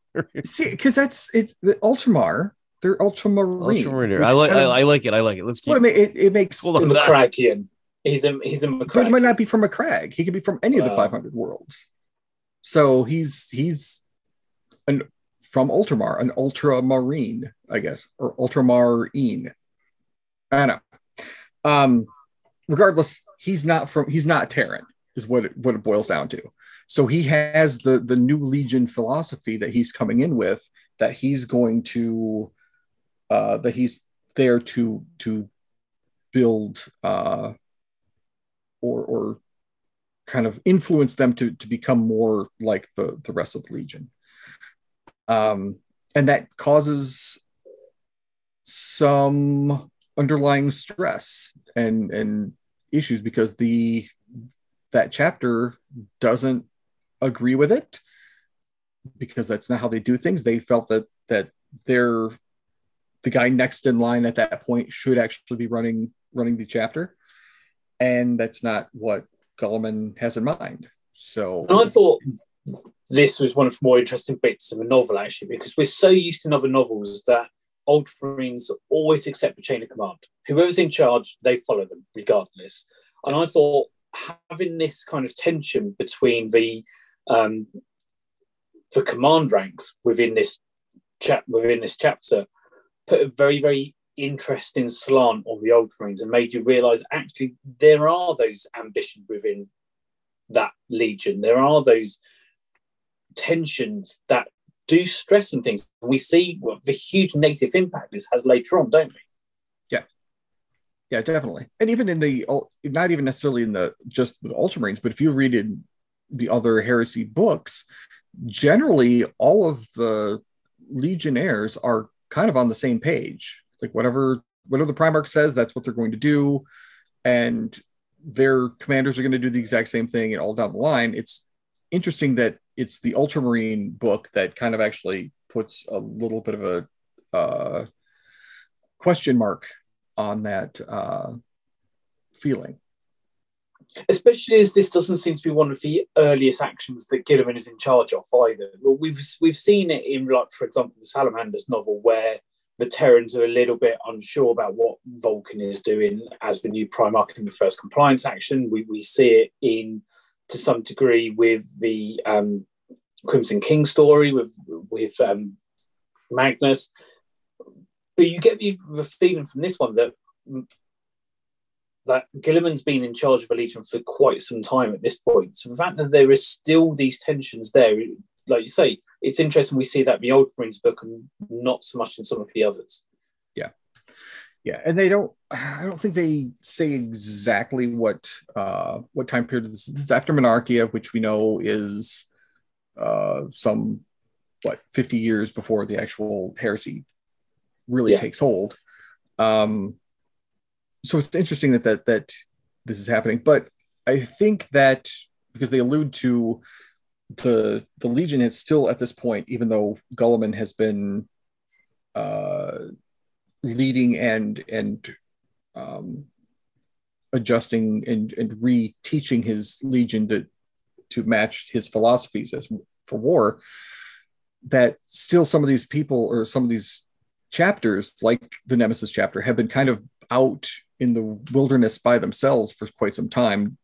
See, because that's it's the Ultramar. They're ultramarine. Ultramarine. I like. I, I, like it. I like it. Let's keep. Well, it, it makes Hold on, Macraggian. He's a he's a Macraggian. But it might not be from Macragge. He could be from any of the 500 worlds. So he's he's an from Ultramar, an ultramarine, I guess, or ultramarine. I don't know. Um, regardless, he's not from he's not Terran, is what it, what it boils down to. So he has the the new Legion philosophy that he's coming in with that he's going to uh, that he's there to to build uh, or or kind of influence them to to become more like the the rest of the Legion. Um, and that causes some underlying stress and and issues because the that chapter doesn't agree with it because that's not how they do things. They felt that that they're the guy next in line at that point should actually be running running the chapter, and that's not what Guilliman has in mind. So, and I thought this was one of the more interesting bits of a novel, actually, because we're so used in other novels that Ultramarines always accept the chain of command. Whoever's in charge, they follow them regardless. And I thought having this kind of tension between the um, the command ranks within this chap within this chapter put a very very interesting slant on the Ultramarines and made you realise actually there are those ambitions within that legion. There are those tensions that do stress and things. We see well, the huge negative impact this has later on, don't we? Yeah, yeah, definitely. And even in the not even necessarily in the just the Ultramarines, but if you read in the other heresy books, generally all of the legionnaires are kind of on the same page. Like whatever whatever the Primarch says, that's what they're going to do, and their commanders are going to do the exact same thing and all down the line. It's interesting that it's the Ultramarine book that kind of actually puts a little bit of a uh, question mark on that uh, feeling. Especially as this doesn't seem to be one of the earliest actions that Guilliman is in charge of either. Well, we've we've seen it in, like, for example, the Salamanders novel, where the Terrans are a little bit unsure about what Vulcan is doing as the new Primarch in the first compliance action. We, we see it in to some degree with the um, Crimson King story with with um, Magnus, but you get the, the feeling from this one that that Guilliman's been in charge of a legion for quite some time at this point. So the fact that there is still these tensions there, like you say, it's interesting we see that in the Ultramarines book and not so much in some of the others. Yeah. Yeah. And they don't I don't think they say exactly what uh what time period this, this is after Monarchia, which we know is uh some what 50 years before the actual heresy really yeah. takes hold. Um so it's interesting that that that this is happening, but I think that because they allude to the the Legion is still at this point, even though Guilliman has been uh, leading and and um, adjusting and, and reteaching his Legion to to match his philosophies as for war. That still some of these people or some of these chapters, like the Nemesis chapter, have been kind of out in the wilderness by themselves for quite some time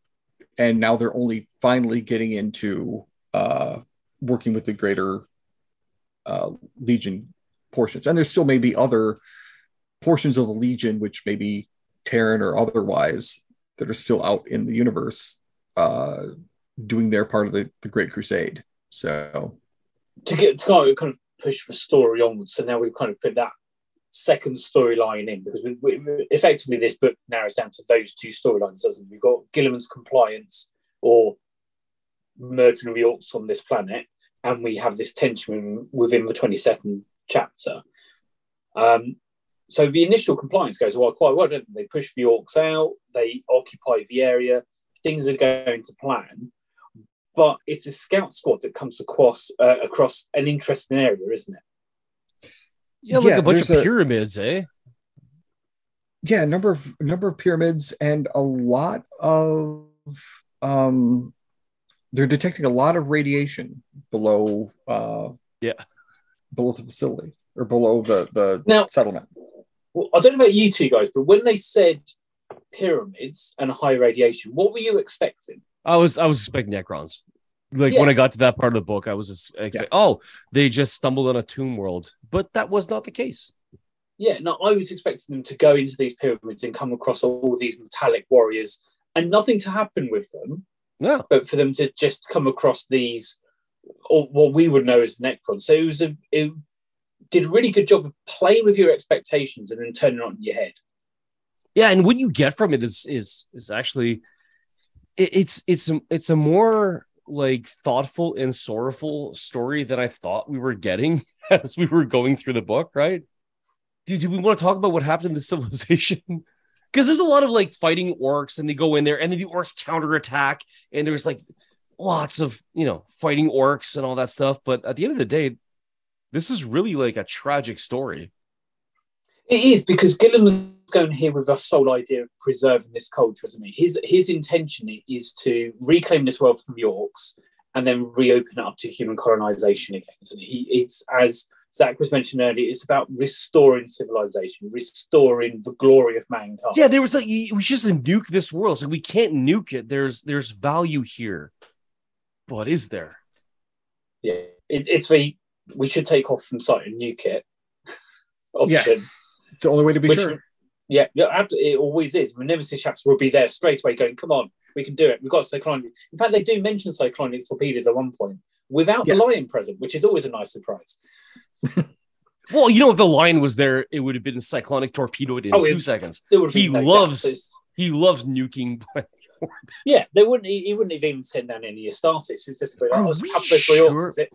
and now they're only finally getting into uh, working with the greater uh, Legion portions. And there still may be other portions of the Legion, which may be Terran or otherwise, that are still out in the universe uh, doing their part of the, the Great Crusade. So to get to kind of push the story onwards, so now we've kind of put that second storyline in because we, we, effectively this book narrows down to those two storylines, doesn't it? We've got Guilliman's compliance or the orcs on this planet, and we have this tension within the 22nd chapter. Um, so the initial compliance goes well quite well. They push the orcs out, they occupy the area, things are going to plan, but it's a scout squad that comes across uh, across an interesting area, isn't it? Yeah, like yeah, a bunch of pyramids, a, eh? Yeah, a number of number of pyramids and a lot of um they're detecting a lot of radiation below uh yeah. below the facility or below the the now, settlement. well, i don't know about you two guys but when they said pyramids and high radiation what were you expecting? I was i was expecting necrons like yeah. when i got to that part of the book i was just expecting, yeah. oh they just stumbled on a tomb world but that was not the case yeah no i was expecting them to go into these pyramids and come across all these metallic warriors and nothing to happen with them yeah. But for them to just come across these, or what we would know as Necron. So it was a, it did a really good job of playing with your expectations and then turning it on your head. Yeah, and what you get from it is is is actually it, it's it's it's a more like thoughtful and sorrowful story than I thought we were getting as we were going through the book, right? Do, do we want to talk about what happened in the civilization? because there's a lot of like fighting orcs and they go in there and then the orcs counterattack and there's like lots of you know fighting orcs and all that stuff but at the end of the day this is really like a tragic story It is because Gillen was going here with the sole idea of preserving this culture, isn't he? His his intention is to reclaim this world from the Orcs and then reopen it up to human colonization again, isn't? He it's as Zac was mentioned earlier, it's about restoring civilization, restoring the glory of mankind. Yeah, there was like it was just a nuke this world. So we can't nuke it. There's there's value here. What is there? Yeah, it, it's the we should take off from site and nuke it option. Yeah. It's the only way to be Which- sure. Yeah, yeah, it always is. The Nemesis chapter will be there straight away going, come on, we can do it. We've got cyclonic. In fact, they do mention cyclonic torpedoes at one point without Yeah. the lion present, which is always a nice surprise. Well, you know, if the lion was there, it would have been cyclonic torpedoed in Oh, two it- seconds. He no loves- There's- He loves nuking. Yeah, they wouldn't. He, he wouldn't have even sent down any Astartes. It's just like, oh, it's we sure? Orcs, is it?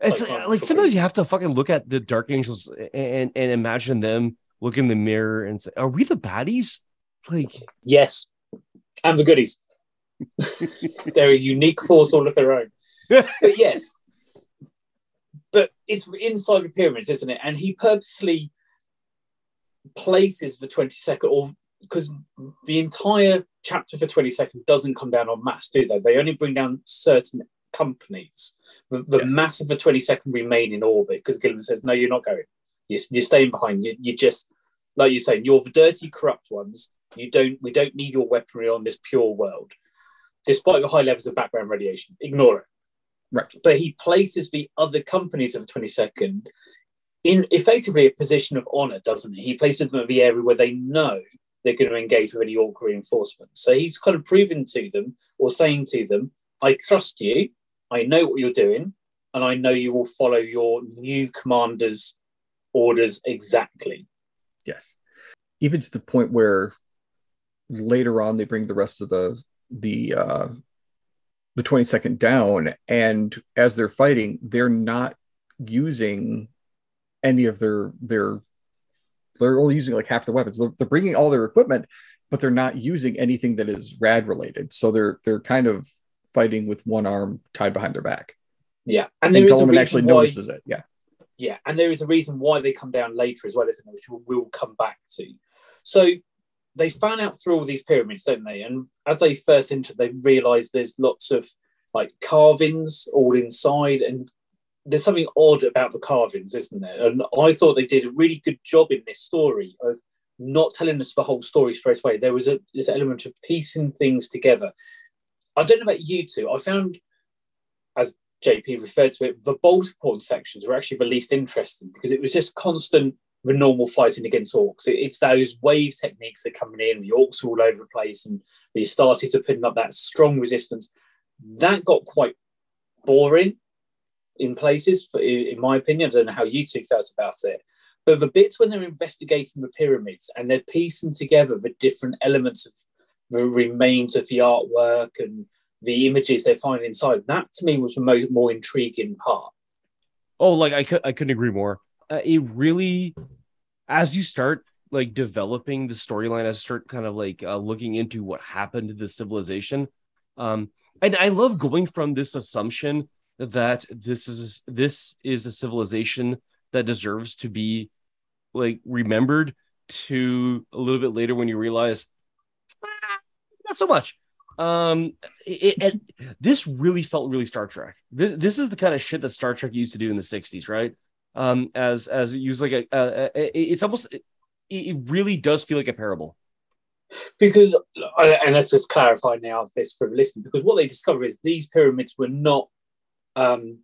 It's uh, Cyclonic like sometimes you have to fucking look at the Dark Angels and and imagine them look in the mirror and say, "Are we the baddies?" Like, Yes, and the goodies. They're a unique force all of their own. but yes, but it's inside the pyramids, isn't it? And he purposely places the 22nd, or because the entire chapter for 22nd doesn't come down on mass, do they? They only bring down certain companies. The, the Yes. mass of the 22nd remain in orbit because Guilliman says, no, you're not going. You're, you're staying behind. You, you just, like you're saying, you're the dirty, corrupt ones. You don't. We don't need your weaponry on this pure world, despite the high levels of background radiation. Ignore it Right. but he places the other companies of the 22nd in effectively a position of honor, doesn't he? He places them at the area where they know they're going to engage with any orc reinforcement. So he's kind of proving to them or saying to them, I trust you, I know what you're doing, and I know you will follow your new commander's orders exactly. Yes. Even to the point where later on they bring the rest of the the uh the 22nd down and as they're fighting they're not using any of their their they're only using like half the weapons they're, they're bringing all their equipment but they're not using anything that is rad related so they're they're kind of fighting with one arm tied behind their back Yeah. and And there is actually why, notices it yeah Yeah, and there is a reason why they come down later as well, isn't there? Which we'll, come back to. So they fan out through all these pyramids, don't they? And as they first enter, they realise there's lots of like carvings all inside, and there's something odd about the carvings, isn't there? And I thought they did a really good job in this story of not telling us the whole story straight away. There was a this element of piecing things together. I don't know about you two. I found as JP referred to it, the bolter porn sections were actually the least interesting because it was just constant, the normal fighting against orcs. It- it's those wave techniques that are coming in, the orcs are all over the place, and we started to putting up that strong resistance. That got quite boring in places, in my opinion. I don't know how you two felt about it. But the bits when they're investigating the pyramids and they're piecing together the different elements of the remains of the artwork and the images they find inside. That to me was the mo- more intriguing part. oh, like I could I couldn't agree more. Uh, it really, as you start like developing the storyline, as start kind of like uh, looking into what happened to the civilization, um, and I love going from this assumption that this is this is a civilization that deserves to be like remembered to a little bit later when you realize "Ah, not so much um it, it, this really felt really star trek this this is the kind of shit that star trek used to do in the 60s right um as as it used like a, a, a it's almost it, it really does feel like a parable Because, and let's just clarify now this for listener, because what they discover is these pyramids were not um,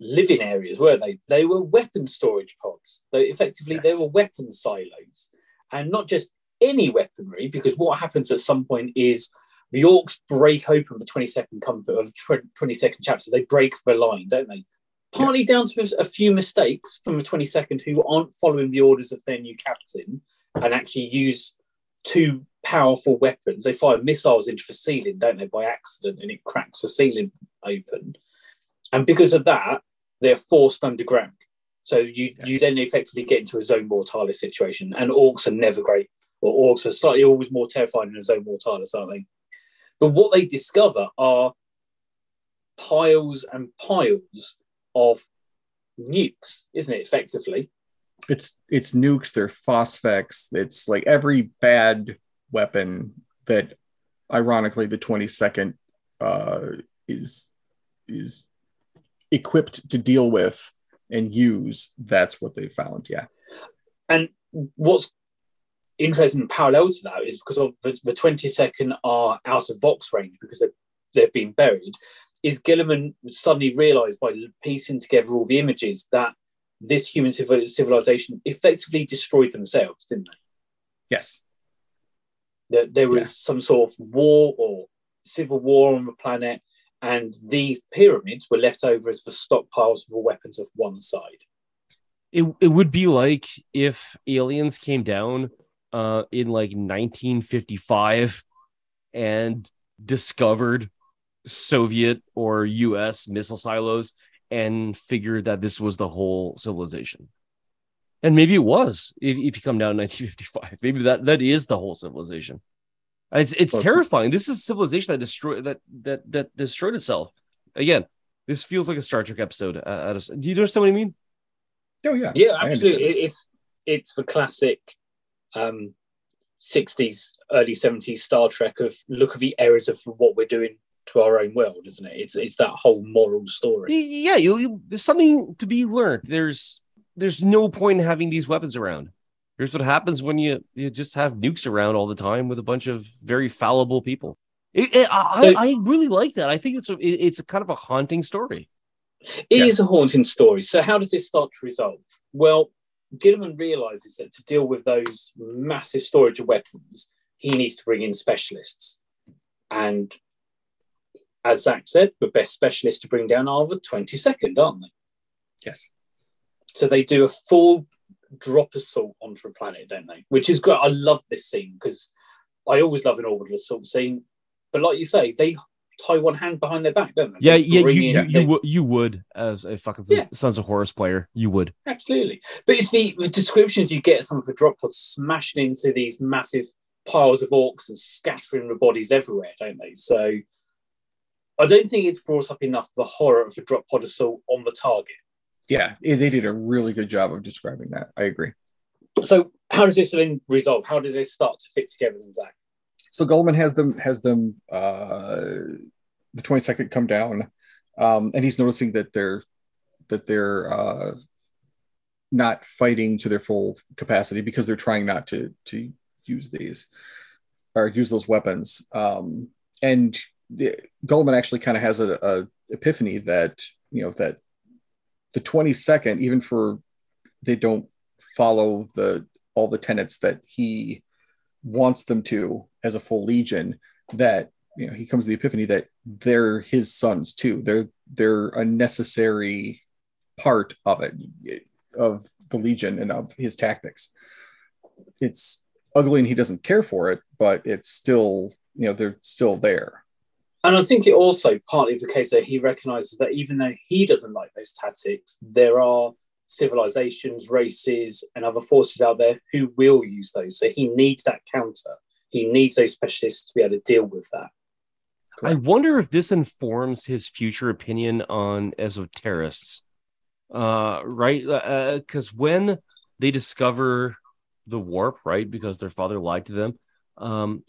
living areas, were they? They were weapon storage pods. They effectively they were weapon silos, and not just any weaponry. Because what happens at some point is the orcs break open the twenty second comfort of twenty second chapter. They break the line, don't they? Partly down to a few mistakes from the twenty second who aren't following the orders of their new captain and actually use two powerful weapons. They fire missiles into the ceiling, don't they, by accident, and it cracks the ceiling open. And because of that, they're forced underground. So you you then effectively get into a zone mortalis situation, and orcs are never great. Or orcs are slightly always more terrifying in a zone mortalis, aren't they? But what they discover are piles and piles of nukes, isn't it? Effectively, it's it's nukes, they're phosphex, it's like every bad weapon that ironically the 22nd uh, is is equipped to deal with and use that's what they found yeah and what's interesting parallel to that is because of the, the 22nd are out of vox range because they've, they've been buried is Guilliman suddenly realized by piecing together all the images that this human civilization effectively destroyed themselves didn't they yes that there was yeah. some sort of war or civil war on the planet, and these pyramids were left over as the stockpiles of the weapons of one side. It, it would be like if aliens came down uh, in like 1955 and discovered Soviet or US missile silos and figured that this was the whole civilization. And maybe it was if, if you come down in 1955. Maybe that that is the whole civilization. It's it's terrifying. This is civilization that destroyed that that that destroyed itself. Again, this feels like a Star Trek episode. Uh, do you understand what I mean? Oh yeah, yeah, absolutely. It's it's the classic um, 60s, early 70s Star Trek of look at the errors of what we're doing to our own world, isn't it? It's it's that whole moral story. Yeah, you, you, there's something to be learned. There's there's no point in having these weapons around. Here's what happens when you you just have nukes around all the time with a bunch of very fallible people. It, it, I, so, I, really like that. I think it's a, it's a kind of a haunting story. It yeah. is a haunting story. So how does this start to resolve? Well, Guilliman realizes that to deal with those massive storage of weapons, he needs to bring in specialists. And as Zac said, the best specialists to bring down are the 22nd, aren't they? Yes. So they do a full drop assault onto a planet, don't they? Which is great. I love this scene because I always love an orbital assault scene. But like you say, they tie one hand behind their back, don't they? Yeah, yeah, you, you, you, you, you, would as a fucking yeah. Sons of Horus player, you would absolutely. But it's the, the descriptions you get some of the drop pods smashing into these massive piles of orcs and scattering the bodies everywhere, don't they? So I don't think it's brought up enough the horror of a drop pod assault on the target yeah, they did a really good job of describing that. I agree. So, how does this then resolve? How does this start to fit together then, Zac? So Goldman has them has them uh, the twenty second come down, um, and he's noticing that they're that they're uh, not fighting to their full capacity because they're trying not to to use these or use those weapons. Um, and the, Guilliman actually kind of has a, a epiphany that you know that the 22nd, even for they don't follow the all the tenets that he wants them to as a full legion, that you know he comes to the epiphany that they're his sons too. They're they're a necessary part of it of the legion and of his tactics. It's ugly and he doesn't care for it, but it's still you know they're still there. And I think it also partly the case that he recognizes that even though he doesn't like those tactics, there are civilizations, races, and other forces out there who will use those. So he needs that counter. He needs those specialists to be able to deal with that. Correct. I wonder if this informs his future opinion on esoterists. Uh, right? Because uh, when they discover the warp, right, because their father lied to them, um,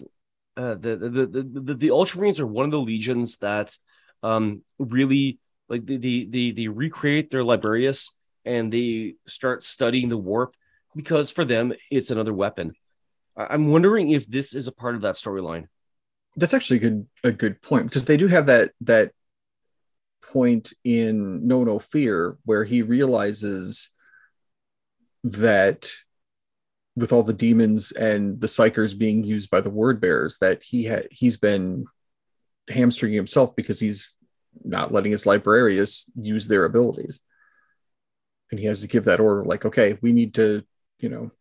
uh, the, the, the the the Ultramarines are one of the legions that um really like the the the they recreate their Librarius and they start studying the warp because for them it's another weapon. I'm wondering if this is a part of that storyline. That's actually a good a good point because they do have that that point in Know No Fear where he realizes that with all the demons and the psykers being used by the word bearers that he had he's been hamstringing himself because he's not letting his librarians use their abilities and he has to give that order like okay we need to you know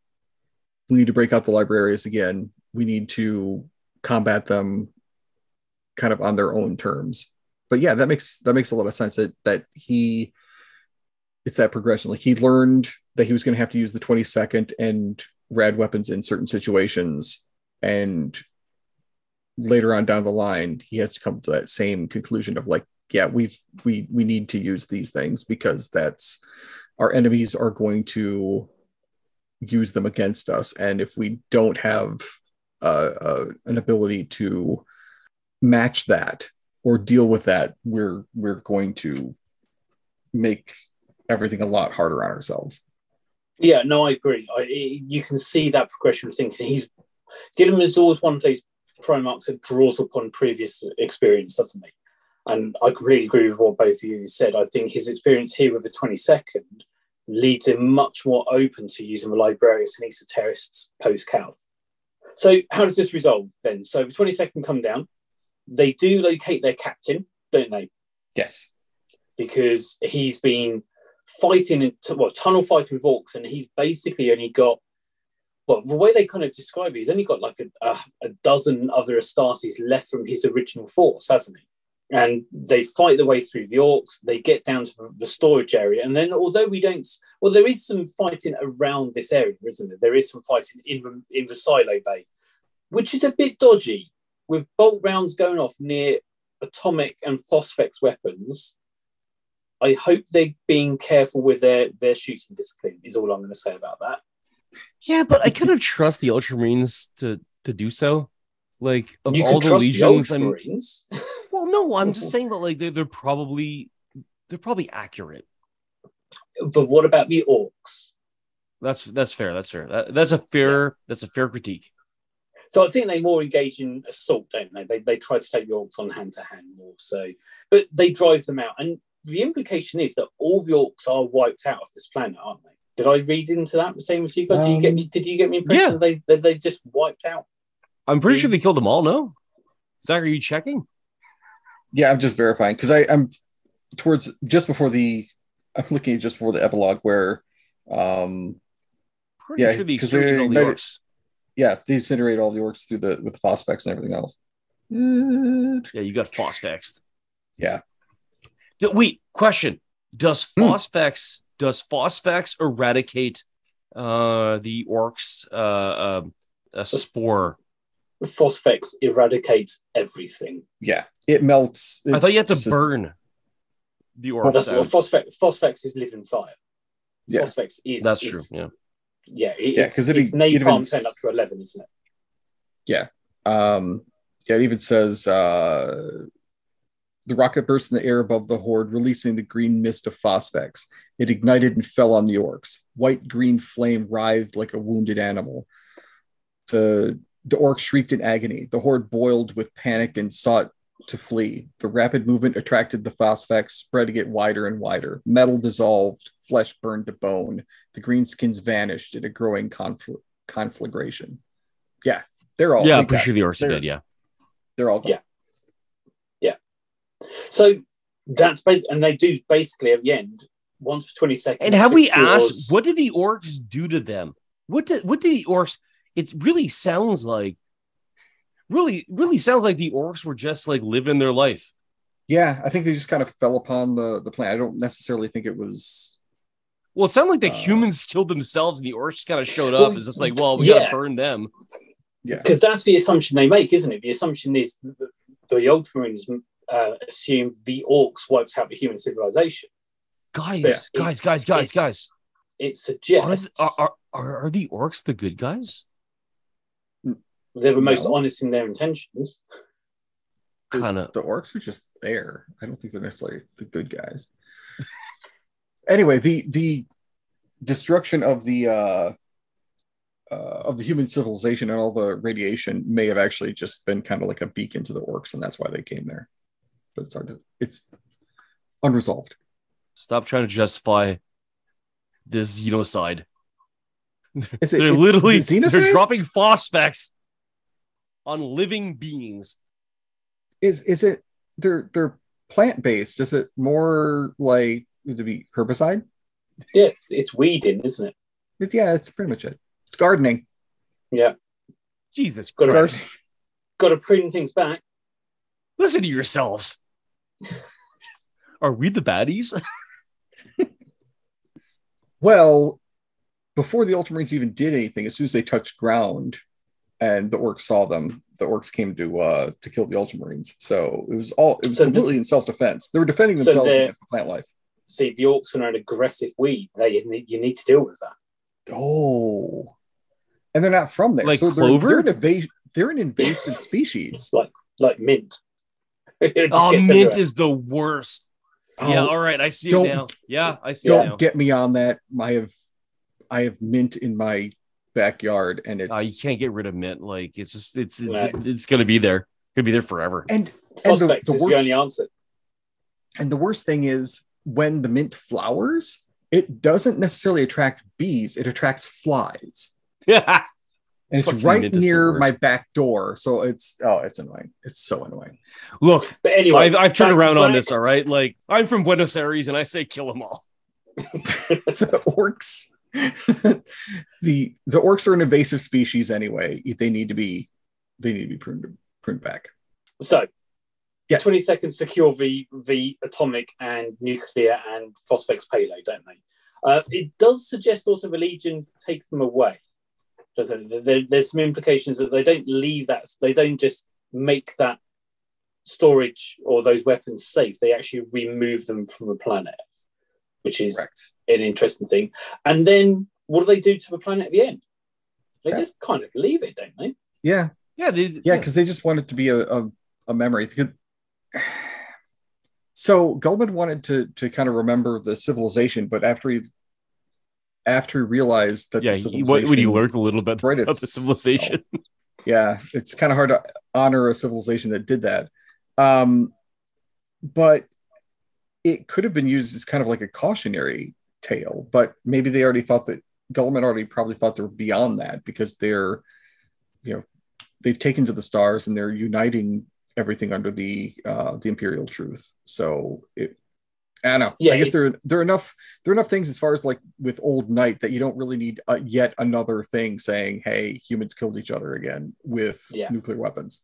we need to break out the librarius again. We need to combat them kind of on their own terms. But yeah that makes that makes a lot of sense that that he it's that progression. Like he learned that he was going to have to use the 22nd and rad weapons in certain situations. And later on down the line he has to come to that same conclusion of like yeah we've we we need to use these things because that's our enemies are going to use them against us, and if we don't have uh, uh, an ability to match that or deal with that, we're we're going to make everything a lot harder on ourselves. Yeah, no, I agree. I, you can see that progression of thinking. He's Guilliman is always one of those Primarchs that draws upon previous experience, doesn't he? And I completely agree with what both of you said. I think his experience here with the 22nd leads him much more open to using the librarians and esoterists post Calth. So, how does this resolve then? So, the 22nd come down. They do locate their captain, don't they? Yes. Because he's been fighting, in, well, tunnel fighting with orcs, and he's basically only got well, the way they kind of describe it, he's only got like a, a, a, dozen other Astartes left from his original force, hasn't he? And they fight their way through the orcs. They get down to the storage area, and then although we don't, well, there is some fighting around this area, isn't there? There is some fighting in in the silo bay, which is a bit dodgy, with bolt rounds going off near atomic and phosphex weapons. I hope they're being careful with their their shooting discipline. Is all I'm going to say about that. Yeah, but I kind of trust the Ultramarines to to do so. Like of you all the legions, the I'm. well, no, I'm just saying that like they're, they're probably they're probably accurate. But what about the orcs? That's that's fair. That's fair. That, that's a fair. Yeah. That's a fair critique. So I think they more engage in assault, don't they? They they try to take the orcs on hand to hand more. So, but they drive them out, and the implication is that all the orcs are wiped out of this planet, aren't they? Did I read into that the same as you guys? Um, did you get me? Did you get me impression yeah. they that they just wiped out? I'm pretty sure they killed them all. No, Zac, are you checking? Yeah, I'm just verifying because I'm towards just before the. I'm looking just before the epilogue where, um, pretty yeah, sure they all the orcs. Yeah, they incinerate all the orcs through the with the phosphex and everything else. Yeah, you got phosphex. Yeah. The, Wait, question: Does hmm. phosphex does Phosphex eradicate uh, the orcs' uh, uh, spore? Phosphex eradicates everything. Yeah, it melts. It I thought you had to burn the orcs. That's what Phosphex, Phosphex is living fire. Yeah. Phosphex is. That's is, true. Yeah. Yeah, it, yeah, because it, it's napalm turned up to eleven, isn't it? Yeah. Um. Yeah. It even says uh the rocket burst in the air above the horde, releasing the green mist of phosphex. It ignited and fell on the orcs. White green flame writhed like a wounded animal. The, the orcs shrieked in agony. The horde boiled with panic and sought to flee. The rapid movement attracted the phosphex, spreading it wider and wider. Metal dissolved, flesh burned to bone. The green skins vanished in a growing confl- conflagration. Yeah, they're all. Yeah, I'm pretty sure the orcs are dead. Yeah, they're all. Gone. Yeah, so that's basically, and they do basically at the end once for 20 seconds. And have we asked what did the orcs do to them? What did what did the orcs? It really sounds like really, really sounds like the orcs were just like living their life. Yeah, I think they just kind of fell upon the the plan. I don't necessarily think it was. Well, it sounded like the uh, humans killed themselves, and the orcs kind of showed up. Well, it's just like, well, we yeah. gotta burn them. Yeah, because that's the assumption they make, isn't it? The assumption is the, the Ultramarines uh, assume the orcs wiped out the human civilization. Guys, guys, guys, guys, it, guys. It suggests are, are, are, are the orcs the good guys? They're the most honest in their intentions. Kind of. The orcs are just there. I don't think they're necessarily the good guys. anyway, the the destruction of the uh, uh, of the human civilization and all the radiation may have actually just been kind of like a beacon to the orcs, and that's why they came there but it's hard to it's unresolved. Stop trying to justify this genocide. Is it, they're literally they're dropping phosphex on living beings. Is is it they're they're plant based? Is it more like to be herbicide? Yeah, it's weeding, isn't it? It's, yeah, it's pretty much it. It's gardening. Yeah. Jesus got Christ. To, got to prune things back. Listen to yourselves. Are we the baddies? well, before the Ultramarines even did anything, as soon as they touched ground and the orcs saw them, the orcs came to uh to kill the Ultramarines. So it was all it was so completely the, in self-defense. They were defending themselves so against the plant life. See, the orcs are an aggressive weed. They you need to deal with that. Oh, and they're not from there. Like so they're, clover? They're an, invas- they're an invasive species. like like mint. Oh, mint everywhere. is the worst. yeah, Oh, all right, I see don't- it now. Yeah, I see don't now. get me on that. I have, I have mint in my backyard, and it's Uh, you can't get rid of mint. Like it's just it's Right. it's gonna be there. Gonna be there forever. and and the, Phosphex the is the worst only and the worst thing is when the mint flowers, it doesn't necessarily attract bees; it attracts flies. Yeah. and it's Fucking right mint is the near my back door. So it's oh, it's annoying. It's so annoying. Look, But anyway, I've, I've turned around on this. All right, like I'm from Buenos Aires, and I say kill them all. the orcs, the the orcs are an invasive species anyway. They need to be they need to be pruned pruned back. So, Yes, 20 seconds secure the, the atomic and nuclear and phosphex payload, don't they? Uh, it does suggest also the Legion take them away. There, there's some implications that they don't leave that, they don't just make that storage or those weapons safe, they actually remove them from the planet, which is correct. an interesting thing. And then what do they do to the planet at the end? They Yeah. just kind of leave it, don't they? Yeah, Yeah, they, yeah, because they just want it to be a a, a memory. So Guilliman wanted to to kind of remember the civilization, but after he after he realized that yeah. the he- What when you civilization- learned a little bit Right, about the it's- civilization, yeah it's kind of hard to honor a civilization that did that um but it could have been used as kind of like a cautionary tale but maybe they already thought that Guilliman already probably thought they're beyond that because they're you know they've taken to the stars and they're uniting everything under the uh the imperial truth so it I don't know. Yeah, I guess it- there there are enough there are enough things as far as like with Old Night that you don't really need uh, yet another thing saying, "Hey, humans killed each other again with Yeah. nuclear weapons."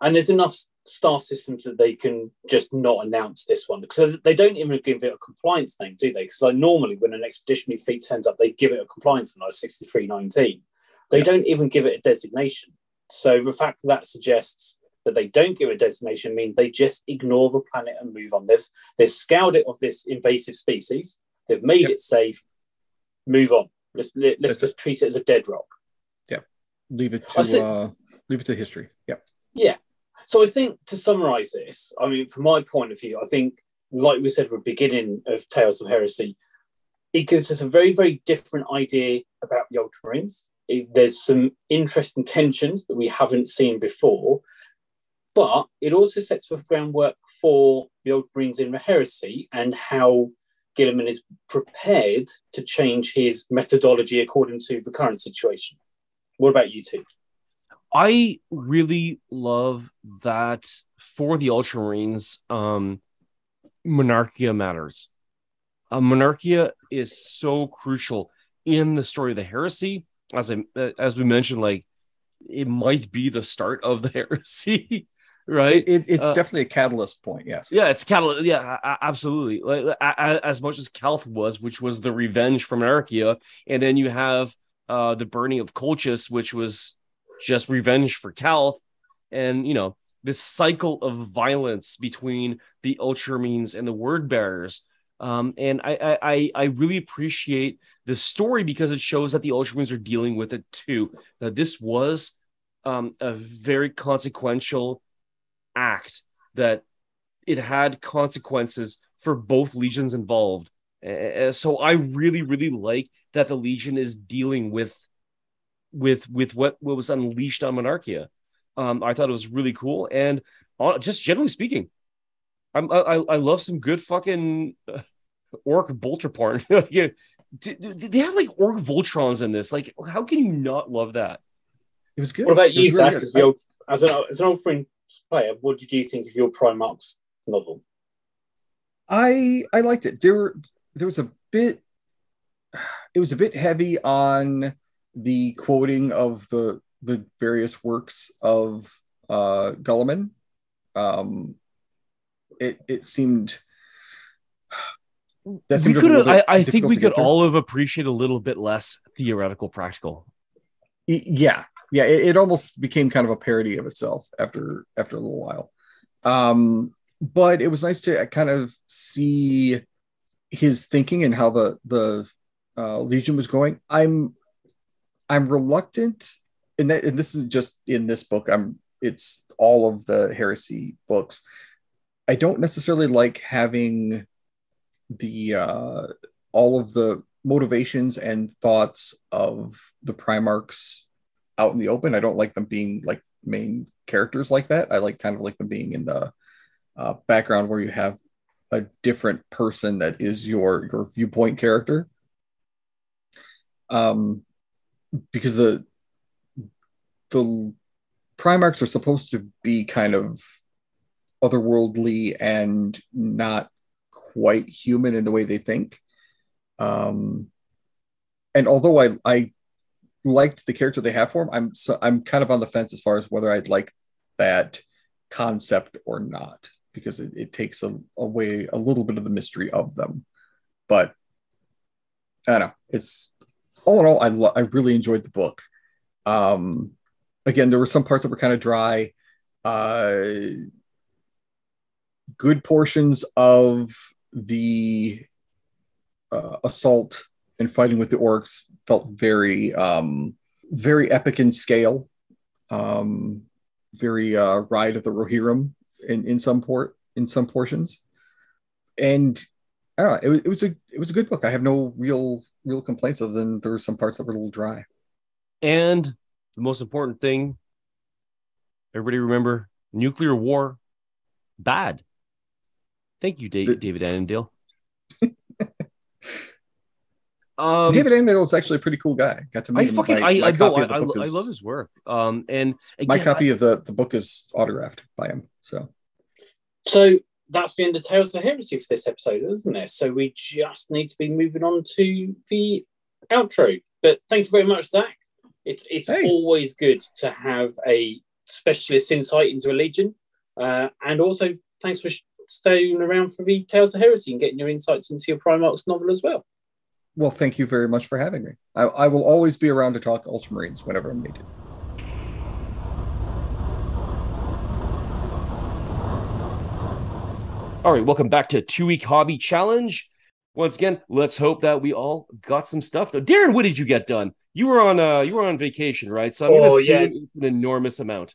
And there's enough star systems that they can just not announce this one because they don't even give it a compliance name, do they? Because like normally when an expeditionary fleet turns up, they give it a compliance name, like 6319. They Yeah. don't even give it a designation. So the fact that that suggests that they don't give a designation means they just ignore the planet and move on. They've they've scoured it of this invasive species. They've made Yep. it safe. Move on. Let's let, us That's just treat it as a dead rock. Yeah. Leave it to uh, leave it to history. Yeah. Yeah. So I think to summarize this, I mean, from my point of view, I think, like we said the beginning of Tales of Heresy, it gives us a very, very different idea about the Ultramarines. It, there's some interesting tensions that we haven't seen before, but it also sets the groundwork for the Ultramarines in the Heresy and how Guilliman is prepared to change his methodology according to the current situation. What about you two? I really love that for the Ultramarines, um, Monarchia matters. Uh, Monarchia is so crucial in the story of the heresy. As I as we mentioned, like it might be the start of the heresy, right? It, it's Uh, definitely a catalyst point. Yes. Yeah, it's catalyst. Yeah, absolutely. Like a- a- as much as Calth was, which was the revenge from Monarchia, and then you have uh the burning of Colchis, which was just revenge for Calth, and you know this cycle of violence between the Ultramarines and the Word Bearers. Um, and I, I I I really appreciate the story because it shows that the Ultramarines are dealing with it too. That this was um, a very consequential act that it had consequences for both legions involved. Uh, so I really, really like that the legion is dealing with with with what, what was unleashed on Monarchia. Um, I thought it was really cool, and uh, just generally speaking, I'm, I I love some good fucking uh, orc bolter porn. yeah. D- d- They have like orc Voltrons in this. Like, how can you not love that? It was good. What about you, Zac? really As, good. the old, as, an, as an old friend player, what did you think of your Primarchs novel? I I liked it. There were there was a bit it was a bit heavy on the quoting of the the various works of uh Guilliman. Um it it seemed that we seemed a could. I, I think we could all have appreciated a little bit less theoretical practical. Yeah yeah it, it almost became kind of a parody of itself after after a little while um but it was nice to kind of see his thinking and how the the uh, Legion was going. I'm I'm reluctant, and that and this is just in this book. I'm it's all of the heresy books. I don't necessarily like having the uh, all of the motivations and thoughts of the Primarchs out in the open. I don't like them being like main characters like that. I like kind of like them being in the uh, background where you have a different person that is your your viewpoint character. Um, because the the Primarchs are supposed to be kind of otherworldly and not quite human in the way they think. Um, and although I I liked the character they have for him, I'm so I'm kind of on the fence as far as whether I'd like that concept or not because it, it takes a, away a little bit of the mystery of them. But I don't know. It's all in all, I lo- I really enjoyed the book. Um, again, there were some parts that were kind of dry. Uh, good portions of the uh, assault and fighting with the orcs felt very um, very epic in scale. Um, very uh, ride of the Rohirrim in, in some port in some portions. And I don't know, it, was, it was a it was a good book. I have no real real complaints other than there were some parts that were a little dry. And the most important thing, everybody remember nuclear war, bad. Thank you, Dave, the, David Annandale. um, David Annandale is actually a pretty cool guy. Got to meet I him. Fucking, my, I, my I, know, I, I, is, I, love his work. Um, and again, my copy of the, the book is autographed by him. So so that's the end of Tales of Heresy for this episode, isn't it? So we just need to be moving on to the outro. But thank you very much, Zac. It's it's hey. always good to have a specialist insight into a legion, uh, and also thanks for staying around for the Tales of Heresy and getting your insights into your Primarchs novel as well. Well, thank you very much for having me. I, I will always be around to talk Ultramarines whenever I'm needed. All right, welcome back to Two Week Hobby Challenge. Once again, let's hope that we all got some stuff done. Darren, what did you get done? You were on uh you were on vacation, right? So I'm oh, gonna yeah. an enormous amount.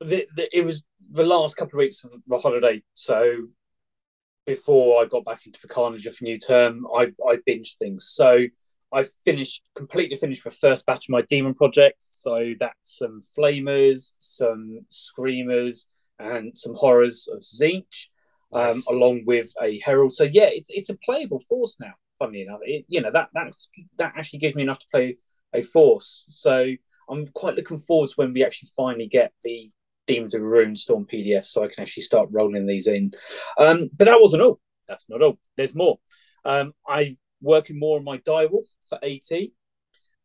The, the, it was the last couple of weeks of the holiday, so before I got back into the carnage of new term, I I binged things. So I finished completely finished the first batch of my demon project. So that's some flamers, some screamers, and some horrors of Tzeentch um, nice. along with a herald. So yeah, it's it's a playable force now. Funny enough, it, you know that that's that actually gives me enough to play a force. So I'm quite looking forward to when we actually finally get the Demons of Ruinstorm PDF, so I can actually start rolling these in. Um, but that wasn't all. That's not all. There's more. Um, I'm working more on my direwolf for AT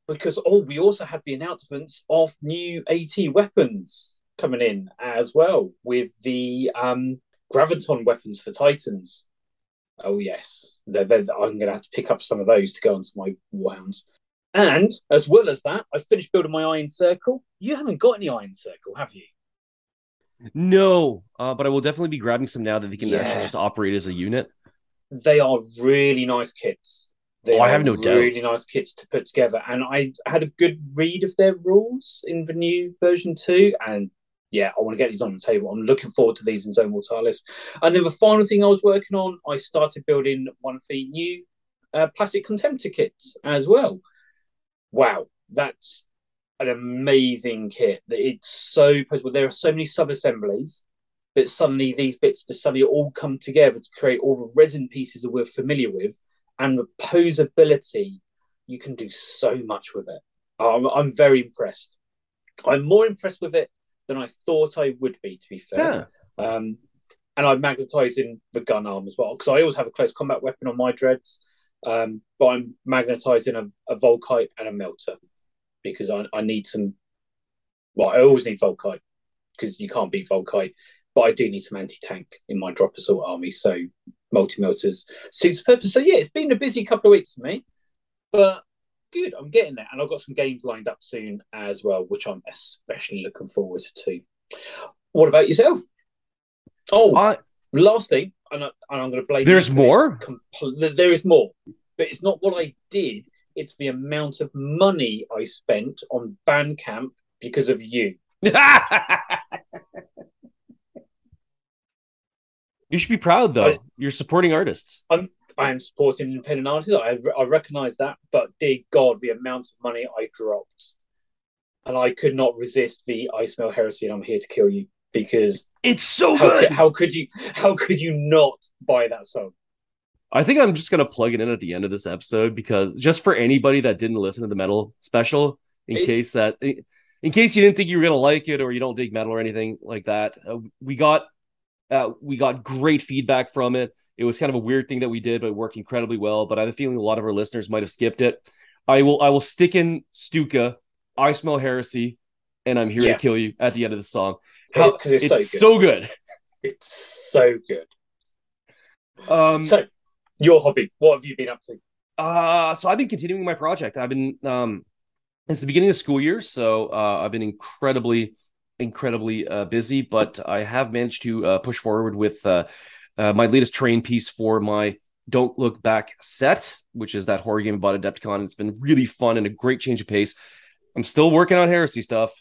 because oh, we also had the announcements of new AT weapons coming in as well with the um, graviton weapons for Titans. Oh yes, they're, they're, I'm going to have to pick up some of those to go onto my warhounds. And as well as that, I finished building my Iron Circle. You haven't got any Iron Circle, have you? No, uh, but I will definitely be grabbing some now that they can yeah. actually just operate as a unit. They are really nice kits. They oh, I have no really doubt. Really nice kits to put together, and I had a good read of their rules in the new version two, and yeah, I want to get these on the table. I'm looking forward to these in Zone Mortalis. And then the final thing I was working on, I started building one of the new uh, plastic contemptor kits as well. Wow, that's an amazing kit. That it's so possible. There are so many sub assemblies that suddenly these bits to suddenly all come together to create all the resin pieces that we're familiar with, and the posability. You can do so much with it. I'm, I'm very impressed. I'm more impressed with it than I thought I would be, to be fair. Yeah. Um, and I'm magnetizing the gun arm as well because I always have a close combat weapon on my dreads, um, but I'm magnetizing a, a Volkite and a Melter because I, I need some. Well, I always need Volkite because you can't beat Volkite, but I do need some anti tank in my drop assault army. So multi melters suits purpose. So yeah, it's been a busy couple of weeks for me, but good. I'm getting there, and I've got some games lined up soon as well, which I'm especially looking forward to. What about yourself? Oh, I... last thing, and, I, am going to blame. There's more. Compl- there is more. but it's not what I did. It's the amount of money I spent on Bandcamp because of you. You should be proud, though. I, You're supporting artists. I'm I am supporting independent artists. I I recognize that, but dear God, the amount of money I dropped, and I could not resist the "I smell heresy" and I'm here to kill you because it's so how good. How could you? How could you not buy that song? I think I'm just gonna plug it in at the end of this episode because just for anybody that didn't listen to the metal special, in it's, case that in case you didn't think you were gonna like it or you don't dig metal or anything like that, uh, we got uh, we got great feedback from it. It was kind of a weird thing that we did, but it worked incredibly well. But I have a feeling a lot of our listeners might have skipped it. I will I will stick in Stuka, I smell heresy, and I'm here yeah. to kill you at the end of the song. How, it's, it's so, good. so good. It's so good. Um, so your hobby, what have you been up to? Uh, so I've been continuing my project. I've been um, it's the beginning of school year, so uh, I've been incredibly incredibly uh, busy, but I have managed to uh, push forward with uh, my latest train piece for my Don't Look Back set, which is that horror game about Adepticon. It's been really fun and a great change of pace. I'm still working on heresy stuff,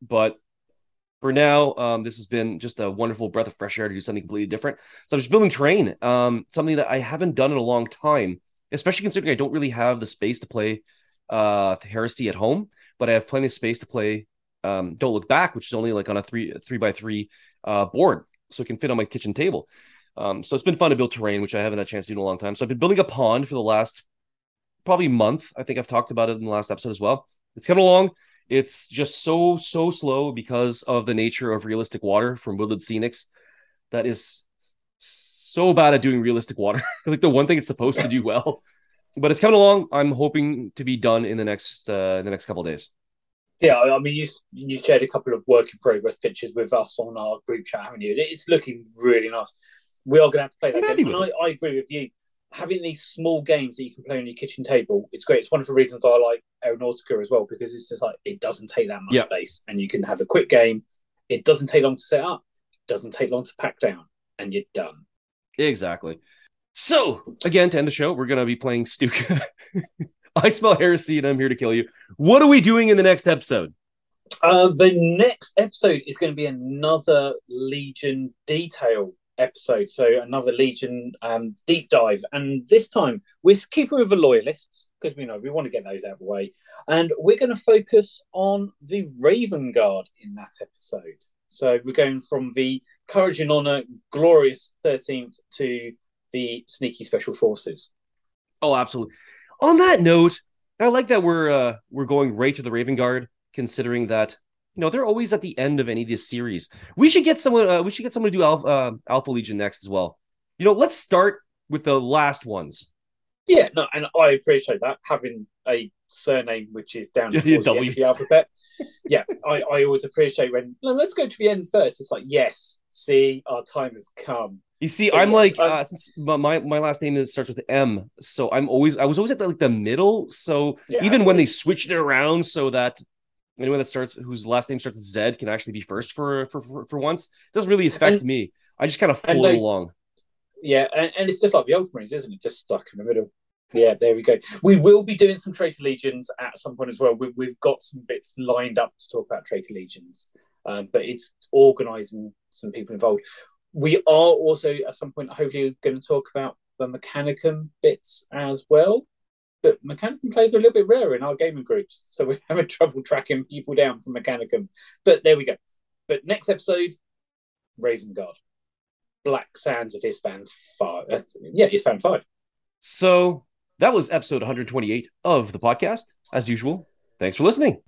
but for now, um, this has been just a wonderful breath of fresh air to do something completely different. So I'm just building train, um, something that I haven't done in a long time, especially considering I don't really have the space to play uh, heresy at home, but I have plenty of space to play um, Don't Look Back, which is only like on a three three by three uh, board, so it can fit on my kitchen table. Um, so it's been fun to build terrain, which I haven't had a chance to do in a long time. So I've been building a pond for the last probably month. I think I've talked about it in the last episode as well. It's coming along. It's just so so slow because of the nature of realistic water from Woodland Scenics. That is so bad at doing realistic water. like the one thing it's supposed to do well, but it's coming along. I'm hoping to be done in the next uh, in the next couple days. Yeah, I mean, you you shared a couple of work in progress pictures with us on our group chat, haven't you? It's looking really nice. We are going to have to play that game. And I, I, agree with you. Having these small games that you can play on your kitchen table, it's great. It's one of the reasons I like Aeronautica as well because it's just like it doesn't take that much yep. space, and you can have a quick game. It doesn't take long to set up, doesn't take long to pack down, and you're done. Exactly. So again, to end the show, we're going to be playing Stuka. I smell heresy and I'm here to kill you. What are we doing in the next episode? Uh, the next episode is going to be another Legion detail episode. So another Legion um, deep dive. And this time we're keeping with the loyalists because we know we want to get those out of the way. And we're going to focus on the Raven Guard in that episode. So we're going from the Courage and Honor glorious 13th to the sneaky special forces. Oh, absolutely on that note, I like that we're uh, we're going right to the Raven Guard, considering that you know they're always at the end of any of these series. We should get someone. Uh, we should get someone to do Alpha, uh, Alpha Legion next as well. You know, let's start with the last ones. Yeah, no, and I appreciate that having a surname which is down to the, the, the alphabet. yeah, I, I always appreciate when no, let's go to the end first. It's like yes, see, our time has come. You see, I'm like um, uh, since my my last name is, starts with M, so I'm always I was always at the, like the middle. So yeah, even when they switched it around so that anyone that starts whose last name starts with Z can actually be first for for for, for once, it doesn't really affect and, me. I just kind of float along. Yeah, and, and it's just like the Ultramarines, isn't it? Just stuck in the middle. Yeah, there we go. We will be doing some traitor legions at some point as well. We, have got some bits lined up to talk about traitor legions, um, but it's organising some people involved we are also at some point hopefully going to talk about the Mechanicum bits as well. But Mechanicum players are a little bit rare in our gaming groups, so we're having trouble tracking people down from Mechanicum. But there we go. But next episode, Raven Guard, Black Sands of Isstvan Five. Uh, yeah, Isstvan Five. So that was episode 128 of the podcast. As usual, thanks for listening.